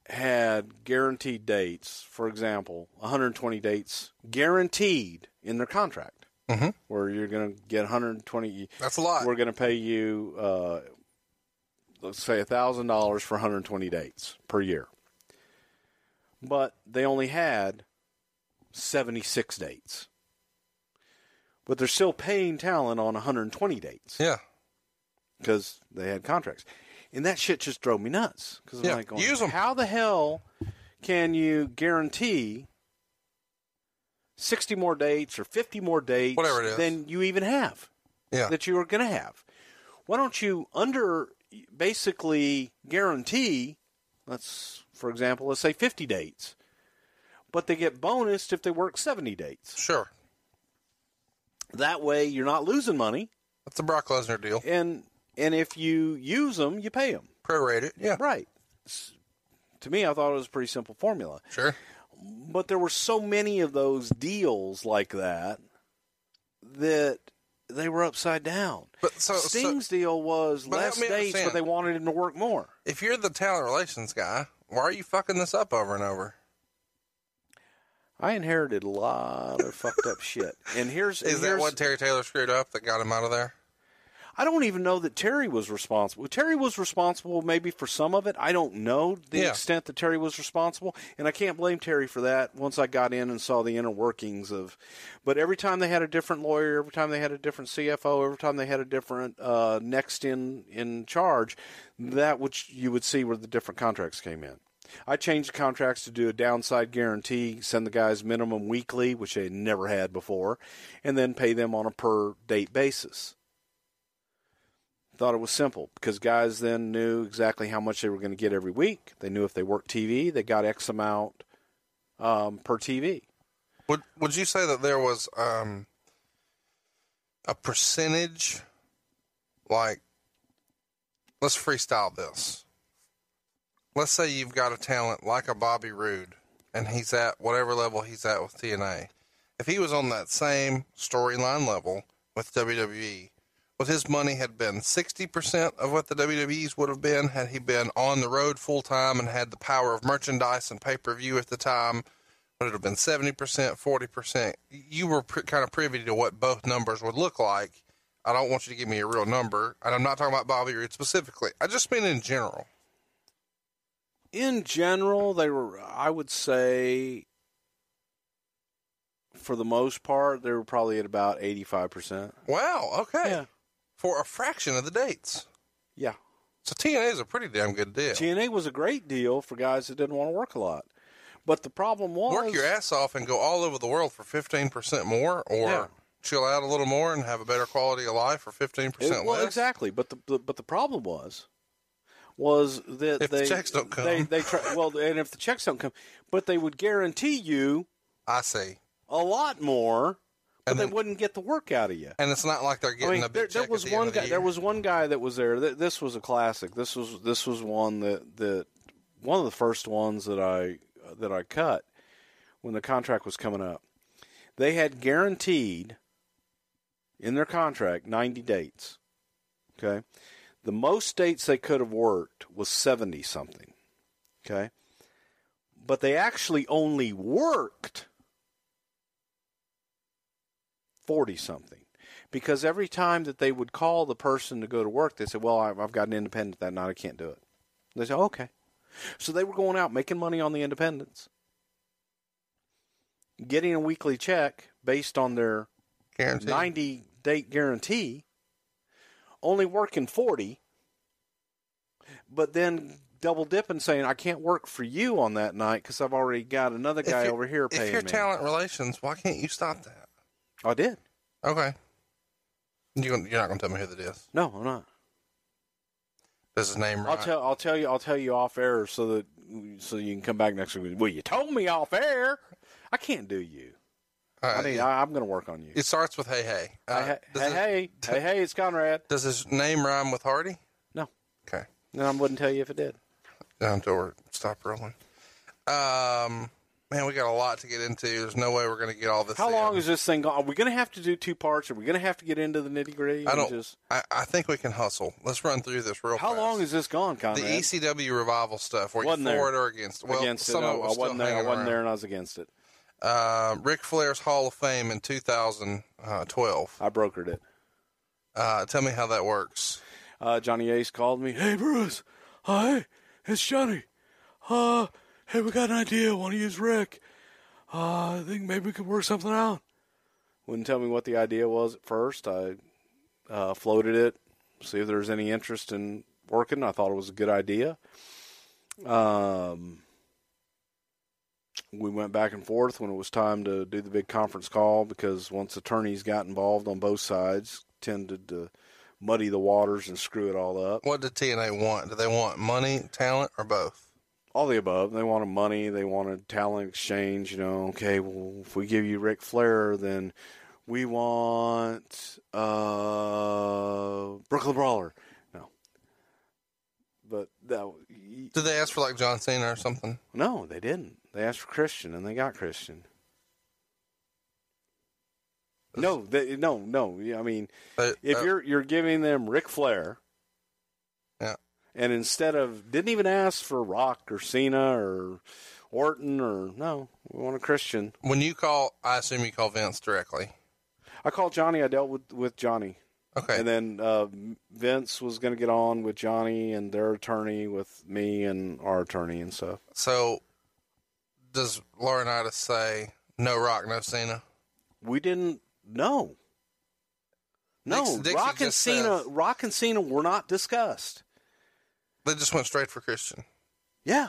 [SPEAKER 4] had guaranteed dates. For example, 120 dates guaranteed in their contract,
[SPEAKER 3] Mhm.
[SPEAKER 4] where you're going to get 120.
[SPEAKER 3] That's a lot.
[SPEAKER 4] We're going to pay you, uh, let's say, thousand dollars for 120 dates per year. But they only had 76 dates. But they're still paying talent on 120 dates
[SPEAKER 3] yeah.
[SPEAKER 4] because they had contracts. And that shit just drove me nuts. Because I'm
[SPEAKER 3] Yeah,
[SPEAKER 4] like, going,
[SPEAKER 3] use 'em.
[SPEAKER 4] how the hell can you guarantee 60 more dates or 50 more dates
[SPEAKER 3] Whatever it is.
[SPEAKER 4] than you even have
[SPEAKER 3] Yeah.
[SPEAKER 4] that you are going to have? Why don't you under basically guarantee, let's, for example, let's say 50 dates, but they get bonused if they work 70 dates.
[SPEAKER 3] Sure.
[SPEAKER 4] That way you're not losing money.
[SPEAKER 3] That's the Brock Lesnar deal.
[SPEAKER 4] And, and if you use them, you pay them.
[SPEAKER 3] Prorated. Yeah.
[SPEAKER 4] Right. S- To me, I thought it was a pretty simple formula.
[SPEAKER 3] Sure.
[SPEAKER 4] But there were so many of those deals like that that they were upside down.
[SPEAKER 3] But so, so
[SPEAKER 4] Sting's deal was less dates, but they wanted him to work more.
[SPEAKER 3] if you're the talent relations guy, why are you fucking this up over and over?
[SPEAKER 4] I inherited a lot of fucked up shit. And here's
[SPEAKER 3] Is
[SPEAKER 4] and
[SPEAKER 3] that
[SPEAKER 4] here's-
[SPEAKER 3] what Terry Taylor screwed up that got him out of there?
[SPEAKER 4] I don't even know that Terry was responsible. Terry was responsible maybe for some of it. I don't know the
[SPEAKER 3] Yeah.
[SPEAKER 4] extent that Terry was responsible, and I can't blame Terry for that. Once I got in and saw the inner workings of, but every time they had a different lawyer, every time they had a different CFO, every time they had a different uh, next in in charge, that which you would see where the different contracts came in. I changed the contracts to do a downside guarantee, send the guys minimum weekly, which they had never had before, and then pay them on a per date basis thought it was simple because guys then knew exactly how much they were going to get every week. They knew if they worked TV, they got X amount um, per TV.
[SPEAKER 3] Would Would you say that there was um, a percentage, like, let's freestyle this. Let's say you've got a talent like a Bobby Roode, and he's at whatever level he's at with TNA. If he was on that same storyline level with WWE, would his money had been sixty percent of what the WWE's would have been had he been on the road full time and had the power of merchandise and pay per view at the time? Would it would have been seventy percent, forty percent? You were pr- kind of privy to what both numbers would look like. I don't want you to give me a real number, and I'm not talking about Bobby Roode specifically. I just mean in general.
[SPEAKER 4] In general, they were, I would say, for the most part, they were probably at about 85%.
[SPEAKER 3] Wow. Okay.
[SPEAKER 4] Yeah.
[SPEAKER 3] For a fraction of the dates.
[SPEAKER 4] Yeah.
[SPEAKER 3] So TNA is a pretty damn good deal.
[SPEAKER 4] TNA was a great deal for guys that didn't want to work a lot. But the problem was.
[SPEAKER 3] Work your ass off and go all over the world for fifteen percent more, or
[SPEAKER 4] Yeah.
[SPEAKER 3] chill out a little more and have a better quality of life for fifteen percent
[SPEAKER 4] well,
[SPEAKER 3] less.
[SPEAKER 4] exactly. But the, the but the problem was was that
[SPEAKER 3] If the
[SPEAKER 4] they
[SPEAKER 3] checks don't come.
[SPEAKER 4] they they try, well, and if the checks don't come, but they would guarantee you
[SPEAKER 3] I see.
[SPEAKER 4] a lot more, but
[SPEAKER 3] And
[SPEAKER 4] they
[SPEAKER 3] then-
[SPEAKER 4] wouldn't get the work out of you.
[SPEAKER 3] And it's not like they're
[SPEAKER 4] I
[SPEAKER 3] getting
[SPEAKER 4] mean,
[SPEAKER 3] a big
[SPEAKER 4] there, there was
[SPEAKER 3] at the
[SPEAKER 4] one
[SPEAKER 3] end of the
[SPEAKER 4] guy. There was one guy that was there. Th- This was a classic. This was this was one that that one of the first ones that I that I cut when the contract was coming up. They had guaranteed in their contract ninety dates. Okay, the most dates they could have worked was seventy something. Okay, but they actually only worked forty something because every time that they would call the person to go to work, they said, "Well, I've got an independent that night. I can't do it." They said, "Okay." So they were going out making money on the independents, getting a weekly check based on their
[SPEAKER 3] Guaranteed.
[SPEAKER 4] ninety date guarantee, only working forty, but then double dipping, saying, "I can't work for you on that night because I've already got another guy over here paying
[SPEAKER 3] If you're
[SPEAKER 4] me."
[SPEAKER 3] talent relations, why can't you stop that?
[SPEAKER 4] I did.
[SPEAKER 3] Okay. You you're not going to tell me who that is.
[SPEAKER 4] No, I'm not.
[SPEAKER 3] Does his name right?
[SPEAKER 4] I'll tell I'll tell you I'll tell you off air so that so you can come back next week. Well, you told me off air. I can't do you. I mean,
[SPEAKER 3] yeah.
[SPEAKER 4] I, I'm going to work on you.
[SPEAKER 3] it starts with hey hey. Uh,
[SPEAKER 4] hey, hey,
[SPEAKER 3] it-
[SPEAKER 4] hey, hey, hey, it's Conrad.
[SPEAKER 3] Does his name rhyme with Hardy?
[SPEAKER 4] No,
[SPEAKER 3] Okay.
[SPEAKER 4] no, I wouldn't tell you if it did.
[SPEAKER 3] Until we stop rolling. Um, man, we got a lot to get into. There's no way we're going to get all this.
[SPEAKER 4] How
[SPEAKER 3] in.
[SPEAKER 4] long is this thing going? Are we going to have to do two parts? Are we going to have to get into the nitty gritty?
[SPEAKER 3] I don't.
[SPEAKER 4] Just,
[SPEAKER 3] I, I think we can hustle. Let's run through this real quick.
[SPEAKER 4] how
[SPEAKER 3] fast.
[SPEAKER 4] long is this gone,
[SPEAKER 3] the
[SPEAKER 4] Conrad?
[SPEAKER 3] ECW revival stuff? Were
[SPEAKER 4] Wasn't
[SPEAKER 3] for
[SPEAKER 4] there.
[SPEAKER 3] it or against? Well,
[SPEAKER 4] against it.
[SPEAKER 3] some
[SPEAKER 4] I,
[SPEAKER 3] of it was still
[SPEAKER 4] wasn't there. I wasn't there, and I was against it.
[SPEAKER 3] Uh, Ric Flair's Hall of Fame in 2012.
[SPEAKER 4] I brokered it.
[SPEAKER 3] Uh, tell me how that works.
[SPEAKER 4] Uh, Johnny Ace called me. Hey, Bruce. Hi, it's Johnny. Uh, hey, we got an idea. Want to use Ric? Uh, I think maybe we could work something out. Wouldn't tell me what the idea was at first. I uh, floated it, see if there's any interest in working. I thought it was a good idea. Um, we went back and forth when it was time to do the big conference call because once attorneys got involved on both sides, tended to muddy the waters and screw it all up.
[SPEAKER 3] What did TNA want? Do they want money, talent, or both?
[SPEAKER 4] All the above. They wanted money. They wanted talent exchange. You know, okay, well, if we give you Ric Flair, then we want uh, Brooklyn Brawler. No, but that
[SPEAKER 3] Did they ask for like John Cena or something?
[SPEAKER 4] no, they didn't. They asked for Christian, and they got Christian. No, they, no, no. I mean, if
[SPEAKER 3] uh,
[SPEAKER 4] you're you're giving them Ric Flair. And instead of didn't even ask for Rock or Cena or Orton or no, we want a Christian.
[SPEAKER 3] when you call, I assume you call Vince directly.
[SPEAKER 4] I called Johnny. I dealt with with Johnny,
[SPEAKER 3] Okay.
[SPEAKER 4] and then uh, Vince was going to get on with Johnny and their attorney with me and our attorney and stuff.
[SPEAKER 3] so, does Laurinaitis say no Rock, no Cena?
[SPEAKER 4] We didn't know. No,
[SPEAKER 3] Dixie-
[SPEAKER 4] Rock and Cena.
[SPEAKER 3] says-
[SPEAKER 4] Rock and Cena were not discussed.
[SPEAKER 3] They just went straight for Christian.
[SPEAKER 4] Yeah,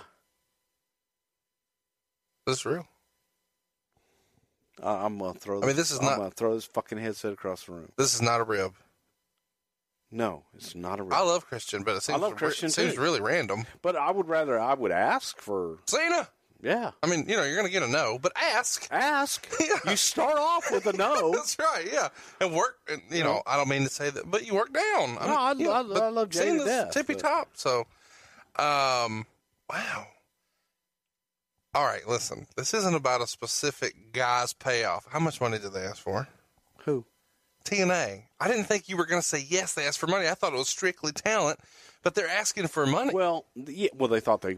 [SPEAKER 3] This is real.
[SPEAKER 4] I'm gonna throw.
[SPEAKER 3] This, I mean, this is
[SPEAKER 4] I'm
[SPEAKER 3] not-
[SPEAKER 4] gonna throw this fucking headset across the room.
[SPEAKER 3] This is not a rib.
[SPEAKER 4] No, it's not a rib.
[SPEAKER 3] I love Christian, but it seems I
[SPEAKER 4] love Christian,
[SPEAKER 3] it seems
[SPEAKER 4] too.
[SPEAKER 3] really random.
[SPEAKER 4] but I would rather. I would ask for.
[SPEAKER 3] Cena.
[SPEAKER 4] Yeah,
[SPEAKER 3] I mean, you know, you're going to get a no, but ask.
[SPEAKER 4] ask.
[SPEAKER 3] Yeah.
[SPEAKER 4] You start off with a no.
[SPEAKER 3] That's right. Yeah, and work. And, you know, I don't mean to say that, but you work down.
[SPEAKER 4] No, I-
[SPEAKER 3] you know,
[SPEAKER 4] I- I love Jay to death,
[SPEAKER 3] tippy
[SPEAKER 4] but-
[SPEAKER 3] top. So, um, wow. All right, listen. This isn't about a specific guy's payoff. How much money did they ask for?
[SPEAKER 4] Who?
[SPEAKER 3] TNA. I didn't think you were going to say yes. They asked for money. I thought it was strictly talent, but they're asking for money.
[SPEAKER 4] Well, yeah, well, they thought they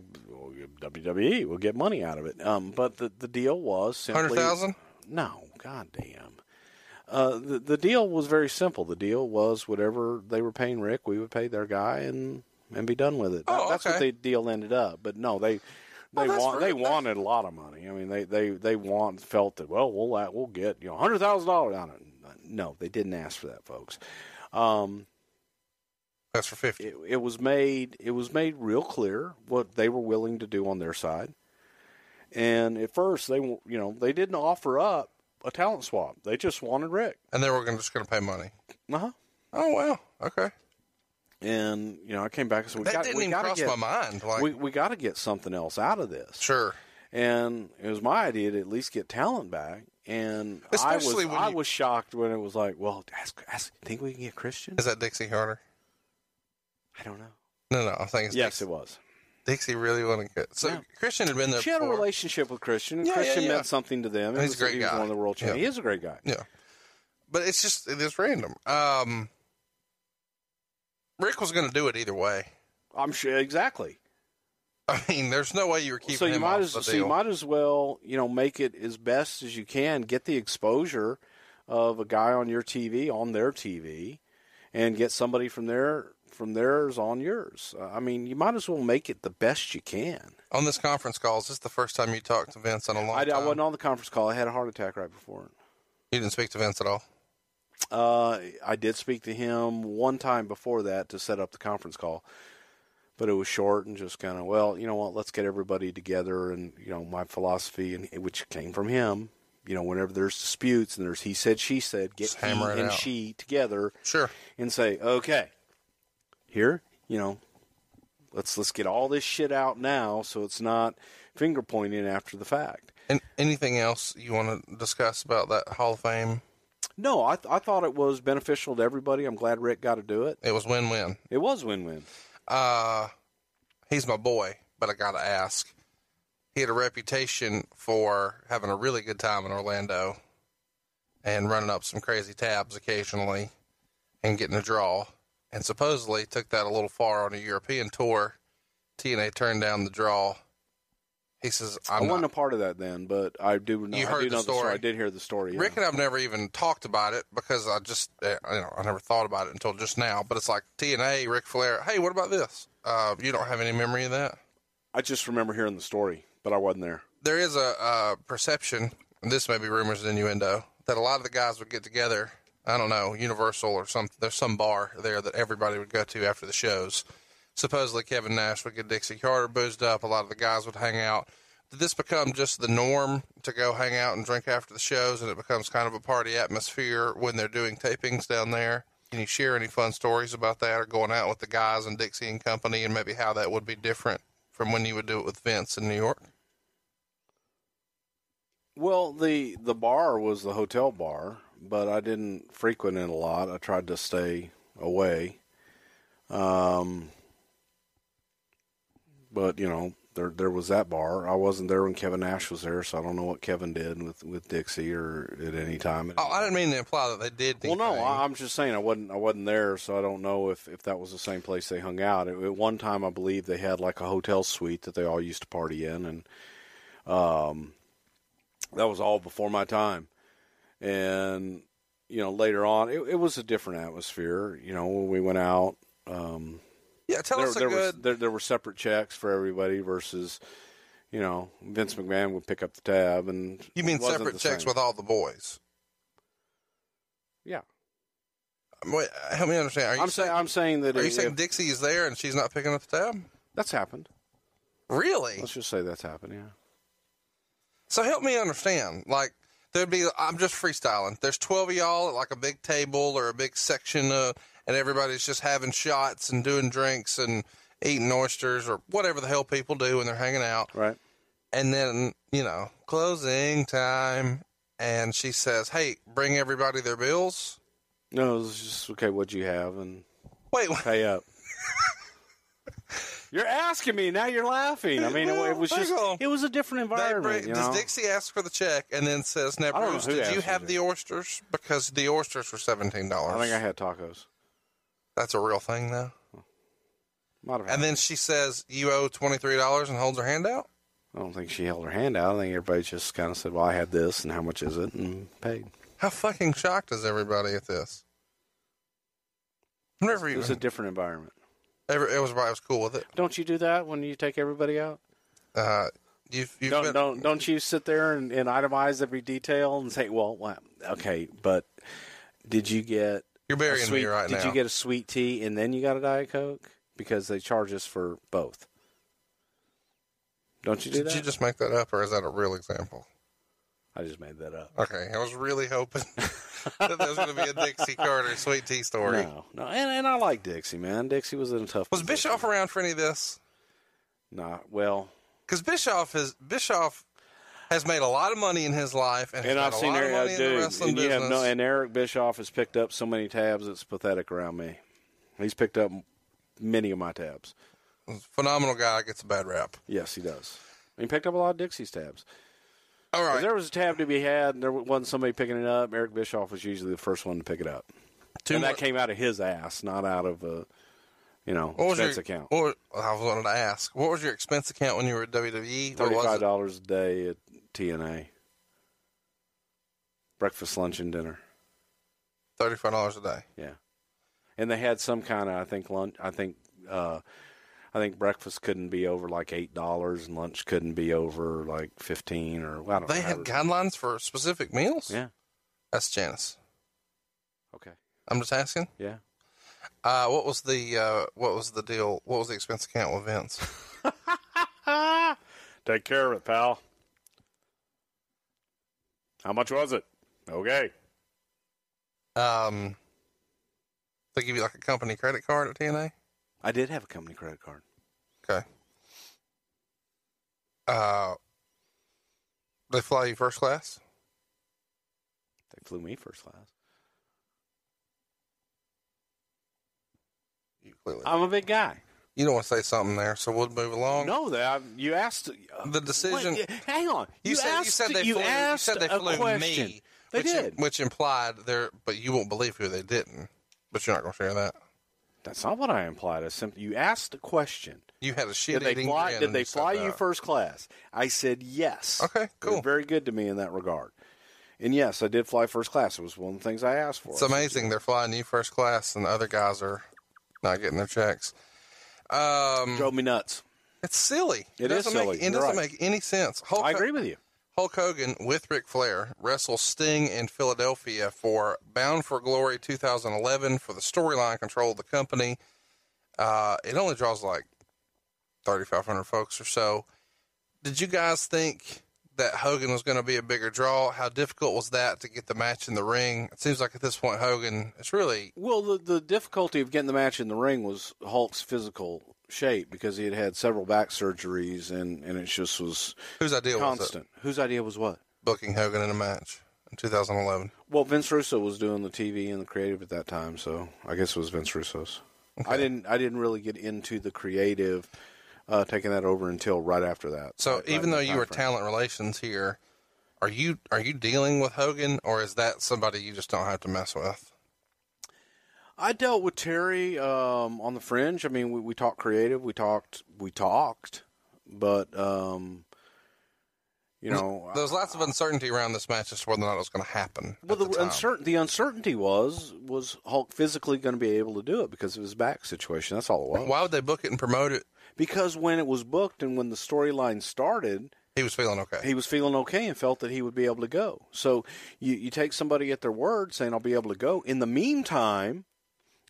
[SPEAKER 4] WWE will get money out of it. Um, but the the deal was simply
[SPEAKER 3] Hundred thousand.
[SPEAKER 4] No, goddamn. Uh, the the deal was very simple. The deal was whatever they were paying Ric, we would pay their guy, and and be done with it. That-
[SPEAKER 3] Oh,
[SPEAKER 4] That's what the deal ended up. But no, they they
[SPEAKER 3] Oh,
[SPEAKER 4] want they wanted a lot of money. I mean, they they they want felt that well we'll we'll get you know hundred thousand dollars on it. No, they didn't ask for that, folks. Um,
[SPEAKER 3] That's for fifty.
[SPEAKER 4] it, it was made it was made real clear what they were willing to do on their side. And at first, they you know they didn't offer up a talent swap. They just wanted Ric.
[SPEAKER 3] and they were gonna, just going to pay money.
[SPEAKER 4] Uh huh.
[SPEAKER 3] Oh wow. Okay.
[SPEAKER 4] And you know, I came back and said, "We
[SPEAKER 3] that
[SPEAKER 4] got,
[SPEAKER 3] didn't
[SPEAKER 4] we
[SPEAKER 3] even cross
[SPEAKER 4] get,
[SPEAKER 3] my mind. Like,
[SPEAKER 4] we we got to get something else out of this."
[SPEAKER 3] sure.
[SPEAKER 4] And it was my idea to at least get talent back. And
[SPEAKER 3] Especially
[SPEAKER 4] I was
[SPEAKER 3] when
[SPEAKER 4] I
[SPEAKER 3] you-
[SPEAKER 4] was shocked when it was like, "Well, ask, ask, think we can get Christian?"
[SPEAKER 3] Is that Dixie Carter?
[SPEAKER 4] I don't know.
[SPEAKER 3] No, no. I think it's
[SPEAKER 4] Yes,
[SPEAKER 3] Dixie.
[SPEAKER 4] it was.
[SPEAKER 3] Dixie really wanted to get. So
[SPEAKER 4] Yeah.
[SPEAKER 3] Christian had been there.
[SPEAKER 4] She had a
[SPEAKER 3] before.
[SPEAKER 4] relationship with Christian.
[SPEAKER 3] Yeah, yeah,
[SPEAKER 4] Christian
[SPEAKER 3] yeah.
[SPEAKER 4] meant something to them.
[SPEAKER 3] And
[SPEAKER 4] It
[SPEAKER 3] he's a
[SPEAKER 4] was-
[SPEAKER 3] great
[SPEAKER 4] he was
[SPEAKER 3] guy.
[SPEAKER 4] one of the world champions.
[SPEAKER 3] Yeah.
[SPEAKER 4] He is a great guy.
[SPEAKER 3] Yeah, but it's just it is random. Um, Ric was going to do it either way.
[SPEAKER 4] I'm sure exactly.
[SPEAKER 3] I mean, there's no way you were keeping
[SPEAKER 4] so you
[SPEAKER 3] him
[SPEAKER 4] might
[SPEAKER 3] off
[SPEAKER 4] as
[SPEAKER 3] the
[SPEAKER 4] so you
[SPEAKER 3] deal.
[SPEAKER 4] might as well you know make it as best as you can. Get the exposure of a guy on your TV on their TV, and get somebody from their from theirs on yours. Uh, I mean, you might as well make it the best you can.
[SPEAKER 3] On this conference call, is this the first time you talked to Vince in a long
[SPEAKER 4] I, I wasn't on the conference call. I had a heart attack right before it.
[SPEAKER 3] You didn't speak to Vince at all.
[SPEAKER 4] Uh, I did speak to him one time before that to set up the conference call, but it was short and just kind of well, you know what? Let's get everybody together, and you know my philosophy, and which came from him. You know, whenever there's disputes and there's he said, she said, get
[SPEAKER 3] Just
[SPEAKER 4] he and
[SPEAKER 3] out.
[SPEAKER 4] she together
[SPEAKER 3] Sure.
[SPEAKER 4] and say, okay, here, you know, let's let's get all this shit out now, so it's not finger pointing after the fact.
[SPEAKER 3] And anything else you want to discuss about that Hall of Fame?
[SPEAKER 4] No, I th- I thought it was beneficial to everybody. I'm glad Ric got to do it.
[SPEAKER 3] It was win-win.
[SPEAKER 4] It was win win.
[SPEAKER 3] Uh, he's my boy, but I got to ask. He had a reputation for having a really good time in Orlando and running up some crazy tabs occasionally and getting a draw. And supposedly took that a little far on a European tour. TNA turned down the draw. He says,
[SPEAKER 4] I'm
[SPEAKER 3] I'm
[SPEAKER 4] was
[SPEAKER 3] not,
[SPEAKER 4] a part of that then, but I do know.
[SPEAKER 3] You
[SPEAKER 4] I
[SPEAKER 3] heard
[SPEAKER 4] do
[SPEAKER 3] the
[SPEAKER 4] know
[SPEAKER 3] story.
[SPEAKER 4] I did hear the story. yeah.
[SPEAKER 3] Ric and I've never even talked about it because I just, uh, you know, I never thought about it until just now. But it's like TNA, Ric Flair. Hey, what about this? Uh, you don't have any memory of that?
[SPEAKER 4] I just remember hearing the story, but I wasn't there.
[SPEAKER 3] There is a, uh perception, and this may be rumors and innuendo, that a lot of the guys would get together. I don't know, Universal or some. There's some bar there that everybody would go to after the shows. Supposedly, Kevin Nash would get Dixie Carter boozed up. A lot of the guys would hang out. Did this become just the norm to go hang out and drink after the shows, and it becomes kind of a party atmosphere when they're doing tapings down there? Can you share any fun stories about that, or going out with the guys and Dixie and Company, and maybe how that would be different from when you would do it with Vince in New York?
[SPEAKER 4] Well, the the bar was the hotel bar, but I didn't frequent it a lot. I tried to stay away. Um, but you know, there there was that bar. I wasn't there when Kevin Nash was there, so I don't know what Kevin did with with Dixie or at any time.
[SPEAKER 3] Oh, I didn't mean to imply that they did.
[SPEAKER 4] Well, no. I, I'm just saying I wasn't I wasn't there, so I don't know if, if that was the same place they hung out. At, at one time, I believe they had like a hotel suite that they all used to party in, and um, that was all before my time. And you know, later on, it, it was a different atmosphere. You know, when we went out, um,
[SPEAKER 3] yeah, tell
[SPEAKER 4] there,
[SPEAKER 3] us a
[SPEAKER 4] there was
[SPEAKER 3] good.
[SPEAKER 4] there, there were separate checks for everybody versus. You know, Vince McMahon would pick up the tab, and
[SPEAKER 3] you mean separate checks
[SPEAKER 4] same.
[SPEAKER 3] with all the boys?
[SPEAKER 4] Yeah,
[SPEAKER 3] Wait, help me understand. Are you
[SPEAKER 4] I'm
[SPEAKER 3] saying,
[SPEAKER 4] saying I'm saying that
[SPEAKER 3] are you
[SPEAKER 4] if-
[SPEAKER 3] saying Dixie is there and she's not picking up the tab?
[SPEAKER 4] that's happened.
[SPEAKER 3] Really?
[SPEAKER 4] Let's just say that's happened. Yeah.
[SPEAKER 3] So help me understand. Like there'd be, I'm just freestyling. There's 12 of y'all at like a big table or a big section, uh, and everybody's just having shots and doing drinks and eating oysters or whatever the hell people do when they're hanging out.
[SPEAKER 4] Right.
[SPEAKER 3] And then, you know, closing time. And she says, Hey, bring everybody their bills.
[SPEAKER 4] No, it's just okay. What'd you have and
[SPEAKER 3] Wait, wait.
[SPEAKER 4] pay up. you're asking me now. You're laughing. I mean, it, it was just
[SPEAKER 3] on.
[SPEAKER 4] it was a different environment.
[SPEAKER 3] bring, does? Dixie ask for the check and then says, "Now,
[SPEAKER 4] I don't know
[SPEAKER 3] Bruce, did you have
[SPEAKER 4] it.
[SPEAKER 3] the oysters? Because the oysters were seventeen dollars.
[SPEAKER 4] I think I had tacos.
[SPEAKER 3] That's a real thing, though.
[SPEAKER 4] Might have.
[SPEAKER 3] And then she says, "You owe twenty three dollars," and holds her hand out.
[SPEAKER 4] I don't think she held her hand out. I think everybody just kind of said, "Well, I had this, and how much is it?" and paid.
[SPEAKER 3] How fucking shocked is everybody at this? Never
[SPEAKER 4] It
[SPEAKER 3] even.
[SPEAKER 4] was a different environment.
[SPEAKER 3] Every, it was. Cool with it.
[SPEAKER 4] Don't you do that when you take everybody out?
[SPEAKER 3] Uh, you've, you've
[SPEAKER 4] don't
[SPEAKER 3] been,
[SPEAKER 4] don't don't you sit there and, and itemize every detail and say, "Well, okay, but did you get
[SPEAKER 3] You're
[SPEAKER 4] a
[SPEAKER 3] burying
[SPEAKER 4] sweet,
[SPEAKER 3] me right
[SPEAKER 4] did
[SPEAKER 3] now.
[SPEAKER 4] you get a sweet tea and then you got a diet coke because they charge us for both? Don't you do
[SPEAKER 3] Did
[SPEAKER 4] that?
[SPEAKER 3] you just make that up, or is that a real example?
[SPEAKER 4] I just made that up.
[SPEAKER 3] Okay, I was really hoping that there was going to be a Dixie Carter sweet tea story.
[SPEAKER 4] No, no, and, and I like Dixie, man. Dixie was in a tough.
[SPEAKER 3] Was
[SPEAKER 4] position.
[SPEAKER 3] Bischoff around for any of this?
[SPEAKER 4] Nah, well,
[SPEAKER 3] Because Bischoff has Bischoff has made a lot of money in his life, and, has
[SPEAKER 4] and I've
[SPEAKER 3] a
[SPEAKER 4] seen
[SPEAKER 3] lot of
[SPEAKER 4] Eric,
[SPEAKER 3] money in the
[SPEAKER 4] dude,
[SPEAKER 3] wrestling
[SPEAKER 4] and you
[SPEAKER 3] business.
[SPEAKER 4] have no, and Eric Bischoff has picked up so many tabs. It's pathetic around me. He's picked up many of my tabs.
[SPEAKER 3] Phenomenal guy gets a bad rap.
[SPEAKER 4] Yes, he does. He picked up a lot of Dixie's tabs.
[SPEAKER 3] All
[SPEAKER 4] If there was a tab to be had and there wasn't somebody picking it up, Eric Bischoff was usually the first one to pick it up.
[SPEAKER 3] Two
[SPEAKER 4] and that came out of his ass, not out of a, you know,
[SPEAKER 3] what was
[SPEAKER 4] expense
[SPEAKER 3] your
[SPEAKER 4] account.
[SPEAKER 3] What, I was wanted to ask, what was your expense account when you were at WWE?
[SPEAKER 4] Thirty-five dollars a day at TNA. Breakfast, lunch, and dinner.
[SPEAKER 3] Thirty-five dollars a day.
[SPEAKER 4] Yeah, and they had some kind of I think lunch. I think uh, I think breakfast couldn't be over like eight dollars, and lunch couldn't be over like fifteen or well, I don't
[SPEAKER 3] They
[SPEAKER 4] know.
[SPEAKER 3] had guidelines for specific meals.
[SPEAKER 4] yeah.
[SPEAKER 3] That's Janice.
[SPEAKER 4] Okay.
[SPEAKER 3] I'm just asking.
[SPEAKER 4] Yeah.
[SPEAKER 3] Uh, what was the uh, what was the deal? What was the expense account with Vince?
[SPEAKER 4] Take care of it, pal. How much was it? Okay.
[SPEAKER 3] Um, they give you like a company credit card at TNA.
[SPEAKER 4] I did have a company credit card.
[SPEAKER 3] Okay. Uh, they fly you first class.
[SPEAKER 4] They flew me first class.
[SPEAKER 3] You clearly.
[SPEAKER 4] I'm a big guy.
[SPEAKER 3] you don't want to say something there, so we'll move along.
[SPEAKER 4] No, that you asked uh,
[SPEAKER 3] The decision-
[SPEAKER 4] Wait, hang on.
[SPEAKER 3] You,
[SPEAKER 4] You,
[SPEAKER 3] said
[SPEAKER 4] asked.
[SPEAKER 3] you said they
[SPEAKER 4] you
[SPEAKER 3] flew.
[SPEAKER 4] asked
[SPEAKER 3] you said they flew
[SPEAKER 4] question.
[SPEAKER 3] me.
[SPEAKER 4] They
[SPEAKER 3] which,
[SPEAKER 4] did.
[SPEAKER 3] which implied there, but you won't believe who they didn't. But you're not going to share that.
[SPEAKER 4] That's not what I implied. I simply you asked a question.
[SPEAKER 3] You had a shit
[SPEAKER 4] Did they fly? Did they fly you first class? I said yes.
[SPEAKER 3] Okay, cool.
[SPEAKER 4] very good to me in that regard. And yes, I did fly first class. It was one of the things I asked for.
[SPEAKER 3] It's amazing they're flying you first class, and the other guys are not getting their checks. Um,
[SPEAKER 4] Drove me nuts.
[SPEAKER 3] it's silly.
[SPEAKER 4] It is
[SPEAKER 3] doesn't make-
[SPEAKER 4] silly.
[SPEAKER 3] it
[SPEAKER 4] You're
[SPEAKER 3] doesn't
[SPEAKER 4] right.
[SPEAKER 3] make any sense.
[SPEAKER 4] I agree with you.
[SPEAKER 3] Hulk Hogan with Ric Flair wrestle Sting in Philadelphia for Bound for Glory 2011 for the storyline control of the company. Uh, it only draws like 3,500 folks or so. Did you guys think that Hogan was going to be a bigger draw? How difficult was that to get the match in the ring? It seems like at this point, Hogan, it's really
[SPEAKER 4] Well, the the difficulty of getting the match in the ring was Hulk's physical shape because he had had several back surgeries and and it just was
[SPEAKER 3] whose idea was it?
[SPEAKER 4] constant. Whose idea was what?
[SPEAKER 3] Booking Hogan in a match in 2011.
[SPEAKER 4] Well, Vince Russo was doing the TV and the creative at that time, so I guess it was Vince Russo's. I didn't I didn't really get into the creative uh, taking that over until right after that.
[SPEAKER 3] So
[SPEAKER 4] Right-
[SPEAKER 3] even though you were talent relations here, are you are you dealing with Hogan, or is that somebody you just don't have to mess with?
[SPEAKER 4] I dealt with Terry um, on the fringe. I mean, we, we talked creative. We talked. We talked, but um, you know,
[SPEAKER 3] There was lots of uncertainty around this match as to whether or not it was going to happen.
[SPEAKER 4] well, the,
[SPEAKER 3] the time.
[SPEAKER 4] the uncertainty was was Hulk physically going to be able to do it because of his back situation. That's all it was.
[SPEAKER 3] Why would they book it and promote it?
[SPEAKER 4] Because when it was booked and when the storyline started,
[SPEAKER 3] He was feeling okay.
[SPEAKER 4] he was feeling okay and felt that he would be able to go. So you, you take somebody at their word saying, I'll be able to go. In the meantime,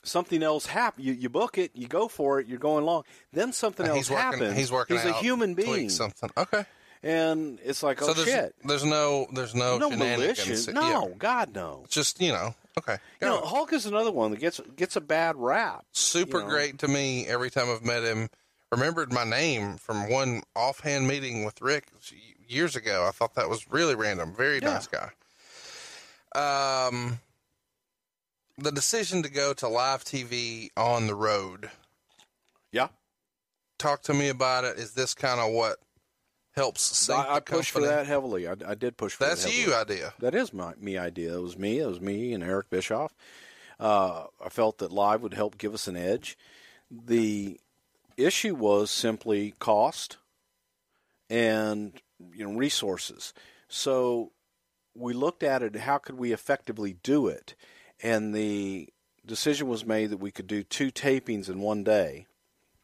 [SPEAKER 4] something else happens. You, you book it, you go for it, you're going along. Then something else
[SPEAKER 3] he's working.
[SPEAKER 4] happens.
[SPEAKER 3] He's working.
[SPEAKER 4] He's a human being.
[SPEAKER 3] Something. Okay.
[SPEAKER 4] And it's like, oh,
[SPEAKER 3] so there's
[SPEAKER 4] shit.
[SPEAKER 3] there's no there's no,
[SPEAKER 4] no malicious.
[SPEAKER 3] Yeah.
[SPEAKER 4] No, God, no.
[SPEAKER 3] Just you know. Okay.
[SPEAKER 4] You know, Hulk is another one that gets gets a bad rap.
[SPEAKER 3] super
[SPEAKER 4] you know.
[SPEAKER 3] great to me every time I've met him. Remembered my name from one offhand meeting with Ric years ago. I thought that was really random. Very
[SPEAKER 4] Yeah.
[SPEAKER 3] nice guy. Um, the decision to go to live TV on the road.
[SPEAKER 4] Yeah.
[SPEAKER 3] Talk to me about it. Is this kind of what helps sink
[SPEAKER 4] I, I pushed for that heavily. I, I did push for
[SPEAKER 3] That's
[SPEAKER 4] that
[SPEAKER 3] you idea.
[SPEAKER 4] That is my me idea. It was me. It was me and Eric Bischoff. Uh, I felt that live would help give us an edge. The issue was simply cost and you know resources. So we looked at it. How could we effectively do it? And the decision was made that we could do two tapings in one day,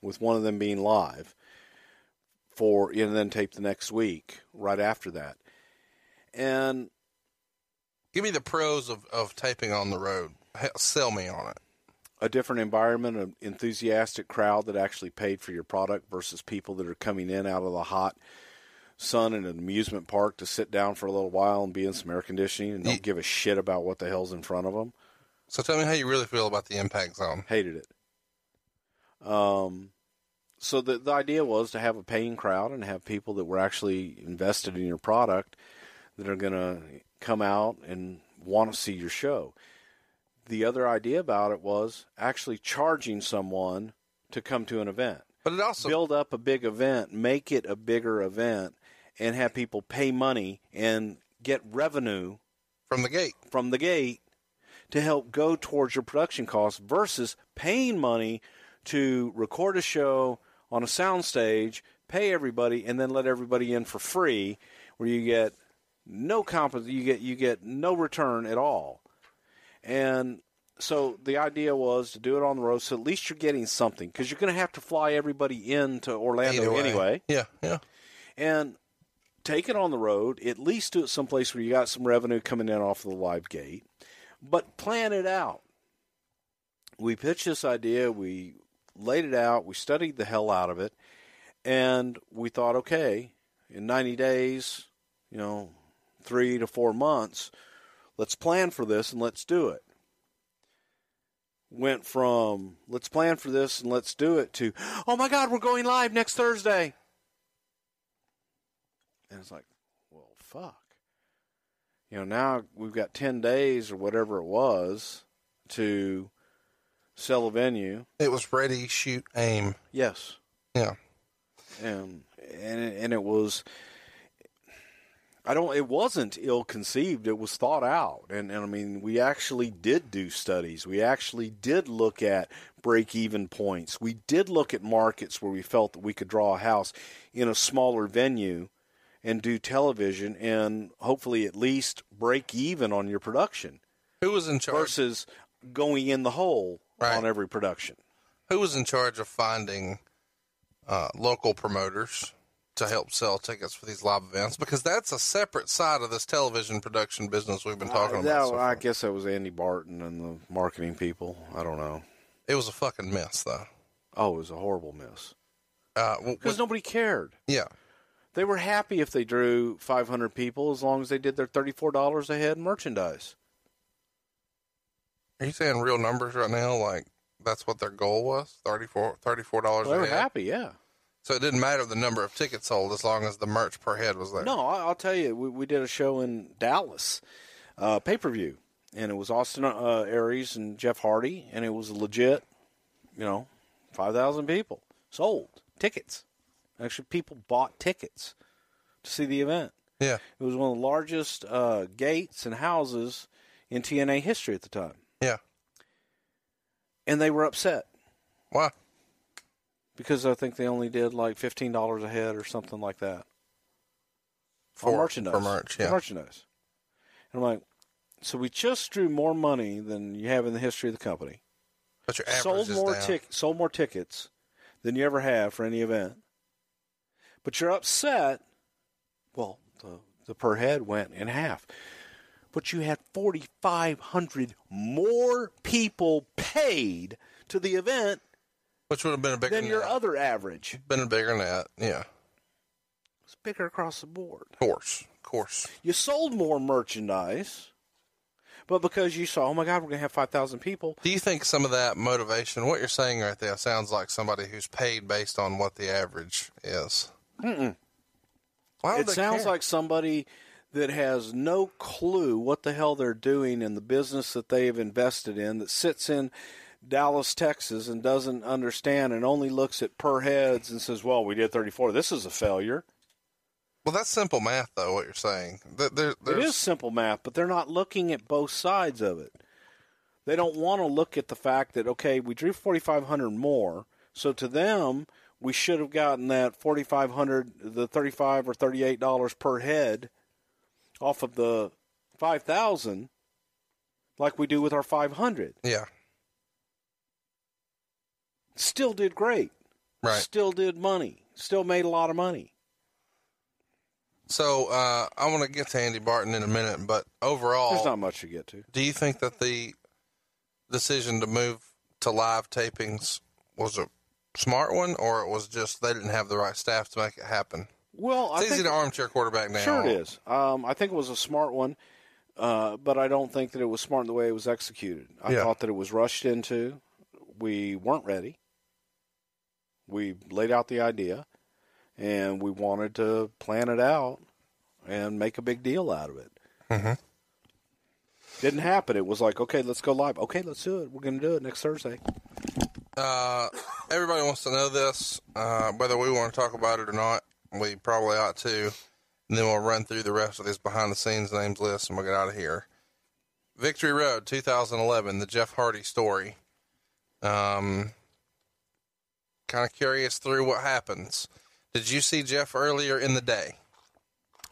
[SPEAKER 4] with one of them being live. For and then tape the next week right after that. And
[SPEAKER 3] Give me the pros of, of taping on the road. Sell me on it.
[SPEAKER 4] a different environment, an enthusiastic crowd that actually paid for your product versus people that are coming in out of the hot sun in an amusement park to sit down for a little while and be in some air conditioning and don't give a shit about what the hell's in front of them.
[SPEAKER 3] So tell me how you really feel about the impact zone.
[SPEAKER 4] Hated it. Um, so the the idea was to have a paying crowd and have people that were actually invested in your product that are going to come out and want to see your show. The other idea about it was actually charging someone to come to an event.
[SPEAKER 3] But it also
[SPEAKER 4] Build up a big event, make it a bigger event, and have people pay money and get revenue
[SPEAKER 3] from the gate.
[SPEAKER 4] from the gate to help go towards your production costs versus paying money to record a show on a soundstage, pay everybody, and then let everybody in for free, where you get no comp- you get you get no return at all. And so the idea was to do it on the road, so at least you're getting something because you're going to have to fly everybody into Orlando anyway
[SPEAKER 3] Yeah, yeah.
[SPEAKER 4] and take it on the road. At least do it someplace where you got some revenue coming in off of the live gate, but plan it out. We pitched this idea, we laid it out, we studied the hell out of it, and we thought, okay, in 90 days, you know, three to four months, let's plan for this and let's do it. went from let's plan for this and let's do it to oh my god we're going live next thursday and it's like well fuck you know now we've got 10 days or whatever it was to sell a venue.
[SPEAKER 3] It was ready, shoot, aim.
[SPEAKER 4] yes.
[SPEAKER 3] Yeah.
[SPEAKER 4] and and it, and it was I don't it wasn't ill conceived it was thought out. And, and I mean we actually did do studies. We actually did look at break even points. We did look at markets where we felt that we could draw a house in a smaller venue and do television and hopefully at least break even on your production
[SPEAKER 3] Who was in charge?
[SPEAKER 4] versus going in the hole
[SPEAKER 3] Right.
[SPEAKER 4] on every production
[SPEAKER 3] Who was in charge of finding uh, local promoters to help sell tickets for these live events? Because that's a separate side of this television production business we've been talking
[SPEAKER 4] Uh,
[SPEAKER 3] about.
[SPEAKER 4] that-
[SPEAKER 3] so
[SPEAKER 4] I guess that was Andy Barton and the marketing people. I don't know.
[SPEAKER 3] It was a fucking mess, though.
[SPEAKER 4] Oh, it was a horrible mess
[SPEAKER 3] Uh,
[SPEAKER 4] because nobody cared.
[SPEAKER 3] yeah.
[SPEAKER 4] They were happy if they drew 500 people as long as they did their $34 a head merchandise.
[SPEAKER 3] Are you saying real numbers right now? Like that's what their goal was? $34, $34
[SPEAKER 4] Well, they were
[SPEAKER 3] head?
[SPEAKER 4] happy, yeah.
[SPEAKER 3] So it didn't matter the number of tickets sold as long as the merch per head was there.
[SPEAKER 4] No, I'll tell you, we, we did a show in Dallas, uh, pay per view, and it was Austin uh, Aries and Jeff Hardy, and it was legit, you know, 5,000 people sold tickets. Actually, people bought tickets to see the event.
[SPEAKER 3] Yeah.
[SPEAKER 4] It was one of the largest uh, gates and houses in TNA history at the time.
[SPEAKER 3] Yeah.
[SPEAKER 4] And they were upset
[SPEAKER 3] Why?
[SPEAKER 4] because I think they only did like $15 a head or something like that.
[SPEAKER 3] For
[SPEAKER 4] merchandise.
[SPEAKER 3] For merch,
[SPEAKER 4] For
[SPEAKER 3] yeah.
[SPEAKER 4] merchandise. And I'm like, so we just drew more money than you have in the history of the company.
[SPEAKER 3] But your average
[SPEAKER 4] Sold more sold more tickets than you ever have for any event. But you're upset. Well, the the per head went in half. But you had 4,500 more people paid to the event
[SPEAKER 3] Which would have been a bigger
[SPEAKER 4] than your
[SPEAKER 3] net.
[SPEAKER 4] other average.
[SPEAKER 3] been a bigger net. Yeah.
[SPEAKER 4] It's bigger across the board.
[SPEAKER 3] Of course. Of course.
[SPEAKER 4] You sold more merchandise, but because you saw, oh my God, we're going to have 5,000 people,
[SPEAKER 3] Do you think some of that motivation, what you're saying right there, sounds like somebody who's paid based on what the average is? Mm-mm.
[SPEAKER 4] It sounds
[SPEAKER 3] care?
[SPEAKER 4] like somebody that has no clue what the hell they're doing in the business that they have invested in that sits in Dallas, Texas and doesn't understand and only looks at per heads and says, well, we did 34. This is a failure.
[SPEAKER 3] Well, that's simple math, though. What you're saying, There- there-
[SPEAKER 4] It
[SPEAKER 3] there's-
[SPEAKER 4] simple math, but they're not looking at both sides of it. They don't want to look at the fact that okay, we drew 4500 more, so to them we should have gotten that 4500 the 35 or 38 dollars per head off of the 5000 like we do with our 500.
[SPEAKER 3] Yeah,
[SPEAKER 4] Still did great.
[SPEAKER 3] right.
[SPEAKER 4] Still did money. Still made a lot of money.
[SPEAKER 3] So uh, I want to get to Andy Barton in a minute, but overall,
[SPEAKER 4] There's not much to get to.
[SPEAKER 3] do you think that the decision to move to live tapings was a smart one, or it was just they didn't have the right staff to make it happen?
[SPEAKER 4] Well, I
[SPEAKER 3] It's easy
[SPEAKER 4] think
[SPEAKER 3] to armchair quarterback now.
[SPEAKER 4] Sure, it is. Um, I think it was a smart one, uh, but I don't think that it was smart in the way it was executed. I
[SPEAKER 3] Yeah.
[SPEAKER 4] thought that it was rushed into. We weren't ready. We laid out the idea, and we wanted to plan it out and make a big deal out of it.
[SPEAKER 3] Mm-hmm.
[SPEAKER 4] Didn't happen. It was like, okay, let's go live. Okay, let's do it. We're going to do it next Thursday.
[SPEAKER 3] Uh, everybody wants to know this, uh, whether we want to talk about it or not. We probably ought to. And then we'll run through the rest of this behind the scenes names list and we'll get out of here. Victory Road 2011, the Jeff Hardy story. Um, kind of curious through what happens. Did you see Jeff earlier in the day?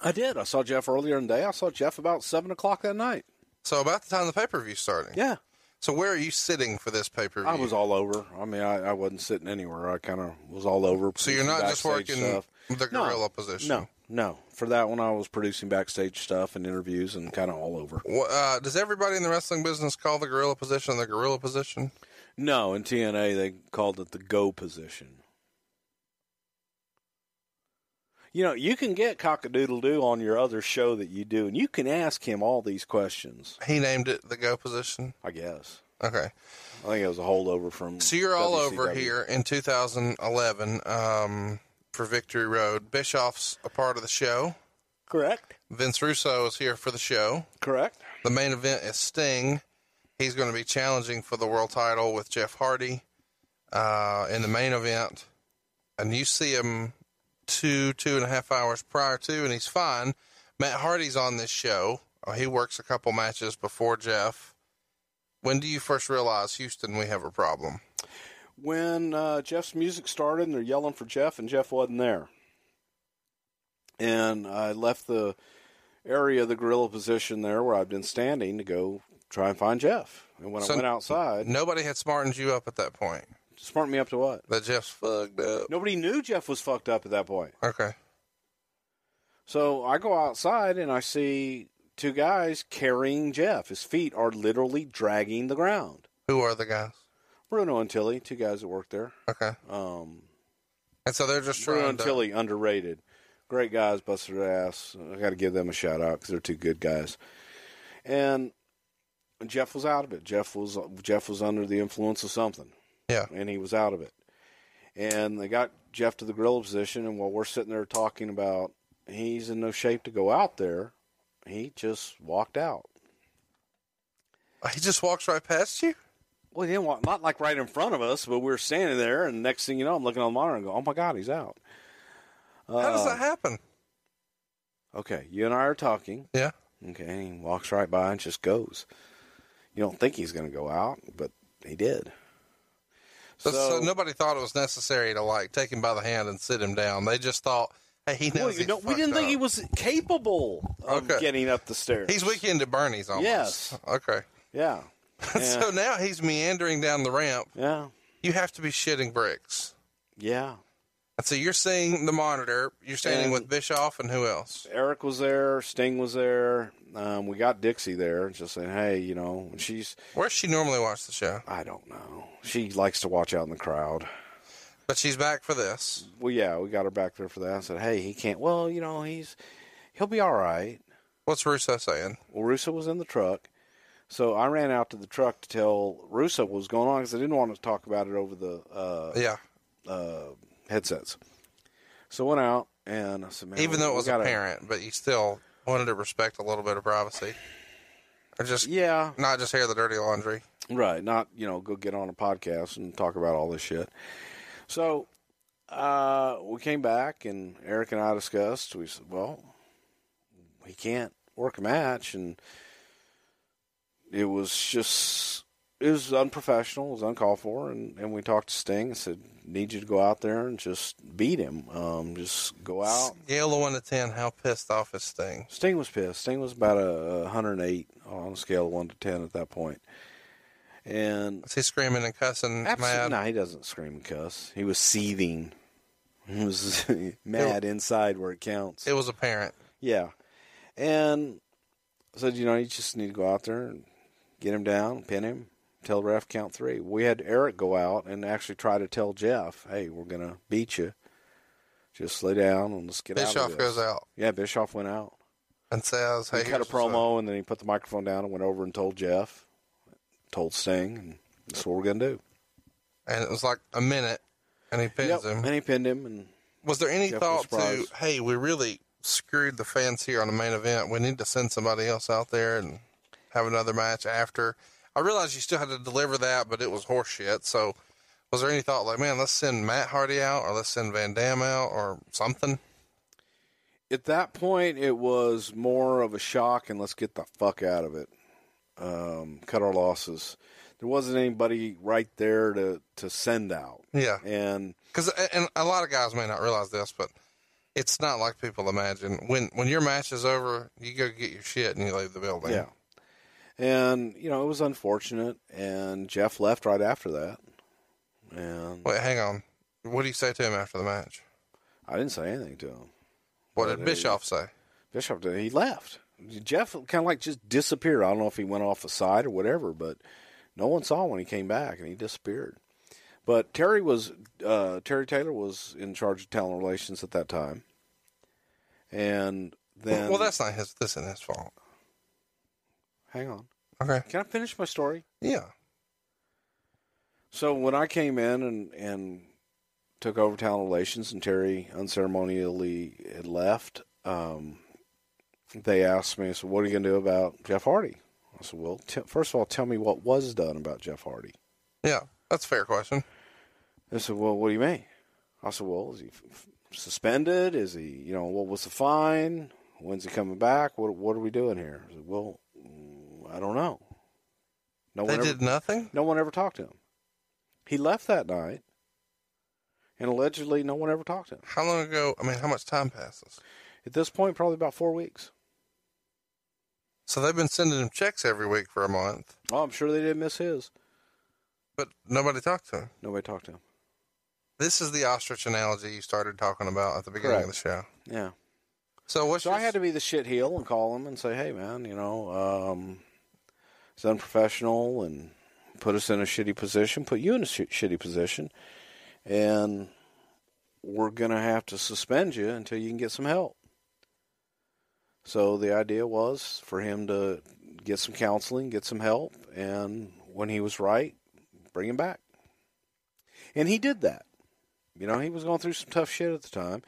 [SPEAKER 4] I did. I saw Jeff earlier in the day. I saw Jeff about seven o'clock that night.
[SPEAKER 3] So about the time the pay per view starting.
[SPEAKER 4] Yeah,
[SPEAKER 3] So where are you sitting for this pay per view?
[SPEAKER 4] I was all over. I mean, I, I wasn't sitting anywhere. I kind of was all over.
[SPEAKER 3] So you're not just working
[SPEAKER 4] stuff.
[SPEAKER 3] the
[SPEAKER 4] No,
[SPEAKER 3] gorilla position.
[SPEAKER 4] No, no. For that one, I was producing backstage stuff and interviews and kind of all over.
[SPEAKER 3] Wha- Uh, does everybody in the wrestling business call the gorilla position the gorilla position?
[SPEAKER 4] No, in TNA they called it the go position. You know, you can get cockadoodle doo on your other show that you do, and you can ask him all these questions.
[SPEAKER 3] He named it the go position.
[SPEAKER 4] I guess.
[SPEAKER 3] Okay.
[SPEAKER 4] I think it was a holdover from.
[SPEAKER 3] So you're all over here in 2011 um, for Victory Road. Bischoff's a part of the show.
[SPEAKER 4] Correct.
[SPEAKER 3] Vince Russo is here for the show.
[SPEAKER 4] Correct.
[SPEAKER 3] The main event is Sting. He's going to be challenging for the world title with Jeff Hardy uh, in the main event. And you see him two, two and a half hours prior to, and he's fine. Matt Hardy's on this show. Uh, he works a couple matches before Jeff. When do you first realize, Houston, we have a problem?
[SPEAKER 4] When uh, Jeff's music started and they're yelling for Jeff, and Jeff wasn't there. And I left the area of the gorilla position there where I'd been standing to go try and find Jeff. And when
[SPEAKER 3] So-
[SPEAKER 4] I went outside,
[SPEAKER 3] Nobody had smartened you up at that point.
[SPEAKER 4] Smart me up to what?
[SPEAKER 3] That Jeff's fucked up.
[SPEAKER 4] Nobody knew Jeff was fucked up at that point.
[SPEAKER 3] Okay.
[SPEAKER 4] So I go outside and I see two guys carrying Jeff. His feet are literally dragging the ground.
[SPEAKER 3] Who are the guys?
[SPEAKER 4] Bruno and Tilly, two guys that work there.
[SPEAKER 3] Okay.
[SPEAKER 4] Um,
[SPEAKER 3] And so they're just
[SPEAKER 4] Bruno and
[SPEAKER 3] to.
[SPEAKER 4] Tilly, underrated. Great guys, busted their ass. I got to give them a shout out because they're two good guys. And Jeff was out of it. Jeff was Jeff was under the influence of something,
[SPEAKER 3] Yeah.
[SPEAKER 4] and he was out of it. And they got Jeff to the gorilla position, and while we're sitting there talking about he's in no shape to go out there, he just walked out.
[SPEAKER 3] He just walks right past you?
[SPEAKER 4] Well, he didn't walk, not like right in front of us, but we were standing there, and next thing you know, I'm looking on the monitor and go, "Oh my God, he's out."
[SPEAKER 3] How does
[SPEAKER 4] Uh,
[SPEAKER 3] that happen?
[SPEAKER 4] Okay, you and I are talking.
[SPEAKER 3] Yeah.
[SPEAKER 4] Okay, and he walks right by and just goes. You don't think he's going to go out, but he did.
[SPEAKER 3] So,
[SPEAKER 4] So,
[SPEAKER 3] nobody thought it was necessary to like take him by the hand and sit him down. They just thought, hey, he knows.
[SPEAKER 4] well, you
[SPEAKER 3] he's
[SPEAKER 4] know, we didn't think he was capable of
[SPEAKER 3] Okay.
[SPEAKER 4] getting up the stairs.
[SPEAKER 3] He's weekend at Bernie's almost.
[SPEAKER 4] Yes.
[SPEAKER 3] Okay.
[SPEAKER 4] Yeah.
[SPEAKER 3] so now he's meandering down the ramp.
[SPEAKER 4] Yeah.
[SPEAKER 3] You have to be shitting bricks.
[SPEAKER 4] Yeah.
[SPEAKER 3] So you're seeing the monitor. You're standing
[SPEAKER 4] And-
[SPEAKER 3] with Bischoff and who else?
[SPEAKER 4] Eric was there. Sting was there. Um, we got Dixie there, just saying, "Hey, you know." She's,
[SPEAKER 3] Where's she normally watch the show?
[SPEAKER 4] I don't know. She likes to watch out in the crowd.
[SPEAKER 3] But she's back for this.
[SPEAKER 4] Well, yeah, we got her back there for that. I said, "Hey, he can't." Well, you know, he's he'll be all right.
[SPEAKER 3] What's Russo saying?
[SPEAKER 4] Well, Russo was in the truck, so I ran out to the truck to tell Russo what was going on because I didn't want to talk about it over the uh,
[SPEAKER 3] Yeah.
[SPEAKER 4] uh, headsets. So went out and I said, "Man,
[SPEAKER 3] Even though it was
[SPEAKER 4] gotta-
[SPEAKER 3] apparent, but you still wanted to respect a little bit of privacy. Or just
[SPEAKER 4] yeah,
[SPEAKER 3] not just hear the dirty laundry.
[SPEAKER 4] right, not you know go get on a podcast and talk about all this shit." So uh, we came back and Eric and I discussed. We said, "Well, he can't work a match," and it was just it was unprofessional, it was uncalled for, and, and we talked to Sting and said, "Need you to go out there and just beat him. Um, just go out."
[SPEAKER 3] Scale of one to ten, how pissed off is Sting?
[SPEAKER 4] Sting was pissed. Sting was about a, a 108 on a scale of one to ten at that point. and
[SPEAKER 3] Is he screaming and cussing
[SPEAKER 4] absolutely,
[SPEAKER 3] mad?
[SPEAKER 4] no, he doesn't scream and cuss. He was seething. He was mad inside where it counts.
[SPEAKER 3] It was apparent.
[SPEAKER 4] Yeah. And I said, you know, you just need to go out there and get him down, pin him, tell ref count three. We had Eric go out and actually try to tell Jeff, hey, we're going to beat you. Just lay down and let's get out
[SPEAKER 3] Bischoff
[SPEAKER 4] of this.
[SPEAKER 3] Bischoff goes out
[SPEAKER 4] Yeah, Bischoff went out.
[SPEAKER 3] and says, "Hey,
[SPEAKER 4] he cut a
[SPEAKER 3] here's up."
[SPEAKER 4] promo and then he put the microphone down and went over and told Jeff, told Sting, and that's what we're going to do.
[SPEAKER 3] and it was like a minute, and he pins
[SPEAKER 4] Yep.
[SPEAKER 3] him.
[SPEAKER 4] And he pinned him. And
[SPEAKER 3] Was there any
[SPEAKER 4] Jeff
[SPEAKER 3] thought to, hey, we really screwed the fans here on the main event. We need to send somebody else out there and have another match after. I realized you still had to deliver that, but it was horseshit. So, was there any thought like, man, let's send Matt Hardy out, or let's send Van Dam out, or something?
[SPEAKER 4] at that point, it was more of a shock and let's get the fuck out of it. Um, cut our losses. There wasn't anybody right there to, to send out.
[SPEAKER 3] Yeah,
[SPEAKER 4] And
[SPEAKER 3] because and a lot of guys may not realize this, but it's not like people imagine. When when your match is over, you go get your shit and you leave the building.
[SPEAKER 4] yeah. And, you know, it was unfortunate. And Jeff left right after that. And
[SPEAKER 3] Wait, hang on. What did you say to him after the match?
[SPEAKER 4] I didn't say anything to him.
[SPEAKER 3] What did Bischoff say?
[SPEAKER 4] Bischoff, did- he left. Jeff kind of like just disappeared. I don't know if he went off the side or whatever, but no one saw when he came back and he disappeared. But Terry was uh, Terry Taylor was in charge of talent relations at that time, and then
[SPEAKER 3] well, that's not his. This isn't his fault.
[SPEAKER 4] Hang on.
[SPEAKER 3] Okay.
[SPEAKER 4] Can I finish my story?
[SPEAKER 3] Yeah.
[SPEAKER 4] So when I came in and and took over talent relations, and Terry unceremonially had left, um, they asked me, "So what are you going to do about Jeff Hardy?" I said, "Well, t- first of all, tell me what was done about Jeff Hardy."
[SPEAKER 3] Yeah, that's a fair question.
[SPEAKER 4] They said, "Well, what do you mean?" I said, "Well, is he f- f- suspended? Is he, you know, what was the fine? When's he coming back? What what are we doing here?" I said, "Well, I don't know." No
[SPEAKER 3] They
[SPEAKER 4] one ever,
[SPEAKER 3] did nothing.
[SPEAKER 4] no one ever talked to him. He left that night, and allegedly, no one ever talked to him.
[SPEAKER 3] How long ago? I mean, how much time passes?
[SPEAKER 4] At this point, probably about four weeks.
[SPEAKER 3] So they've been sending him checks every week for a month,
[SPEAKER 4] Oh, I'm sure they didn't miss his.
[SPEAKER 3] but nobody talked to him.
[SPEAKER 4] Nobody talked to him.
[SPEAKER 3] This is the ostrich analogy you started talking about at the beginning of the show.
[SPEAKER 4] Yeah.
[SPEAKER 3] So what's
[SPEAKER 4] So
[SPEAKER 3] your,
[SPEAKER 4] I had to be the shit heel and call him and say, "Hey, man, you know, um, it's unprofessional and put us in a shitty position, put you in a sh- shitty position, and we're gonna have to suspend you until you can get some help." So the idea was for him to get some counseling, get some help, and when he was right, bring him back. And he did that. You know, he was going through some tough shit at the time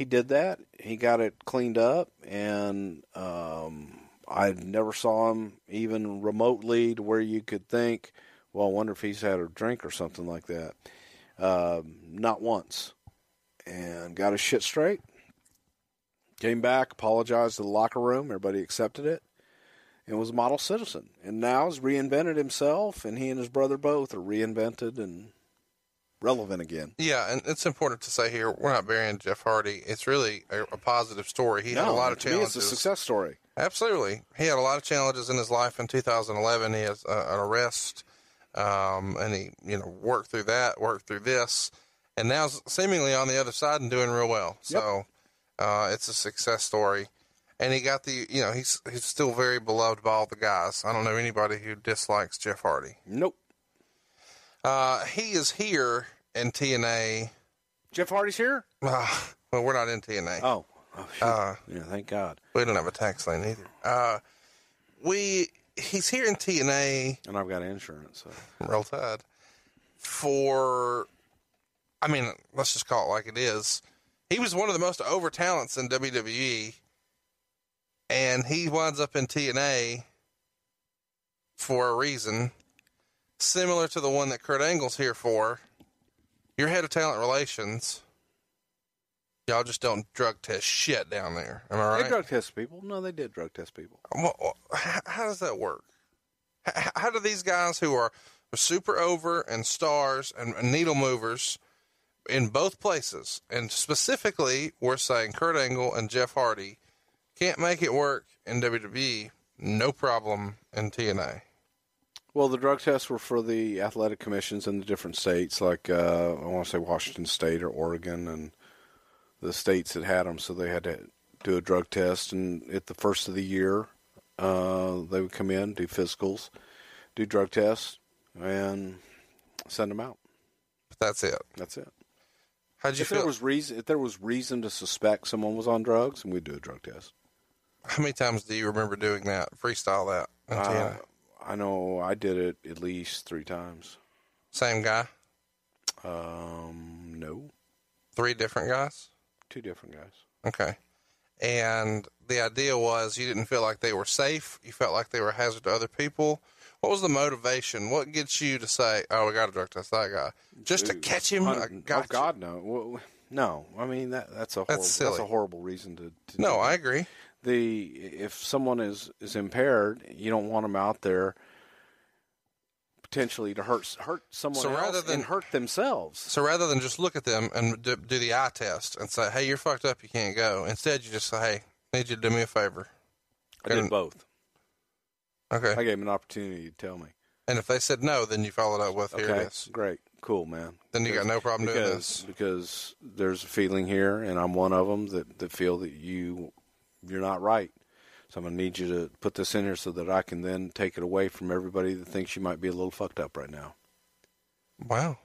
[SPEAKER 4] he did that. He got it cleaned up, and um, I never saw him even remotely to where you could think, well, I wonder if he's had a drink or something like that. Um, not once. And got his shit straight. Came back, apologized to the locker room. Everybody accepted it. And was a model citizen. And now has reinvented himself, and he and his brother both are reinvented and relevant again.
[SPEAKER 3] Yeah, and it's important to say here we're not burying Jeff Hardy. It's really a, a positive story. He had a lot of challenges.
[SPEAKER 4] it's a success story.
[SPEAKER 3] Absolutely, he had a lot of challenges in his life. In 2011, he has uh, an arrest, um, and he you know worked through that, worked through this, and now seemingly on the other side and doing real well. So uh, it's a success story. And he got the, you know, he's he's still very beloved by all the guys. I don't know anybody who dislikes Jeff Hardy.
[SPEAKER 4] Nope.
[SPEAKER 3] Uh, he is here in TNA.
[SPEAKER 4] Jeff Hardy's here?
[SPEAKER 3] Uh, well, we're not in TNA.
[SPEAKER 4] Oh. Oh.
[SPEAKER 3] Uh,
[SPEAKER 4] yeah, thank God.
[SPEAKER 3] We don't have a tax lane either. Uh, we he's here in TNA.
[SPEAKER 4] And I've got insurance. So.
[SPEAKER 3] Roll Tide. For, I mean, let's just call it like it is. He was one of the most over talents in WWE, and he winds up in TNA for a reason similar to the one that Kurt Angle's here for. You're head of talent relations. Y'all just don't drug test shit down there. Am I right?
[SPEAKER 4] They drug test people. No, they did drug test people.
[SPEAKER 3] Well, how, how does that work? How, how do these guys who are super over and stars and, and needle movers in both places, and specifically, we're saying Kurt Angle and Jeff Hardy can't make it work in WWE, no problem in TNA.
[SPEAKER 4] Well, the drug tests were for the athletic commissions in the different states, like uh, I want to say Washington State or Oregon, and the states that had them. So they had to do a drug test, and at the first of the year, uh, they would come in, do physicals, do drug tests, and send them out.
[SPEAKER 3] But that's it.
[SPEAKER 4] That's it.
[SPEAKER 3] How'd you
[SPEAKER 4] if
[SPEAKER 3] feel?
[SPEAKER 4] there was reason, if there was reason to suspect someone was on drugs, and we'd do a drug test.
[SPEAKER 3] How many times do you remember doing that? Freestyle that
[SPEAKER 4] Uh, I know I did it at least three times.
[SPEAKER 3] Same guy?
[SPEAKER 4] Um, no,
[SPEAKER 3] Three different guys?
[SPEAKER 4] Two different guys.
[SPEAKER 3] Okay. And the idea was you didn't feel like they were safe. You felt like they were a hazard to other people. What was the motivation? What gets you to say, "Oh, we got to drug test that guy," just to uh, catch him? I
[SPEAKER 4] Hun-
[SPEAKER 3] got
[SPEAKER 4] oh God, no, Well, no. I mean that that's a horrible,
[SPEAKER 3] That's
[SPEAKER 4] that's, a horrible reason to. to
[SPEAKER 3] No, I agree.
[SPEAKER 4] The if someone is is impaired, you don't want them out there potentially to hurt hurt someone
[SPEAKER 3] So
[SPEAKER 4] else
[SPEAKER 3] rather than-
[SPEAKER 4] and hurt themselves.
[SPEAKER 3] So rather than just look at them and do, do the eye test and say, "Hey, you're fucked up. You can't go," instead you just say, "Hey, need you to do me a favor."
[SPEAKER 4] I did both.
[SPEAKER 3] Okay.
[SPEAKER 4] I gave them an opportunity to tell me.
[SPEAKER 3] And if they said no, then you followed up with, "Here
[SPEAKER 4] Okay,
[SPEAKER 3] it is."
[SPEAKER 4] great, cool, man.
[SPEAKER 3] Then you got no problem doing
[SPEAKER 4] because,
[SPEAKER 3] this.
[SPEAKER 4] because there's a feeling here, and I'm one of them that, that feel that you you're not right. So I'm gonna need you to put this in here so that I can then take it away from everybody that thinks you might be a little fucked up right now.
[SPEAKER 3] Wow.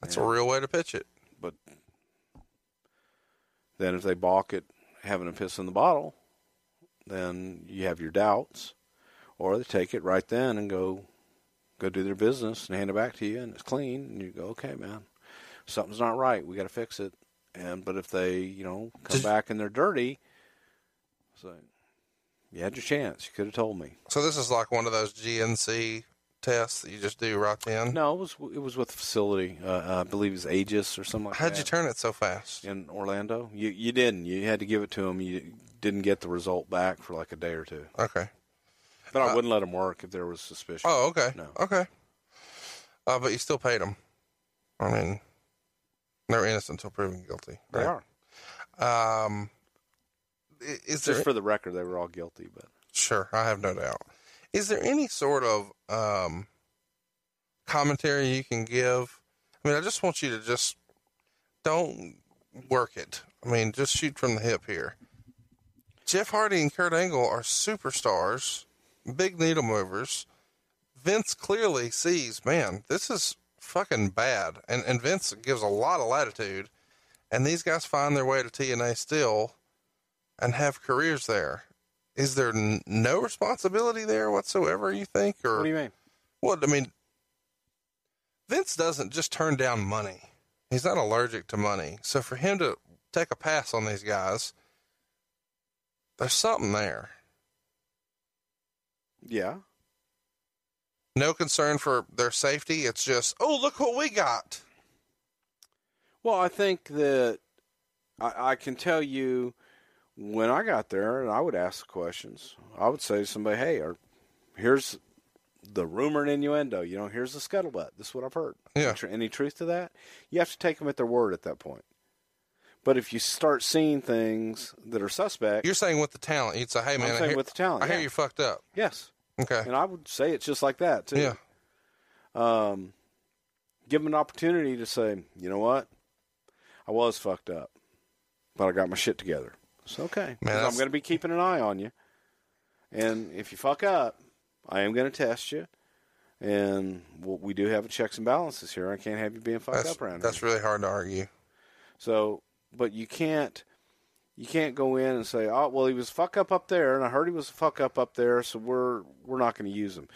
[SPEAKER 3] That's
[SPEAKER 4] Yeah.
[SPEAKER 3] a real way to pitch it.
[SPEAKER 4] But then if they balk at having a piss in the bottle, then you have your doubts, or they take it right then and go go do their business and hand it back to you, and it's clean, and you go, okay, man, something's not right. We got to fix it. And but if they, you know, come
[SPEAKER 3] Did-
[SPEAKER 4] back and they're dirty, so you had your chance. You could have told me.
[SPEAKER 3] So this is like one of those GNC tests that you just do right then.
[SPEAKER 4] No, it was it was with the facility. Uh, I believe it was Aegis or something like
[SPEAKER 3] How'd
[SPEAKER 4] that.
[SPEAKER 3] you turn it so fast?
[SPEAKER 4] in Orlando? You you didn't. You had to give it to them. You didn't get the result back for like a day or two.
[SPEAKER 3] Okay.
[SPEAKER 4] But I wouldn't let them work if there was suspicion.
[SPEAKER 3] Oh, okay.
[SPEAKER 4] No.
[SPEAKER 3] Okay. Uh, but you still paid them. I mean, they're innocent until proven guilty.
[SPEAKER 4] they
[SPEAKER 3] right?
[SPEAKER 4] are.
[SPEAKER 3] Um, is there
[SPEAKER 4] Just for the record, they were all guilty. But
[SPEAKER 3] Sure, I have no doubt. Is there any sort of um, commentary you can give? I mean, I just want you to just don't work it. I mean, just shoot from the hip here. Jeff Hardy and Kurt Angle are superstars, big needle movers. Vince clearly sees, man, this is fucking bad. And, and Vince gives a lot of latitude. And these guys find their way to TNA still and have careers there. Is there n- no responsibility there whatsoever, you think? Or
[SPEAKER 4] what do you mean?
[SPEAKER 3] what? I mean, Vince doesn't just turn down money. He's not allergic to money. So for him to take a pass on these guys, there's something there.
[SPEAKER 4] Yeah.
[SPEAKER 3] No concern for their safety. It's just, oh, look what we got.
[SPEAKER 4] Well, I think that I, I can tell you when I got there, and I would ask the questions. I would say to somebody, "Hey, or, here's the rumor and innuendo. You know, here's the scuttlebutt. This is what I've heard.
[SPEAKER 3] Yeah.
[SPEAKER 4] Any, any truth to that? You have to take them at their word at that point. But if you start seeing things that are suspect,
[SPEAKER 3] You're saying with the talent, you'd say, hey, man, I
[SPEAKER 4] saying
[SPEAKER 3] hear,
[SPEAKER 4] with the talent,
[SPEAKER 3] I hear
[SPEAKER 4] yeah.
[SPEAKER 3] you fucked up.
[SPEAKER 4] yes,
[SPEAKER 3] Okay.
[SPEAKER 4] and I would say it's just like that too.
[SPEAKER 3] Yeah.
[SPEAKER 4] um, give them an opportunity to say, you know what, I was fucked up, but I got my shit together. It's okay. 'Cause I'm going to be keeping an eye on you, and if you fuck up, I am going to test you. And well, we do have a checks and balances here. I can't have you being fucked
[SPEAKER 3] That's,
[SPEAKER 4] up around
[SPEAKER 3] that's
[SPEAKER 4] here.
[SPEAKER 3] really hard to argue.
[SPEAKER 4] So, but you can't, you can't go in and say, oh, well, he was fuck up up there, and I heard he was a fuck up up there, so we're we're not going to use him.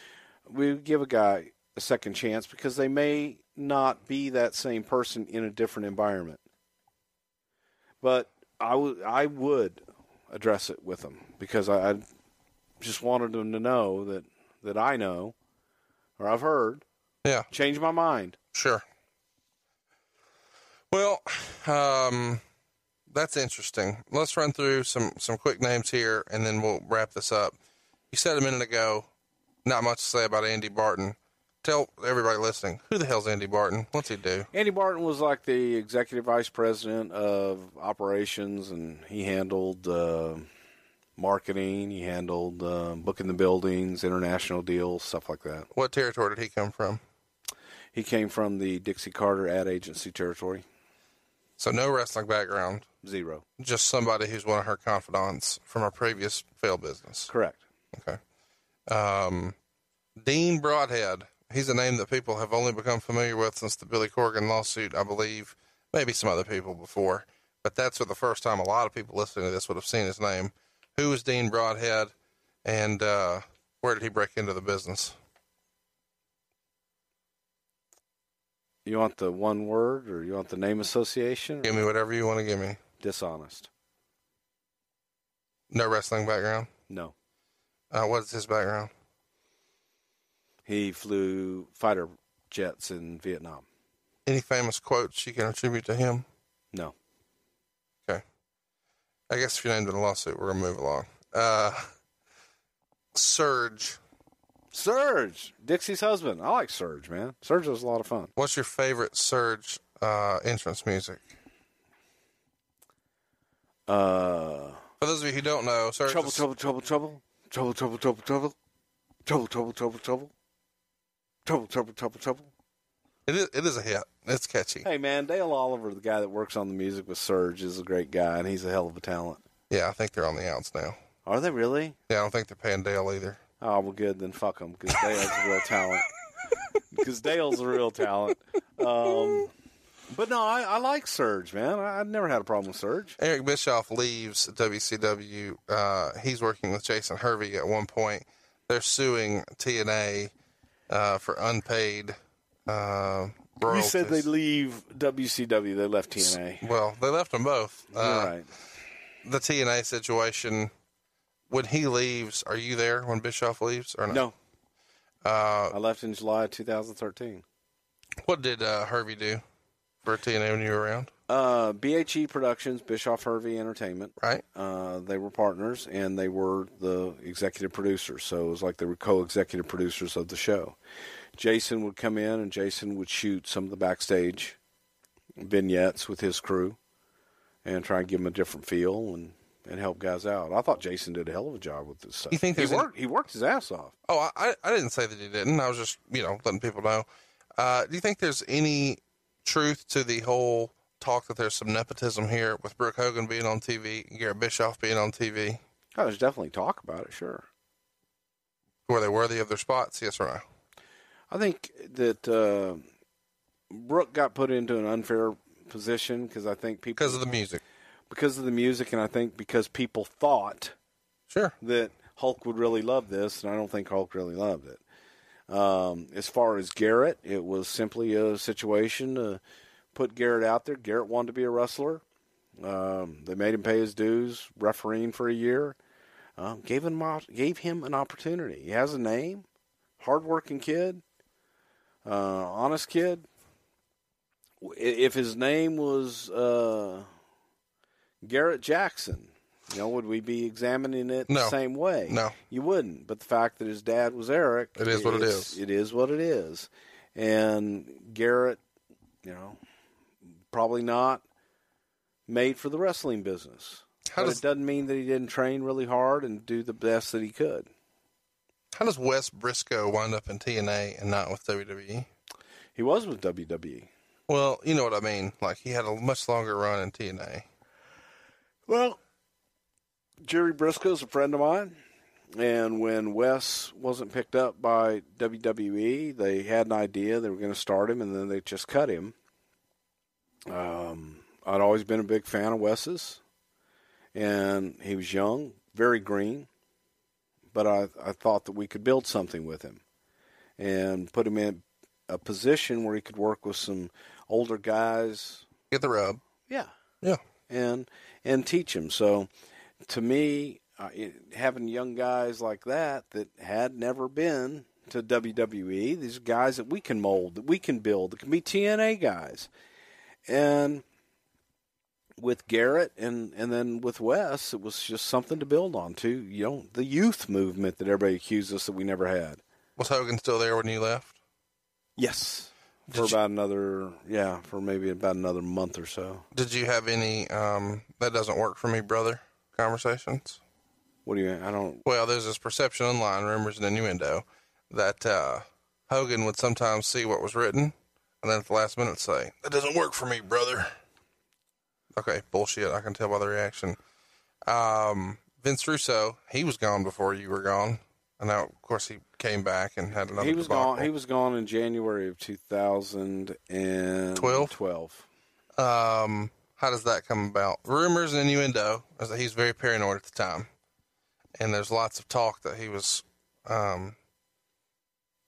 [SPEAKER 4] We give a guy a second chance because they may not be that same person in a different environment. But I would I would address it with them because I, I just wanted them to know that that I know or I've heard.
[SPEAKER 3] Yeah.
[SPEAKER 4] Change my mind.
[SPEAKER 3] Sure. Well, um, that's interesting. Let's run through some some quick names here, and then we'll wrap this up. You said a minute ago, not much to say about Andy Barton. Tell everybody listening, who the hell's Andy Barton? What's he do?
[SPEAKER 4] Andy Barton was like the executive vice president of operations, and he handled uh, marketing. He handled uh, booking the buildings, international deals, stuff like that.
[SPEAKER 3] What territory did he come from?
[SPEAKER 4] He came from the Dixie Carter ad agency territory.
[SPEAKER 3] So no wrestling background,
[SPEAKER 4] Zero.
[SPEAKER 3] just somebody who's one of her confidants from a previous failed business.
[SPEAKER 4] Correct.
[SPEAKER 3] Okay. Um, Dean Broadhead. He's a name that people have only become familiar with since the Billy Corgan lawsuit, I believe. Maybe some other people before, but that's for the first time a lot of people listening to this would have seen his name. Who is Dean Broadhead, and uh, where did he break into the business?
[SPEAKER 4] You want the one word, or you want the name association?
[SPEAKER 3] Give me whatever you want to give me.
[SPEAKER 4] Dishonest.
[SPEAKER 3] No wrestling background.
[SPEAKER 4] No.
[SPEAKER 3] Uh, what is his background?
[SPEAKER 4] He flew fighter jets in Vietnam.
[SPEAKER 3] Any famous quotes you can attribute to him?
[SPEAKER 4] No.
[SPEAKER 3] Okay. I guess if you're named in a lawsuit, we're gonna move along. Uh, Serg.
[SPEAKER 4] Serg, Dixie's husband. I like Serg, man. Serg was a lot of fun.
[SPEAKER 3] What's your favorite Serg uh, entrance music?
[SPEAKER 4] Uh,
[SPEAKER 3] For those of you who don't know, Serg.
[SPEAKER 4] trouble,
[SPEAKER 3] is-
[SPEAKER 4] trouble, trouble, trouble, trouble, trouble, trouble, trouble, trouble, trouble, trouble, trouble, trouble, trouble, trouble, trouble.
[SPEAKER 3] It is. It is a hit. It's catchy.
[SPEAKER 4] Hey, man, Dale Oliver, the guy that works on the music with Serg, is a great guy, and he's a hell of a talent.
[SPEAKER 3] Yeah, I think they're on the outs now.
[SPEAKER 4] Are they really?
[SPEAKER 3] Yeah, I don't think they're paying Dale either.
[SPEAKER 4] Oh, well, good. Then fuck them, because Dale's a real talent. Because Dale's a real talent. Um, but no, I, I like Serg, man. I, I've never had a problem with Serg.
[SPEAKER 3] Eric Bischoff leaves WCW. Uh, he's working with Jason Hervey at one point. They're suing TNA uh, for unpaid uh,
[SPEAKER 4] You said they leave WCW. They left TNA.
[SPEAKER 3] Well, they left them both. Uh,
[SPEAKER 4] right.
[SPEAKER 3] The TNA situation. When he leaves, are you there when Bischoff leaves or not?
[SPEAKER 4] No,
[SPEAKER 3] Uh,
[SPEAKER 4] I left in July 2013.
[SPEAKER 3] what did uh, Hervey do for TNA when you were around?
[SPEAKER 4] Uh, BHE Productions, Bischoff Hervey Entertainment.
[SPEAKER 3] Right.
[SPEAKER 4] Uh, they were partners and they were the executive producers. So it was like they were co-executive producers of the show. Jason would come in and Jason would shoot some of the backstage vignettes with his crew and try and give them a different feel and, and help guys out. I thought Jason did a hell of a job with this stuff.
[SPEAKER 3] You think
[SPEAKER 4] he
[SPEAKER 3] there's any-
[SPEAKER 4] worked? He worked his ass off.
[SPEAKER 3] Oh, I, I didn't say that he didn't. I was just, you know, letting people know. Uh, do you think there's any truth to the whole talk that there's some nepotism here with Brooke Hogan being on TV, Garrett Bischoff being on TV?
[SPEAKER 4] Oh, there's definitely talk about it. Sure.
[SPEAKER 3] Were they worthy of their spots? Yes or no?
[SPEAKER 4] I think that uh, Brooke got put into an unfair position because I think people
[SPEAKER 3] Because of the music.
[SPEAKER 4] because of the music, and I think because people thought
[SPEAKER 3] Sure.
[SPEAKER 4] that Hulk would really love this, and I don't think Hulk really loved it. Um, as far as Garrett, it was simply a situation to put Garrett out there. Garrett wanted to be a wrestler. Um, they made him pay his dues, refereeing for a year. Um, gave him gave him an opportunity. He has a name, hardworking kid, uh, honest kid. If his name was uh, Garrett Jackson, you know, would we be examining it
[SPEAKER 3] No.
[SPEAKER 4] the same way?
[SPEAKER 3] No.
[SPEAKER 4] you wouldn't. But the fact that his dad was Eric,
[SPEAKER 3] It is what it is.
[SPEAKER 4] It is what it is. And Garrett, you know, probably not made for the wrestling business.
[SPEAKER 3] How
[SPEAKER 4] but
[SPEAKER 3] does-
[SPEAKER 4] it doesn't mean that he didn't train really hard and do the best that he could.
[SPEAKER 3] How does Wes Brisco wind up in TNA and not with WWE?
[SPEAKER 4] He was with. WWE.
[SPEAKER 3] Well, you know what I mean. Like he had a much longer run in TNA.
[SPEAKER 4] Well, Jerry Brisco's a friend of mine, and when Wes wasn't picked up by WWE, they had an idea they were going to start him, and then they just cut him. Um, I'd always been a big fan of Wes's, and he was young, very green, but I, I thought that we could build something with him and put him in a position where he could work with some older guys.
[SPEAKER 3] Get the rub.
[SPEAKER 4] Yeah,
[SPEAKER 3] Yeah.
[SPEAKER 4] and and teach him. So, to me, uh, it, having young guys like that that had never been to WWE, these guys that we can mold, that we can build, that can be TNA guys, and with Garrett and and then with Wes, it was just something to build on too. You know, the youth movement that everybody accused us that we never had.
[SPEAKER 3] Was Hogan still there when you left?
[SPEAKER 4] Yes. For
[SPEAKER 3] you-
[SPEAKER 4] about another, yeah, for maybe about another month or so.
[SPEAKER 3] Did you have any um, that doesn't work for me, brother conversations?
[SPEAKER 4] What do you? Mean? I don't.
[SPEAKER 3] Well, there's this perception online, rumors and innuendo, that uh, Hogan would sometimes see what was written and then at the last minute say, That doesn't work for me, brother. Okay, bullshit. I can tell by the reaction. Um, Vince Russo, he was gone before you were gone. And now, of course, he came back and had another
[SPEAKER 4] he was
[SPEAKER 3] debacle.
[SPEAKER 4] gone. He was gone in January of 2012.
[SPEAKER 3] Twelve? Um, how does that come about? Rumors and innuendo is that he's very paranoid at the time, and there's lots of talk that he was um,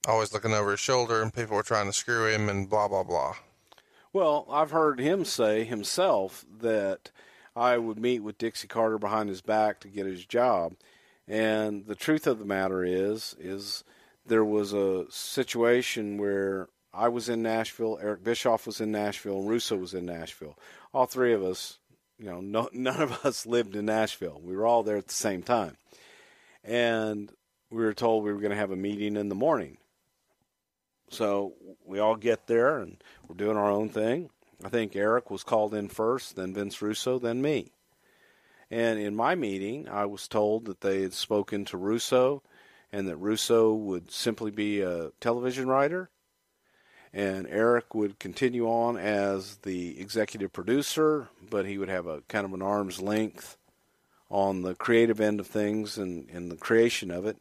[SPEAKER 3] always looking over his shoulder, and people were trying to screw him, and blah blah blah.
[SPEAKER 4] Well, I've heard him say himself that I would meet with Dixie Carter behind his back to get his job, and the truth of the matter is, is there was a situation where I was in Nashville, Eric Bischoff was in Nashville, and Russo was in Nashville. All three of us, you know, no, none of us lived in Nashville. We were all there at the same time, and we were told we were going to have a meeting in the morning. So we all get there and we're doing our own thing. I think Eric was called in first, then Vince Russo, then me. And in my meeting, I was told that they had spoken to Russo and that Russo would simply be a television writer and Eric would continue on as the executive producer, but he would have a kind of an arm's length on the creative end of things and, and the creation of it,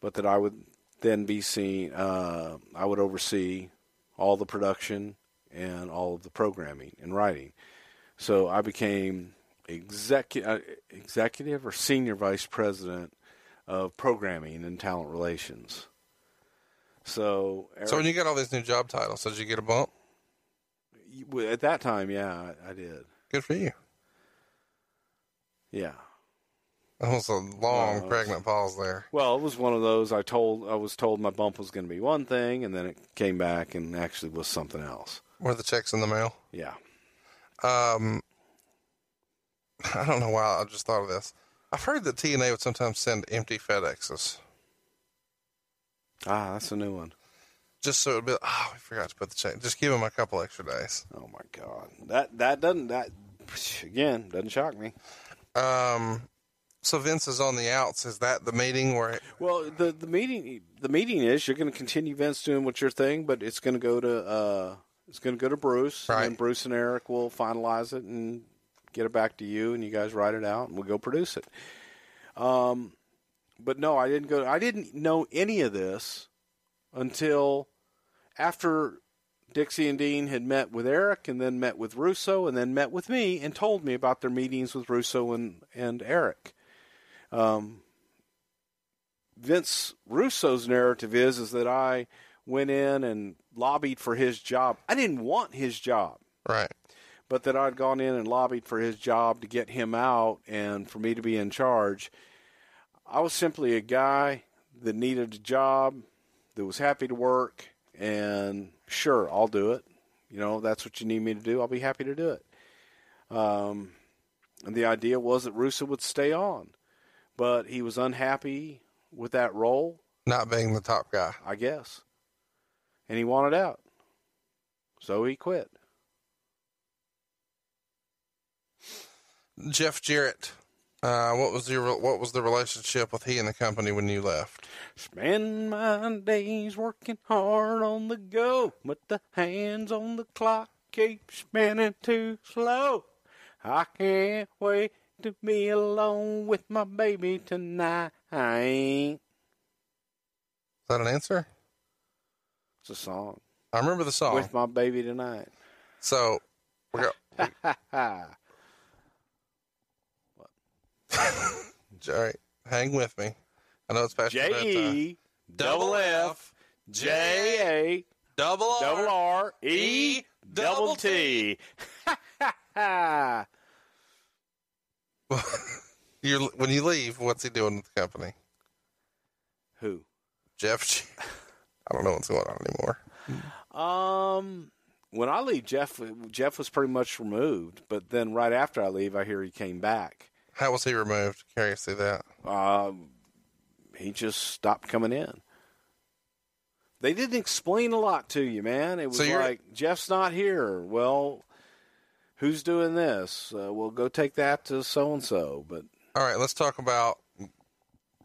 [SPEAKER 4] but that I would then be seen, uh, I would oversee all the production and all of the programming and writing. So I became execu- uh, executive or senior vice president of programming and talent relations. So, Eric,
[SPEAKER 3] So when you got all these new job titles, did you get a bump?
[SPEAKER 4] at that time, yeah, I, I did.
[SPEAKER 3] Good for you.
[SPEAKER 4] Yeah.
[SPEAKER 3] That was a long
[SPEAKER 4] No,
[SPEAKER 3] pregnant pause there.
[SPEAKER 4] Well, it was one of those. I told I was told my bump was going to be one thing, and then it came back and actually was something else.
[SPEAKER 3] Were the checks in the mail?
[SPEAKER 4] Yeah.
[SPEAKER 3] Um, I don't know why I just thought of this. I've heard that TNA would sometimes send empty FedExes
[SPEAKER 4] Ah, that's a new one.
[SPEAKER 3] just so it'd be. Oh, we forgot to put the check. Just give them a couple extra days.
[SPEAKER 4] Oh my god. That that doesn't that again doesn't shock me.
[SPEAKER 3] Um, so Vince is on the outs. Is that the meeting where?
[SPEAKER 4] Well, the the meeting the meeting is you're going to continue Vince doing what your thing, but it's going to go to uh it's going to go to Bruce,
[SPEAKER 3] Right.
[SPEAKER 4] and Bruce and Eric will finalize it and get it back to you, and you guys write it out, and we'll go produce it. Um, but no, I didn't go. I didn't know any of this until after Dixie and Dean had met with Eric, and then met with Russo, and then met with me, and told me about their meetings with Russo and and Eric. Um, Vince Russo's narrative is is that I went in and lobbied for his job. I didn't want his job,
[SPEAKER 3] Right.
[SPEAKER 4] but that I'd gone in and lobbied for his job to get him out and for me to be in charge. I was simply a guy that needed a job, that was happy to work, and sure, I'll do it. You know, that's what you need me to do. I'll be happy to do it. Um, and the idea was that Russo would stay on, but he was unhappy with that role,
[SPEAKER 3] Not being the top guy.
[SPEAKER 4] I guess, and he wanted out, so he quit.
[SPEAKER 3] Jeff Jarrett. Uh, what was your what was the relationship with he and the company when you left?
[SPEAKER 4] Spend my days working hard on the go, but the hands on the clock keep spinning too slow. I can't wait to be alone with my baby tonight.
[SPEAKER 3] Is that an answer?
[SPEAKER 4] It's a song.
[SPEAKER 3] I remember the song.
[SPEAKER 4] With my baby tonight.
[SPEAKER 3] So we go.
[SPEAKER 4] Ha.
[SPEAKER 3] All right, hang with me. I know it's past
[SPEAKER 4] J. E double F J
[SPEAKER 3] double
[SPEAKER 4] A double R E double T. Ha.
[SPEAKER 3] You when you leave, what's he doing with the company?
[SPEAKER 4] Who?
[SPEAKER 3] Jeff. I don't know what's going on anymore.
[SPEAKER 4] Um, when I leave, Jeff Jeff was pretty much removed. But then right after I leave, I hear he came back.
[SPEAKER 3] How was he removed? Curious to see that.
[SPEAKER 4] Um, he just stopped coming in. They didn't explain a lot to you, man. It was
[SPEAKER 3] So
[SPEAKER 4] like Jeff's not here. Well, who's doing this? Uh, well, go take that to so and so. But
[SPEAKER 3] All right, let's talk about.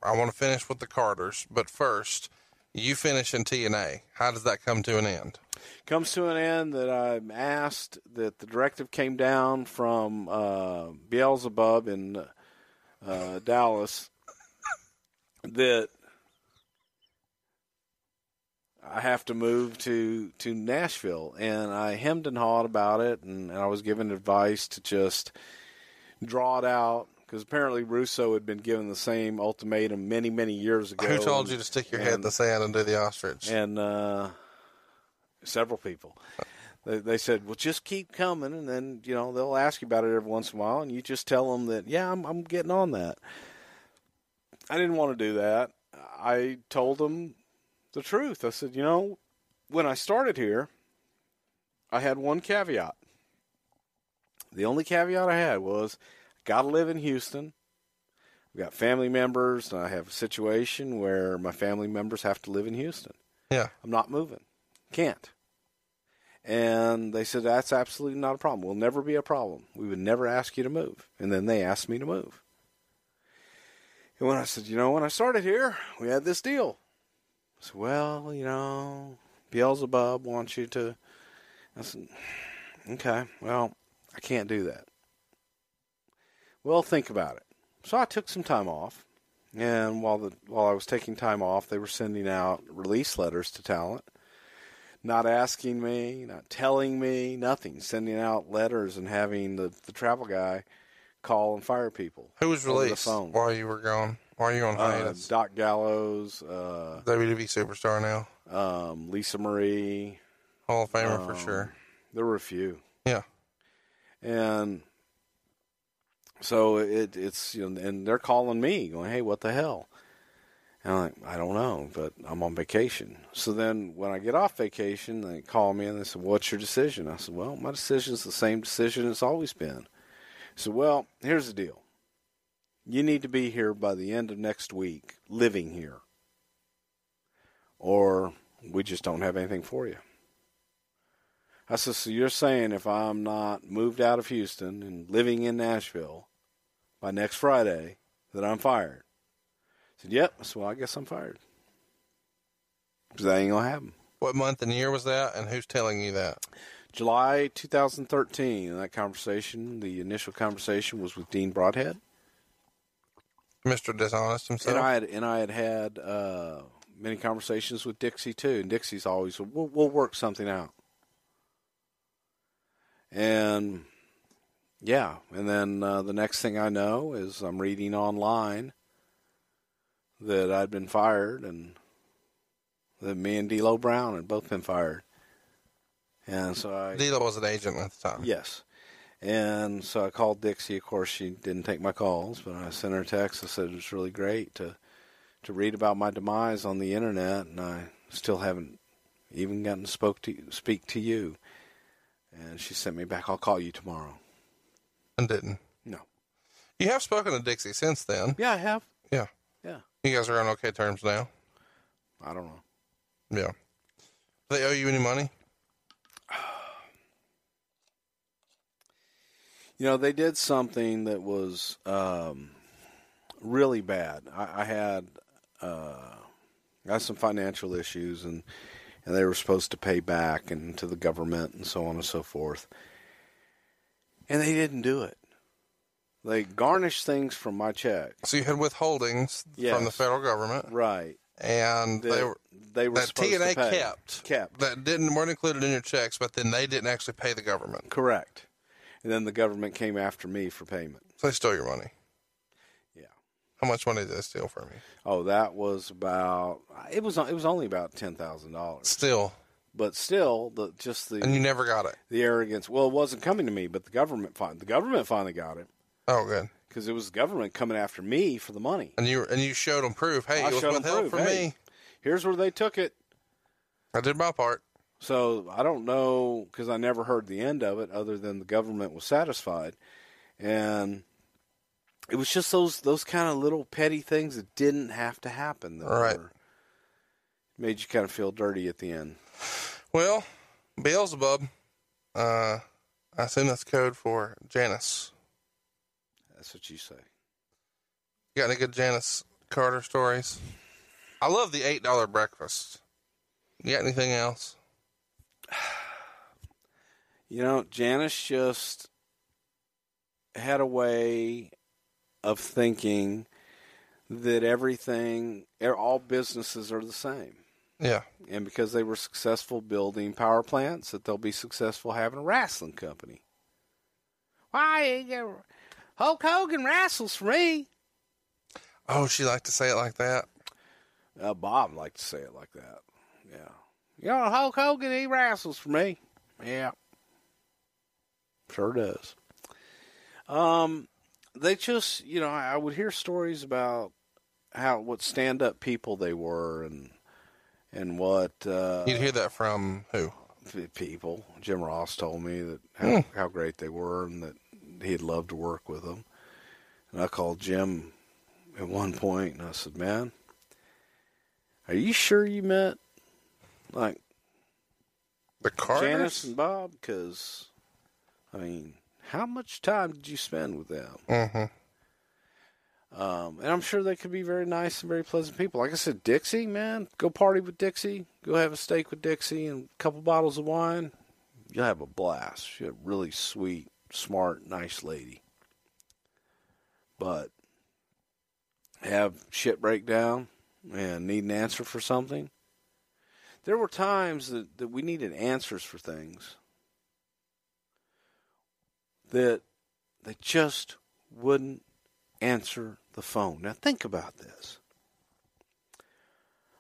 [SPEAKER 3] I want to finish with the Carters, but first, you finish in TNA. How does that come to an end?
[SPEAKER 4] comes to an end that I'm asked that the directive came down from uh, Beelzebub in uh, Dallas that I have to move to to Nashville, and I hemmed and hawed about it, and, and I was given advice to just draw it out because apparently Russo had been given the same ultimatum many many years ago.
[SPEAKER 3] Who told you to stick your head in the sand and do the ostrich?
[SPEAKER 4] and uh, several people. They, they said, "Well, just keep coming, and then you know they'll ask you about it every once in a while, and you just tell them that, yeah, I'm, I'm getting on that." I didn't want to do that. I told them the truth. I said, you know, when I started here, I had one caveat. The only caveat I had was, got to live in Houston. I've got family members, and I have a situation where my family members have to live in Houston.
[SPEAKER 3] yeah.
[SPEAKER 4] I'm not moving. Can't. And they said, that's absolutely not a problem. Will never be a problem. We would never ask you to move. And then they asked me to move. And when I said, you know, when I started here, we had this deal. Said, well, you know, Beelzebub wants you to. I said, okay, well, I can't do that. Well, think about it. So I took some time off. And while the while I was taking time off, they were sending out release letters to talent, not asking me, not telling me, nothing. Sending out letters and having the, the travel guy call and fire people.
[SPEAKER 3] Who was
[SPEAKER 4] over the
[SPEAKER 3] released
[SPEAKER 4] phone.
[SPEAKER 3] while you were gone? Why are you on
[SPEAKER 4] Uh,
[SPEAKER 3] hiatus?
[SPEAKER 4] Doc Gallows, uh,
[SPEAKER 3] WWE superstar now,
[SPEAKER 4] um, Lisa Marie.
[SPEAKER 3] Hall of Famer for
[SPEAKER 4] Um,
[SPEAKER 3] sure.
[SPEAKER 4] There were a few.
[SPEAKER 3] Yeah.
[SPEAKER 4] And so it, it's you know, and they're calling me, going, "Hey, what the hell?" And I'm like, "I don't know, but I'm on vacation." So then, when I get off vacation, they call me and they said, "What's your decision?" I said, "Well, my decision's the same decision it's always been." I said, "Well, here's the deal. You need to be here by the end of next week, living here, or we just don't have anything for you." I said, so you're saying if I'm not moved out of Houston and living in Nashville by next Friday, that I'm fired? I said, yep. So well, I guess I'm fired. Because that ain't going to happen.
[SPEAKER 3] What month and year was that, and who's telling you that?
[SPEAKER 4] July 2013, and that conversation, the initial conversation was with Dean Broadhead.
[SPEAKER 3] Mr. Dishonest himself.
[SPEAKER 4] And I had, and I had had uh, many conversations with Dixie, too. And Dixie's always, we'll, we'll work something out. And yeah, and then uh, the next thing I know is I'm reading online that I'd been fired and that me and D'Lo Brown had both been fired. And so I
[SPEAKER 3] D'Lo was an agent at the time.
[SPEAKER 4] yes, and so I called Dixie. Of course, she didn't take my calls, but I sent her a text. I said it was really great to to read about my demise on the internet, and I still haven't even gotten to spoke to speak to you. And she sent me back. I'll call you tomorrow.
[SPEAKER 3] And didn't.
[SPEAKER 4] No.
[SPEAKER 3] You have spoken to Dixie since then.
[SPEAKER 4] Yeah, I have.
[SPEAKER 3] Yeah.
[SPEAKER 4] Yeah.
[SPEAKER 3] You guys are on okay terms now.
[SPEAKER 4] I don't know.
[SPEAKER 3] Yeah. Do they owe you any money?
[SPEAKER 4] You know, they did something that was um, really bad. I, I had uh, I had some financial issues, and and they were supposed to pay back and to the government and so on and so forth, and they didn't do it. They garnished things from my check,
[SPEAKER 3] So you had withholdings from the federal government,
[SPEAKER 4] right?
[SPEAKER 3] and
[SPEAKER 4] That
[SPEAKER 3] they were
[SPEAKER 4] they were
[SPEAKER 3] that TNA
[SPEAKER 4] to pay.
[SPEAKER 3] kept
[SPEAKER 4] kept
[SPEAKER 3] that didn't weren't included in your checks, but then they didn't actually pay the government,
[SPEAKER 4] correct, and then the government came after me for payment.
[SPEAKER 3] so they stole your money.
[SPEAKER 4] Yeah.
[SPEAKER 3] How much money did they steal from you?
[SPEAKER 4] Oh, that was about it was it was only about ten thousand dollars.
[SPEAKER 3] Still,
[SPEAKER 4] but still the just the
[SPEAKER 3] and you never got it.
[SPEAKER 4] the arrogance well it wasn't coming to me but the government fin- the government finally got it
[SPEAKER 3] Oh, good.
[SPEAKER 4] because it was the government coming after me for the money
[SPEAKER 3] And you and you showed them proof. Hey,
[SPEAKER 4] I
[SPEAKER 3] it was withheld
[SPEAKER 4] proof.
[SPEAKER 3] from
[SPEAKER 4] Hey.
[SPEAKER 3] me.
[SPEAKER 4] here's where they took it
[SPEAKER 3] I did my part.
[SPEAKER 4] So i don't know because i never heard the end of it other than the government was satisfied and it was just those those kind of little petty things that didn't have to happen that
[SPEAKER 3] Right.
[SPEAKER 4] were- made you kind of feel dirty at the end
[SPEAKER 3] Well, Beelzebub. Uh, I assume that's code for Janice.
[SPEAKER 4] that's what you say
[SPEAKER 3] You got any good Janice Carter stories? I love the eight dollar breakfast. You got anything else?
[SPEAKER 4] You know, Janice just had a way of thinking that everything, all businesses are the same.
[SPEAKER 3] Yeah.
[SPEAKER 4] And because they were successful building power plants, that they'll be successful having a wrestling company. Why, Hulk Hogan wrestles for me.
[SPEAKER 3] Oh, she liked to say it like that.
[SPEAKER 4] Uh, Bob liked to say it like that. Yeah. You know, Hulk Hogan, he wrestles for me. Yeah. Sure does. Um, they just, you know, I I would hear stories about how what stand up people they were and and what uh,
[SPEAKER 3] You'd hear that from who?
[SPEAKER 4] people. Jim Ross told me that how, how great they were and that he'd love to work with them. And I called Jim at one point and I said, "Man, are you sure you met like
[SPEAKER 3] The Carters.
[SPEAKER 4] Janice and Bob? Because I mean, how much time did you spend with them?"
[SPEAKER 3] Mm-hmm.
[SPEAKER 4] Um, and I'm sure they could be very nice and very pleasant people. Like I said, Dixie, man, go party with Dixie. Go have a steak with Dixie and a couple bottles of wine. You'll have a blast. She's a really sweet, smart, nice lady. But have shit break down and need an answer for something. There were times that, that we needed answers for things that they just wouldn't answer the phone. Now, think about this.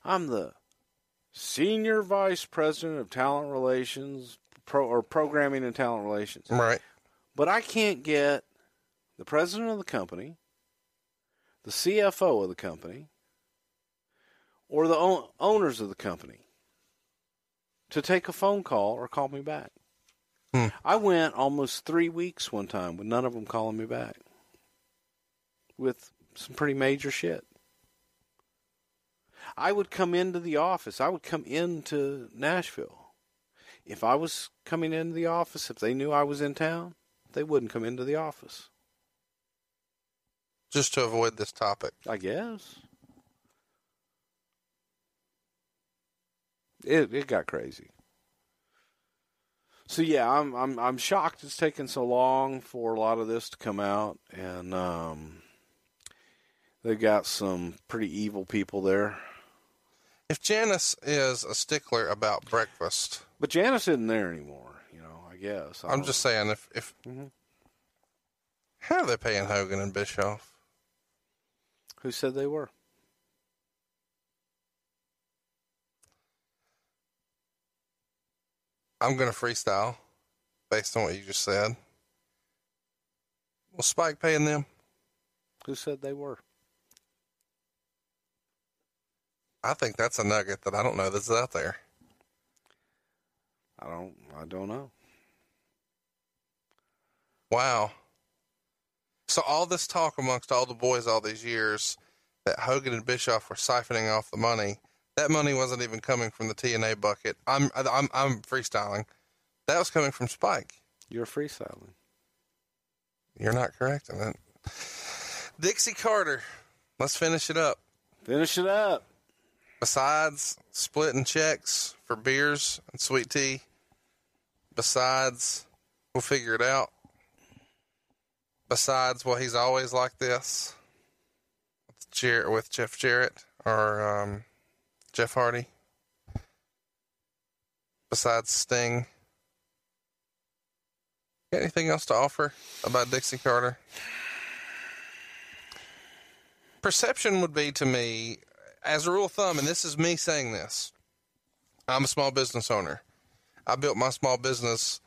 [SPEAKER 4] I'm the senior vice president of talent relations pro, or programming and talent relations.
[SPEAKER 3] Right.
[SPEAKER 4] But I can't get the president of the company, the CFO of the company, or the own, owners of the company to take a phone call or call me back.
[SPEAKER 3] Hmm.
[SPEAKER 4] I went almost three weeks one time with none of them calling me back with some pretty major shit. I would come into the office. I would come into Nashville. If I was coming into the office, if they knew I was in town, they wouldn't come into the office.
[SPEAKER 3] Just to avoid this topic.
[SPEAKER 4] I guess. It it got crazy. So yeah, I'm I'm I'm shocked it's taken so long for a lot of this to come out, and um, they've got some pretty evil people there.
[SPEAKER 3] If Janice is a stickler about breakfast,
[SPEAKER 4] But Janice isn't there anymore. You know, I guess. I
[SPEAKER 3] I'm
[SPEAKER 4] don't-
[SPEAKER 3] just saying if if
[SPEAKER 4] Mhm.
[SPEAKER 3] how are they paying Hogan and Bischoff?
[SPEAKER 4] Who said they were?
[SPEAKER 3] I'm going to freestyle based on what you just said. Was Spike paying them?
[SPEAKER 4] Who said they were?
[SPEAKER 3] I think that's a nugget that I don't know that's out there.
[SPEAKER 4] I don't. I don't know.
[SPEAKER 3] Wow. So all this talk amongst all the boys all these years that Hogan and Bischoff were siphoning off the money. That money wasn't even coming from the TNA bucket. I'm I'm I'm freestyling. That was coming from Spike.
[SPEAKER 4] You're freestyling.
[SPEAKER 3] You're not correct in that. Dixie Carter. Let's finish it up.
[SPEAKER 4] Finish it up.
[SPEAKER 3] Besides splitting checks for beers and sweet tea, besides we'll figure it out. Besides, well, he's always like this with, Jer- with Jeff Jarrett or um, Jeff Hardy. Besides Sting, got anything else to offer about Dixie Carter? Perception would be to me, as a rule of thumb, and this is me saying this. I'm a small business owner. I built my small business,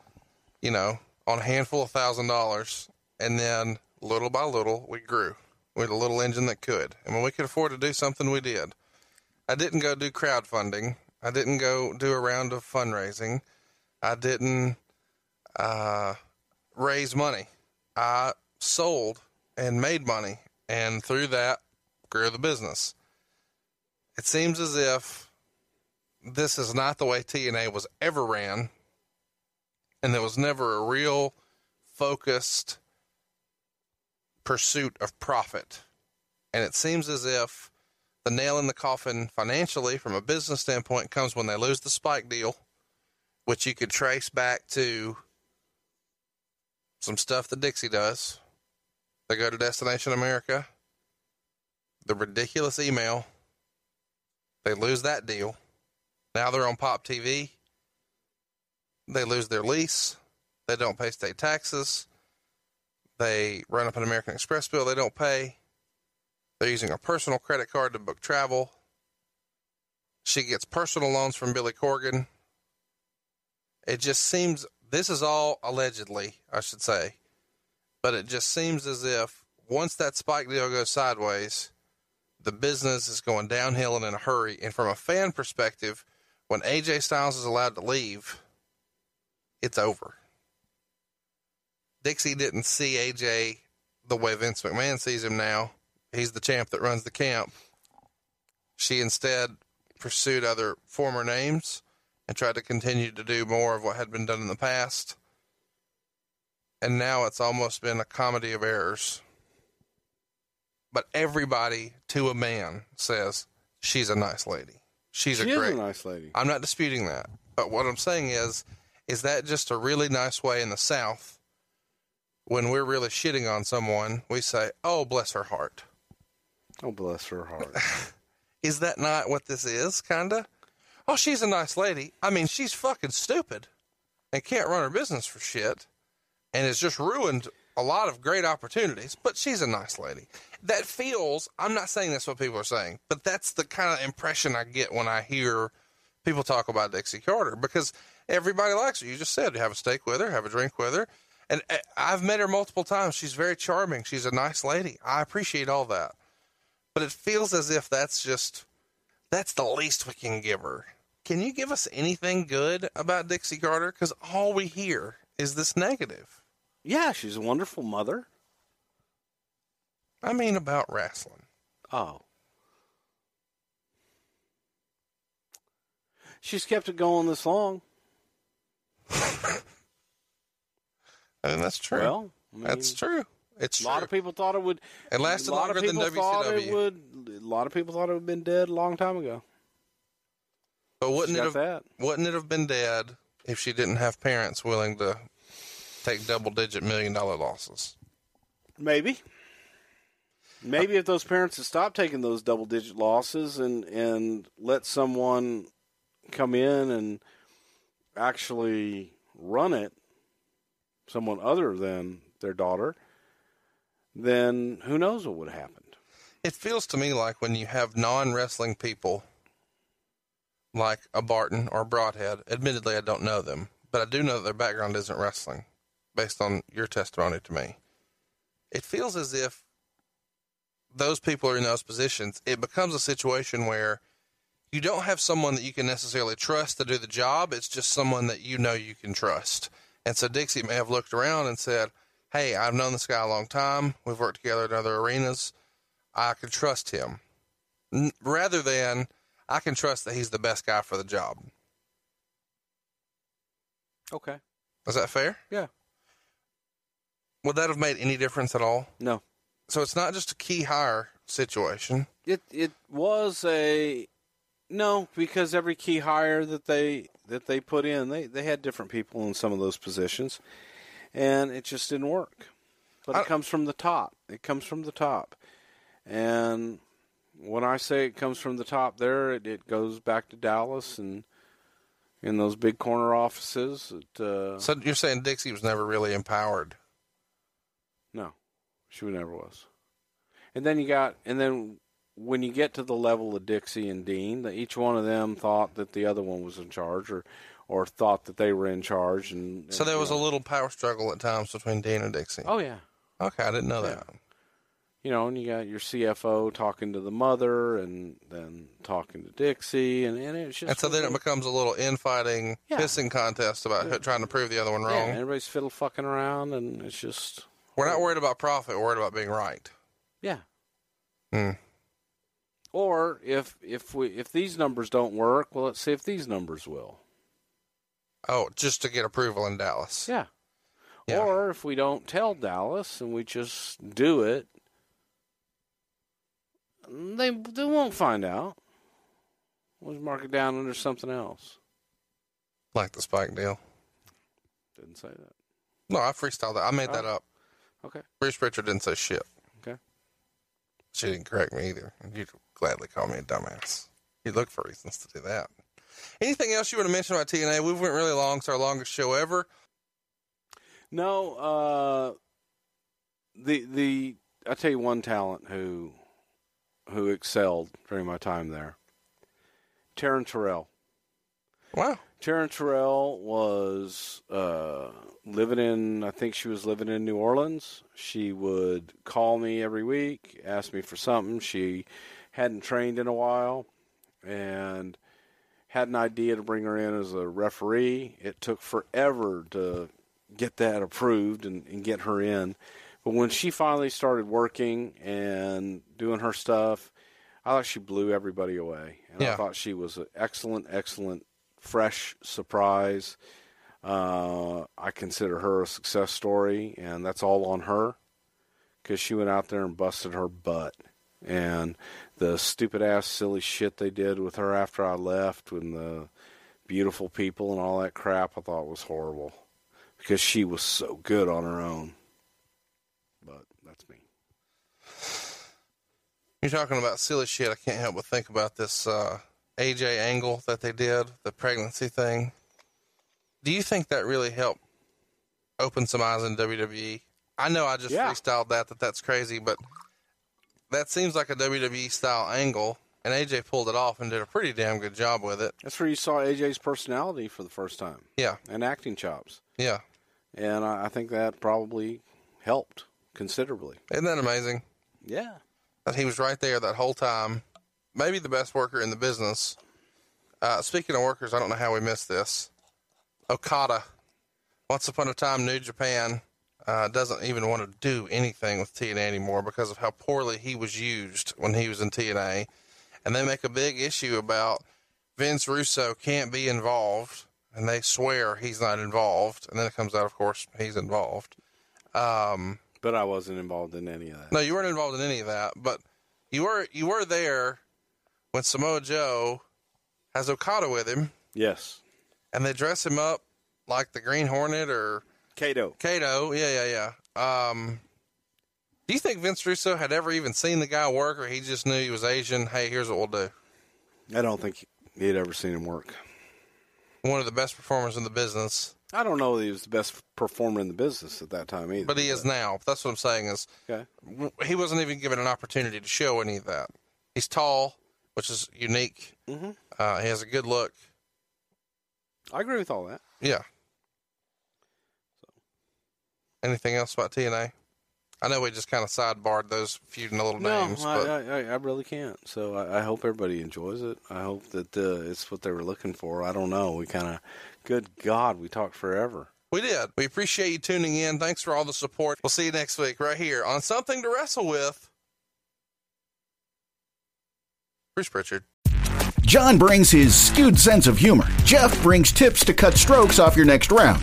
[SPEAKER 3] you know, on a handful of thousand dollars, and then little by little we grew. We had a little engine that could, and when we could afford to do something, we did. I didn't go do crowdfunding. I didn't go do a round of fundraising. I didn't uh, raise money. I sold and made money, and through that, grew the business. It seems as if this is not the way TNA was ever ran, and there was never a real focused pursuit of profit. And it seems as if the nail in the coffin financially, from a business standpoint, comes when they lose the Spike deal, which you could trace back to some stuff that Dixie does. They go to Destination America, the ridiculous email. They lose that deal. Now they're on Pop TV. They lose their lease. They don't pay state taxes. They run up an American Express bill they don't pay. They're using a personal credit card to book travel. She gets personal loans from Billy Corgan. It just seems, this is all allegedly, I should say, but it just seems as if once that spike deal goes sideways, the business is going downhill and in a hurry. And from a fan perspective, when AJ Styles is allowed to leave, it's over. Dixie didn't see AJ the way Vince McMahon sees him now. He's the champ that runs the camp. She instead pursued other former names and tried to continue to do more of what had been done in the past. And now it's almost been a comedy of errors. But everybody to a man says she's a nice lady. She's
[SPEAKER 4] She
[SPEAKER 3] a
[SPEAKER 4] is
[SPEAKER 3] great
[SPEAKER 4] a nice lady.
[SPEAKER 3] I'm not disputing that. But what I'm saying is, is that just a really nice way in the South when we're really shitting on someone, we say, oh, bless her heart.
[SPEAKER 4] Oh, bless her heart.
[SPEAKER 3] Is that not what this is, kinda? Oh, she's a nice lady. I mean, she's fucking stupid and can't run her business for shit and has just ruined a lot of great opportunities, but she's a nice lady. That feels, I'm not saying that's what people are saying, but that's the kind of impression I get when I hear people talk about Dixie Carter because everybody likes her. You just said, have a steak with her, have a drink with her. And uh, I've met her multiple times. She's very charming. She's a nice lady. I appreciate all that. But it feels as if that's just, that's the least we can give her. Can you give us anything good about Dixie Carter? Because all we hear is this negative.
[SPEAKER 4] Yeah, she's a wonderful mother.
[SPEAKER 3] I mean, about wrestling.
[SPEAKER 4] Oh. She's kept it going this long.
[SPEAKER 3] I mean, that's true.
[SPEAKER 4] Well, I mean,
[SPEAKER 3] that's true. It's
[SPEAKER 4] A lot
[SPEAKER 3] true.
[SPEAKER 4] of people thought it would.
[SPEAKER 3] It lasted
[SPEAKER 4] a lot
[SPEAKER 3] longer
[SPEAKER 4] of
[SPEAKER 3] than WCW.
[SPEAKER 4] It would, a lot of people thought it would have been dead a long time ago.
[SPEAKER 3] But wouldn't it have
[SPEAKER 4] that.
[SPEAKER 3] wouldn't it have been dead if she didn't have parents willing to take double digit million dollar losses?
[SPEAKER 4] Maybe. Maybe if those parents had stopped taking those double digit losses and, and let someone come in and actually run it, someone other than their daughter, then who knows what would have happened.
[SPEAKER 3] It feels to me like when you have non wrestling people like a Barton or a Broadhead, admittedly I don't know them, but I do know that their background isn't wrestling based on your testimony to me. It feels as if those people are in those positions. It becomes a situation where you don't have someone that you can necessarily trust to do the job. It's just someone that you know you can trust. And so Dixie may have looked around and said, Hey, I've known this guy a long time. We've worked together in other arenas. I can trust him. N- rather than, I can trust that he's the best guy for the job.
[SPEAKER 4] Okay.
[SPEAKER 3] Is that fair?
[SPEAKER 4] Yeah.
[SPEAKER 3] Would that have made any difference at all?
[SPEAKER 4] No.
[SPEAKER 3] So it's not just a key hire situation.
[SPEAKER 4] It it was a no because every key hire that they that they put in they they had different people in some of those positions, and it just didn't work. But
[SPEAKER 3] I-
[SPEAKER 4] it comes from the top. It comes from the top, and when I say it comes from the top, there it, it goes back to Dallas and in those big corner offices. It, uh,
[SPEAKER 3] So you're saying Dixie was never really empowered.
[SPEAKER 4] No, she never was. And then you got, and then when you get to the level of Dixie and Dean, that each one of them thought that the other one was in charge, or or thought that they were in charge, and
[SPEAKER 3] So there
[SPEAKER 4] you
[SPEAKER 3] was a little power struggle at times between Dean and Dixie.
[SPEAKER 4] Oh yeah,
[SPEAKER 3] Okay, I didn't know
[SPEAKER 4] Yeah.
[SPEAKER 3] that.
[SPEAKER 4] you know, and you got your CFO talking to the mother, and then talking to Dixie, and, and it's just
[SPEAKER 3] And so then it becomes a little infighting,
[SPEAKER 4] Yeah.
[SPEAKER 3] pissing contest about who- trying to prove the other one
[SPEAKER 4] yeah,
[SPEAKER 3] wrong.
[SPEAKER 4] everybody's fiddle fucking around, and it's just
[SPEAKER 3] We're not worried about profit. We're worried about being right.
[SPEAKER 4] yeah.
[SPEAKER 3] Hmm.
[SPEAKER 4] Or if if we if these numbers don't work, well, let's see if these numbers will.
[SPEAKER 3] Oh, just to get approval in Dallas.
[SPEAKER 4] Yeah.
[SPEAKER 3] Yeah.
[SPEAKER 4] Or if we don't tell Dallas and we just do it, they they won't find out. We'll just mark it down under something else.
[SPEAKER 3] Like the Spike deal.
[SPEAKER 4] Didn't say that.
[SPEAKER 3] No, I freestyled that. I made that
[SPEAKER 4] Oh.
[SPEAKER 3] up.
[SPEAKER 4] Okay.
[SPEAKER 3] Bruce Prichard didn't say shit.
[SPEAKER 4] Okay.
[SPEAKER 3] She didn't correct me either. You'd gladly call me a dumbass. You look for reasons to do that. Anything else you want to mention about TNA? We went really long. It's our longest show ever.
[SPEAKER 4] No, uh, the the I tell you one talent who who excelled during my time there. Taryn Terrell.
[SPEAKER 3] Wow.
[SPEAKER 4] Taryn Terrell was uh, living in, I think she was living in New Orleans. She would call me every week, ask me for something. She hadn't trained in a while and had an idea to bring her in as a referee. It took forever to get that approved and, and get her in. But when she finally started working and doing her stuff, I thought she blew everybody away. And I thought she was an excellent, excellent, fresh surprise. Uh, I consider her a success story, and that's all on her because she went out there and busted her butt. And the stupid ass, silly shit they did with her after I left, and the beautiful people and all that crap, I thought was horrible because she was so good on her own. But that's me.
[SPEAKER 3] You're talking about silly shit. I can't help but think about this uh, AJ angle that they did, the pregnancy thing. Do you think that really helped open some eyes in WWE? I know I just
[SPEAKER 4] Yeah.
[SPEAKER 3] freestyled that, that that's crazy, but that seems like a WWE style angle, and AJ pulled it off and did a pretty damn good job with it.
[SPEAKER 4] That's where you saw AJ's personality for the first time
[SPEAKER 3] Yeah,
[SPEAKER 4] and acting chops,
[SPEAKER 3] yeah.
[SPEAKER 4] and I, I think that probably helped considerably.
[SPEAKER 3] Isn't that amazing?
[SPEAKER 4] Yeah.
[SPEAKER 3] That he was right there that whole time. Maybe the best worker in the business. Uh, speaking of workers, I don't know how we missed this. Okada, once upon a time, New Japan uh, doesn't even want to do anything with TNA anymore because of how poorly he was used when he was in TNA. And they make a big issue about Vince Russo can't be involved, and they swear he's not involved. And then it comes out, of course, he's involved. Um,
[SPEAKER 4] But I wasn't involved in any of that.
[SPEAKER 3] no, you weren't involved in any of that, but you were you were there when Samoa Joe has Okada with him,
[SPEAKER 4] Yes.
[SPEAKER 3] and they dress him up like the Green Hornet or
[SPEAKER 4] Kato.
[SPEAKER 3] Kato. Yeah, yeah, yeah. Um, do you think Vince Russo had ever even seen the guy work, or he just knew he was Asian? Hey, here's what we'll do.
[SPEAKER 4] I don't think he'd ever seen him work.
[SPEAKER 3] One of the best performers in the business,
[SPEAKER 4] I don't know that he was the best performer in the business at that time either.
[SPEAKER 3] but he is now. That's what I'm saying is
[SPEAKER 4] Okay.
[SPEAKER 3] he wasn't even given an opportunity to show any of that. He's tall, which is unique.
[SPEAKER 4] Mhm.
[SPEAKER 3] Uh, he has a good look.
[SPEAKER 4] I agree with all that.
[SPEAKER 3] Yeah. Anything else about TNA? I know we just kind of sidebarred those few little
[SPEAKER 4] No,
[SPEAKER 3] names,
[SPEAKER 4] I, I, I really can't. So I, I hope everybody enjoys it. I hope that uh, it's what they were looking for. I don't know. We kind of, good God, we talked forever.
[SPEAKER 3] we did. We appreciate you tuning in. Thanks for all the support. We'll see you next week right here on Something to Wrestle with. Bruce Prichard.
[SPEAKER 6] John brings his skewed sense of humor. Jeff brings tips to cut strokes off your next round.